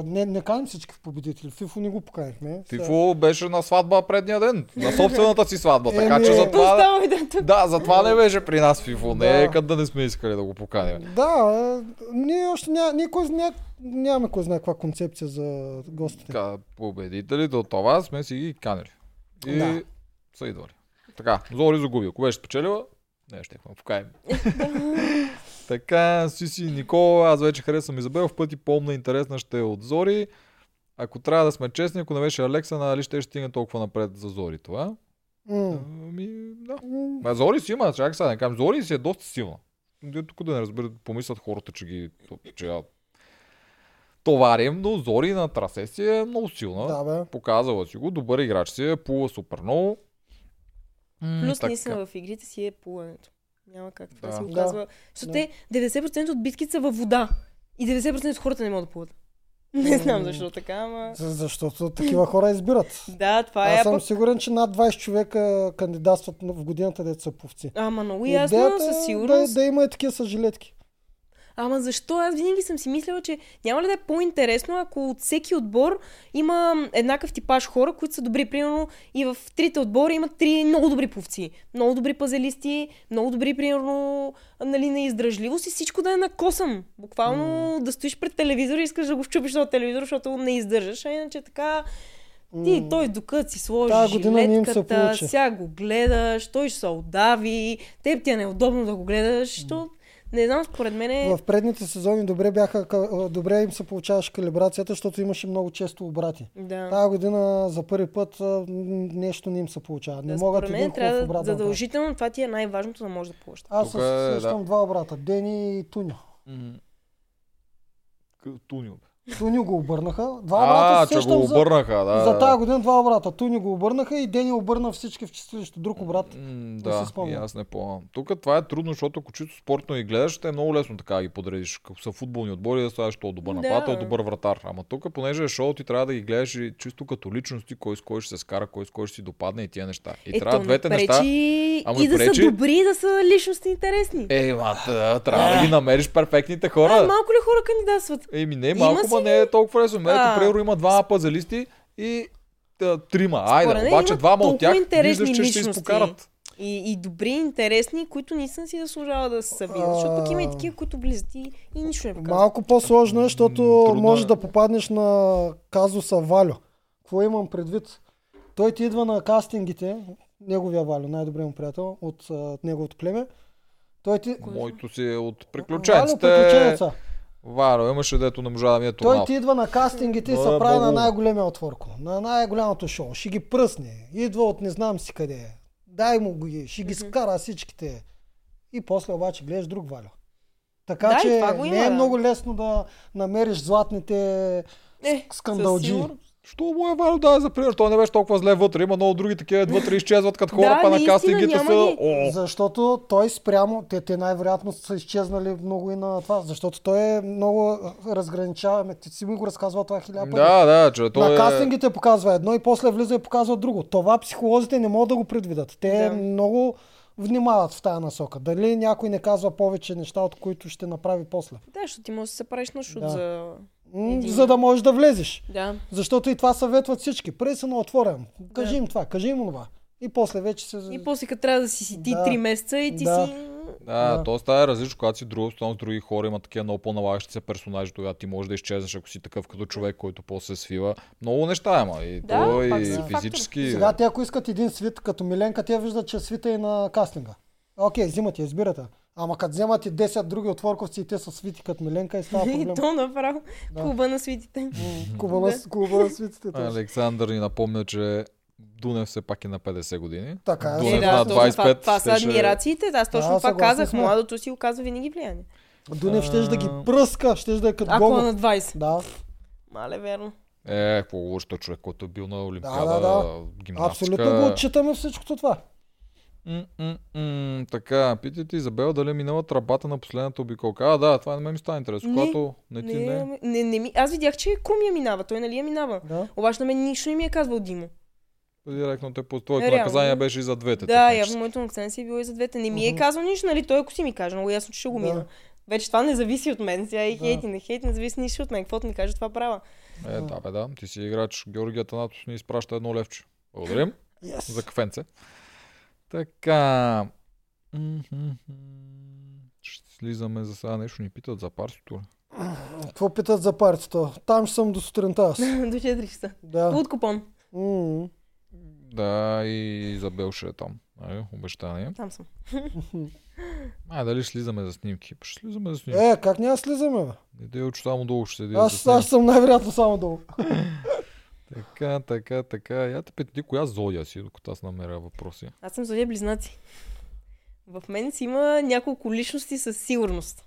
не, не каним всички в победители. Фифо не го поканихме. Тифо беше на сватба предния ден. На собствената си сватба. Така че то затова... Остава и да тук. Да, затова не беше при нас Фифо. Не Да. е като да не сме искали да го поканим. Да, а, ние още ня, ние кой, ня, нямаме кой знае каква концепция за гостите. Така, победителите от това сме си ги канили. И Да. са идвали. Така, Зори загуби. Ако беше спечелила, не ще ме покаем. така, Сиси Никола, аз вече харесвам Изабел, в пъти помна интересна ще е от Зори. Ако трябва да сме честни, ако не беше Алекса, нали ще стигне толкова напред за Зори това? Ами, да. Ма Зори си има, чакай сега не кажем. Зори си е доста силна. Тук да не разберат, помислят хората, че ги че товарим, но Зори на трасе си е много силна. Да, бе. Показала си го, добър играч си е, плува супер много. Плюс така. наистина в игрите си е плуването. Няма как това Да. се Да. оказва. Защото Да. те 90% от битките са във вода. И 90% от хората не могат да плуват. Не знам защо така, ама... За- Защото такива хора избират. Да, това е. Аз а съм пък- сигурен, че над 20 човека кандидатстват в годината, дето са повци. Ама много ясно, Идеята със е сигурност. Да, да има и такива с жилетки. Ама защо? Аз винаги съм си мислила, че няма ли да е по-интересно, ако от всеки отбор има еднакъв типаж хора, които са добри. Примерно и в трите отбора имат три много добри пловци. Много добри пазелисти, много добри, примерно, нали, на издръжливост и всичко да е на косъм. Буквално да стоиш пред телевизора и искаш да го щупиш от телевизора, защото не издържаш. А иначе така... Ти, той докато си сложи се жилетката, сега го гледаш, той ще се отдави, теб ти е неудобно да го гледаш, то не знам, според мен е... В предните сезони добре, бяха, добре им се получаваше калибрацията, защото имаше много често обрати. Да. Тази година за първи път нещо не им се получава. Не да, могат според един мен трябва обрат да, задължително това ти е най-важното да можеш да плащаш. Аз Тук се е, сещам да. два обрата. Дени и Туньо. К- Туньо го обърнаха. Два А, обрата се че го сещам за, обърнаха, да. за тази година два обрата. Туньо го обърнаха и Дени обърна всички в чистилище. Друг обрат. Да, спомням. и аз не помня. Тук това е трудно, защото ако чисто спортно ги гледаш, ще е много лесно така да ги подредиш. Ако са футболни отбори, да ставаш то добър Да. нападател, добър вратар. Ама тук, понеже е шоу, ти трябва да ги гледаш и чисто като личности, кой с кой ще се скара, кой с кой ще си допадне и тия неща. И Ето, трябва не двете пречи неща. Ама и да пречи. са добри, да са личности интересни. Ей, ма, трябва да ги намериш перфектните хора. а, малко ли хора кандидатстват? Еми не, Има малко, не е толкова лесно. Ето, А. примерно има двама пазалисти и та, трима. Айде, обаче двама от тях виждаш, че ще се изпокарат. И, и добри, интересни, които наистина си заслужава да се видят. Защото пък има и такива, които влизат и, и нищо не показват. Малко по-сложно е, защото трудно може е. да попаднеш на казуса Валю. Какво имам предвид? Той ти идва на кастингите, неговия Валю, най-добрият му приятел от а, неговото племе. Той ти... Моето си е от Валю, приключенците. Варо, имаше дето не можа да ми е Той турнал. ти идва на кастингите и се прави на най-големия отворко, на най-голямото шоу. Ще ги пръсне. Идва от не знам си къде. дай му ги, ще ги скара всичките. И после обаче гледаш друг Валя. Така Да, че това не е да. много лесно да намериш златните Е, скандалджи. Що му е Валю да за пример? Той не беше толкова зле вътре. Има много други такива вътре изчезват като хора, Да, па на кастингите са... О, Защото той спрямо, те, те най-вероятно са изчезнали много и на това, защото той е много разграничава, ти си ми го разказвал това хиляда пъти. да, да, че на той е... кастингите показва едно и после влиза и показва друго. Това психолозите не могат да го предвидят. Те Да. много внимават в тая насока. Дали някой не казва повече неща, от които ще направи после. Да, защото ти можеш да се правиш на шут Да. за... Един. За да можеш да влезеш. Да. Защото и това съветват всички. Преди са на отворен. Кажи им това, кажи им това. И после вече се... И после като трябва да си си ти Да. 3 месеца и ти Да. си... Да, Да. то става различно, когато си друго, с други хора, има такива много по-налагащи се персонажи, тогава ти можеш да изчезнеш, ако си такъв като човек, който после се свива. Много неща има. И Да, то и си фактор. физически. Сега те ако искат един свит, като Миленка, те виждат, че свита и на кастинга. Окей, взимат я, избирате. Ама като вземат и 10 други отворковци и те са свити като Миленка и става И проблем. то направо. Да. Клуба на свитите. Клуба на, клуба на свитите. точно. Александър ни напомня, че Дунев все пак е на 50 години. Така е. Дунев Е, на да, точно 25 това, това са адмирациите. Аз точно Да, това казах. сме. Младото си оказва винаги влияние. Дунев ще да ги пръска, ще да е като Ако е на 20. Да, Мале, верно. Е, какво лошо човек, който е бил на Олимпиада, Да, да, да. гимнастика. абсолютно го отчитаме всичкото това. М-м-м, така, питайте Изабела дали е минала трабата на последната обиколка. А, да, това на мен ми става интересно. Не, Когато не ти не. Не, не, не, ми... Аз видях, че Крумия минава. Той нали я минава. Да. Обаче на мен нищо не ми е казвал Димо. Директно те по твоето Реално. наказание беше и за двете. Да, явно моето наказание си е било и за двете. Не ми е казал нищо, нали? Той ако си ми каже, много ясно, че ще го Да. мина. Вече това не зависи от мен. Сега и Да. хейт и не хейт, не зависи нищо от мен. Каквото ми каже, това правя. Е, да, бе, да. Ти си играч. Георгия Танатос ни изпраща едно левче. Благодарим Yes. за кафенце. Така. Ще слизаме за сега нещо. Ни питат за парсито. ли? Какво питат за партито? Там ще съм до сутринта аз. До 4 часа. Да. От купон. М. Да, и Изабел ще е там. Нали, обещание. Там съм. А, дали ще слизаме за снимки? Ще слизаме за снимки. Е, как няма слизаме, дей, че само долу ще седи. Аз, аз съм най-вероятно само долу. Така, така, така. Я те пита ти коя зодия си, докато аз намеря въпроси. Аз съм зодия близнаци. В мен си има няколко личности със сигурност.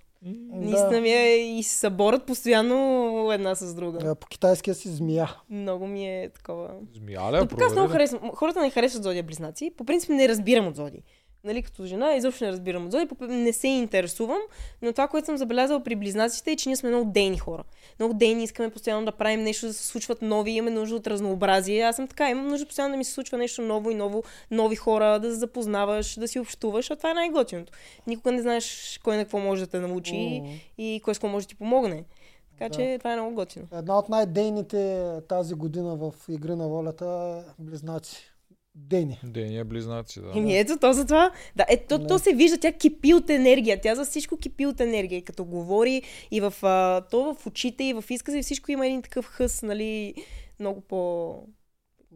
Наистина ми е и се съборят постоянно една с друга. Е, По китайския си змия. Много ми е такова. Змия ли? е? Но пък аз много харесвам. Хората не харесват зодия близнаци. По принцип не разбирам от зодии. Нали, като жена, изобщо не разбирам от зодии, по- не се интересувам, но това, което съм забелязала при близнаците е, че ние сме много дейни хора. Много дейни, искаме постоянно да правим нещо, да се случват нови, имаме нужда от разнообразие. Аз съм така, имам нужда постоянно да ми се случва нещо ново и ново, нови хора, да се запознаваш, да си общуваш, а това е най-готиното. Никога не знаеш кой на какво може да те научи и кой с какво може да ти помогне. Така Да. че това е много готино. Една от най-дейните тази година в Игри на волята е Близнаци. Дейни. Дения близнаци, да. Еми ето, то за това. Да, ето, Не. то се вижда, тя кипи от енергия. Тя за всичко кипи от енергия. И като говори и в, а, то в очите, и в изказа, и всичко има един такъв хъс, нали, много по...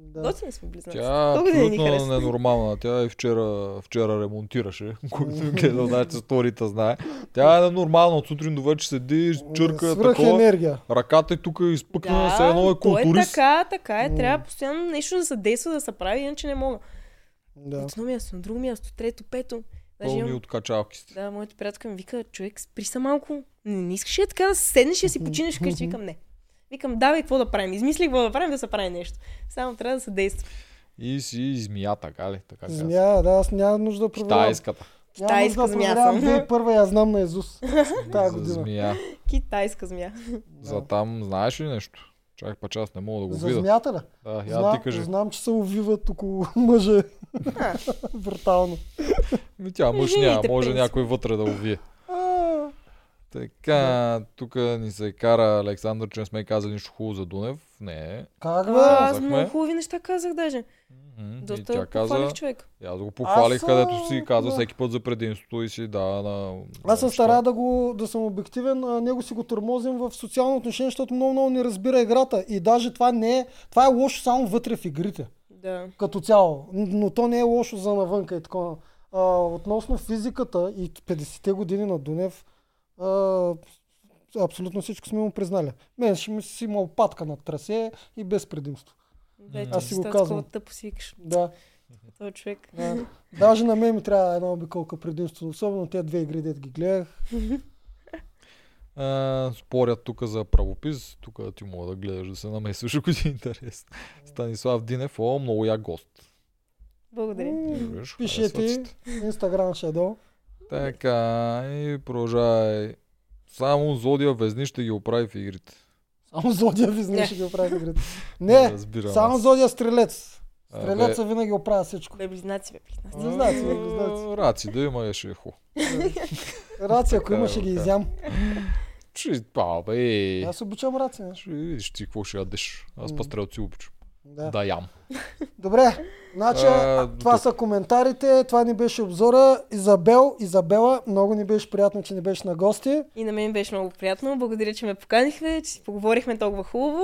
Да. Готини сме близнаци. Тя е да не абсолютно харесва? ненормална. Тя и вчера, вчера ремонтираше. Който гледа, значи сторите знае. Тя е ненормална. От сутрин до вече седи, чърка, Свръх такова. енергия. Ръката е тук изпъкнана, все едно е то е културист. така, така е. Трябва постоянно нещо да се действа, да се прави, иначе не мога. Да. От едно място, на друго място, трето, пето. Даже Пълни имам... от качалки сте. Да, моята приятелка ми вика, човек, спри се малко. Не, не искаш ли така да седнеш и да си починеш вкъщи? Викам, не. Викам, давай, какво да правим? Измислих какво да правим, да се прави нещо. Само трябва да се действа. И си змия, така ли? Така казва. Змия, да, аз нямам нужда да проверявам. Китайската. Няма Китайска да змия съм. 2001 я знам на Езус. Тая За година. змия. Китайска змия. За там знаеш ли нещо? Чак па час не мога да го За видя. змията ли? Да, я Знам, ти кажи. знам, че се увиват около мъже. Брутално. Ми тя мъж няма, може принцип. някой вътре да увие. Така, тук ни се кара Александър, че не сме казали нищо хубаво за Дунев. Не. Как бе? А, аз много хубави неща казах даже. И Доста тя каза, човек. и аз го похвалих, Аз, където си казва да. всеки път за предимството и си да на... Аз се на стара да, го, да съм обективен, а него си го тормозим в социално отношение, защото много, много не разбира играта. И даже това не е, това е лошо само вътре в игрите, Да. като цяло. Но то не е лошо за навънка и така. А, относно физиката и 50-те години на Дунев, а, абсолютно всичко сме му признали. Мен ще ми си имал патка на трасе и без предимство. Вече Аз си го казвам. Тъпо си викаш. Да. Той човек. Да. Даже на мен ми трябва една обиколка предимство, особено те две игри, дет ги гледах. А, спорят тук за правопис. Тук ти мога да гледаш да се намесваш, ако ти е интерес. Станислав Динев, о, много як гост. Благодаря. Пишете. Инстаграм ще е долу. Така, и продължавай. Само Зодия Везни ще ги оправи в игрите. Само Зодия визни ще ги оправи игрите. Не, Разбирам само аз. Зодия стрелец. Стрелеца винаги оправя всичко. Бе, близнаци, бе, близнаци. Близнаци, бе, близнаци. Раци да има, е ще е ху. Раци, ако имаше ги изям. Че, па, бе. Аз обичам раци. не? Ще видиш ти какво ще ядеш. Аз па стрелци обичам. Да. Да ям. Добре, значи А, това тук. са коментарите, това ни беше обзора. Изабел, Изабела, много ни беше приятно, че ни беше на гости. И на мен беше много приятно. Благодаря, че ме поканихме, че си поговорихме толкова хубаво.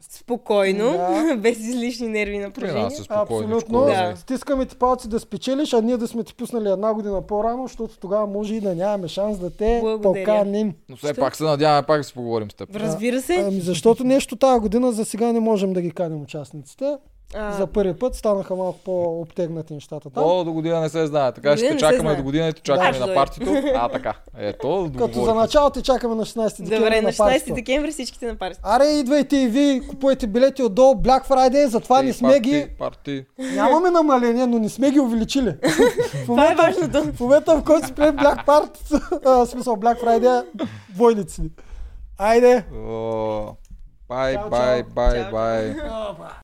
Спокойно, Да. без излишни нерви на При нас е. Абсолютно. Да. Да. Стискаме ти палци да спечелиш, а ние да сме ти пуснали една година по-рано, защото тогава може и да нямаме шанс да те Благодаря. поканим. Но все Що? пак се надяваме пак да си поговорим с теб. Разбира се. Ами защото нещо тази година за сега не можем да ги каним участниците. А, За първи път станаха малко по-обтегнати нещата там. О, до година не се знае. Така ще те чакаме до година и те чакаме Да. на партито. А, така. Ето, Като за начало те чакаме на 16 декември Добре, на 16 партито. декември всичките на парти. Аре, идвайте и ви, купувайте билети отдолу, Black Friday, затова не сме парти, ги... Парти. Нямаме намаление, но не сме ги увеличили. в, Това е момента, важното. в момента, в който спрем Black Part, смисъл Black Friday, двойници. Айде! Бай, бай, бай, бай.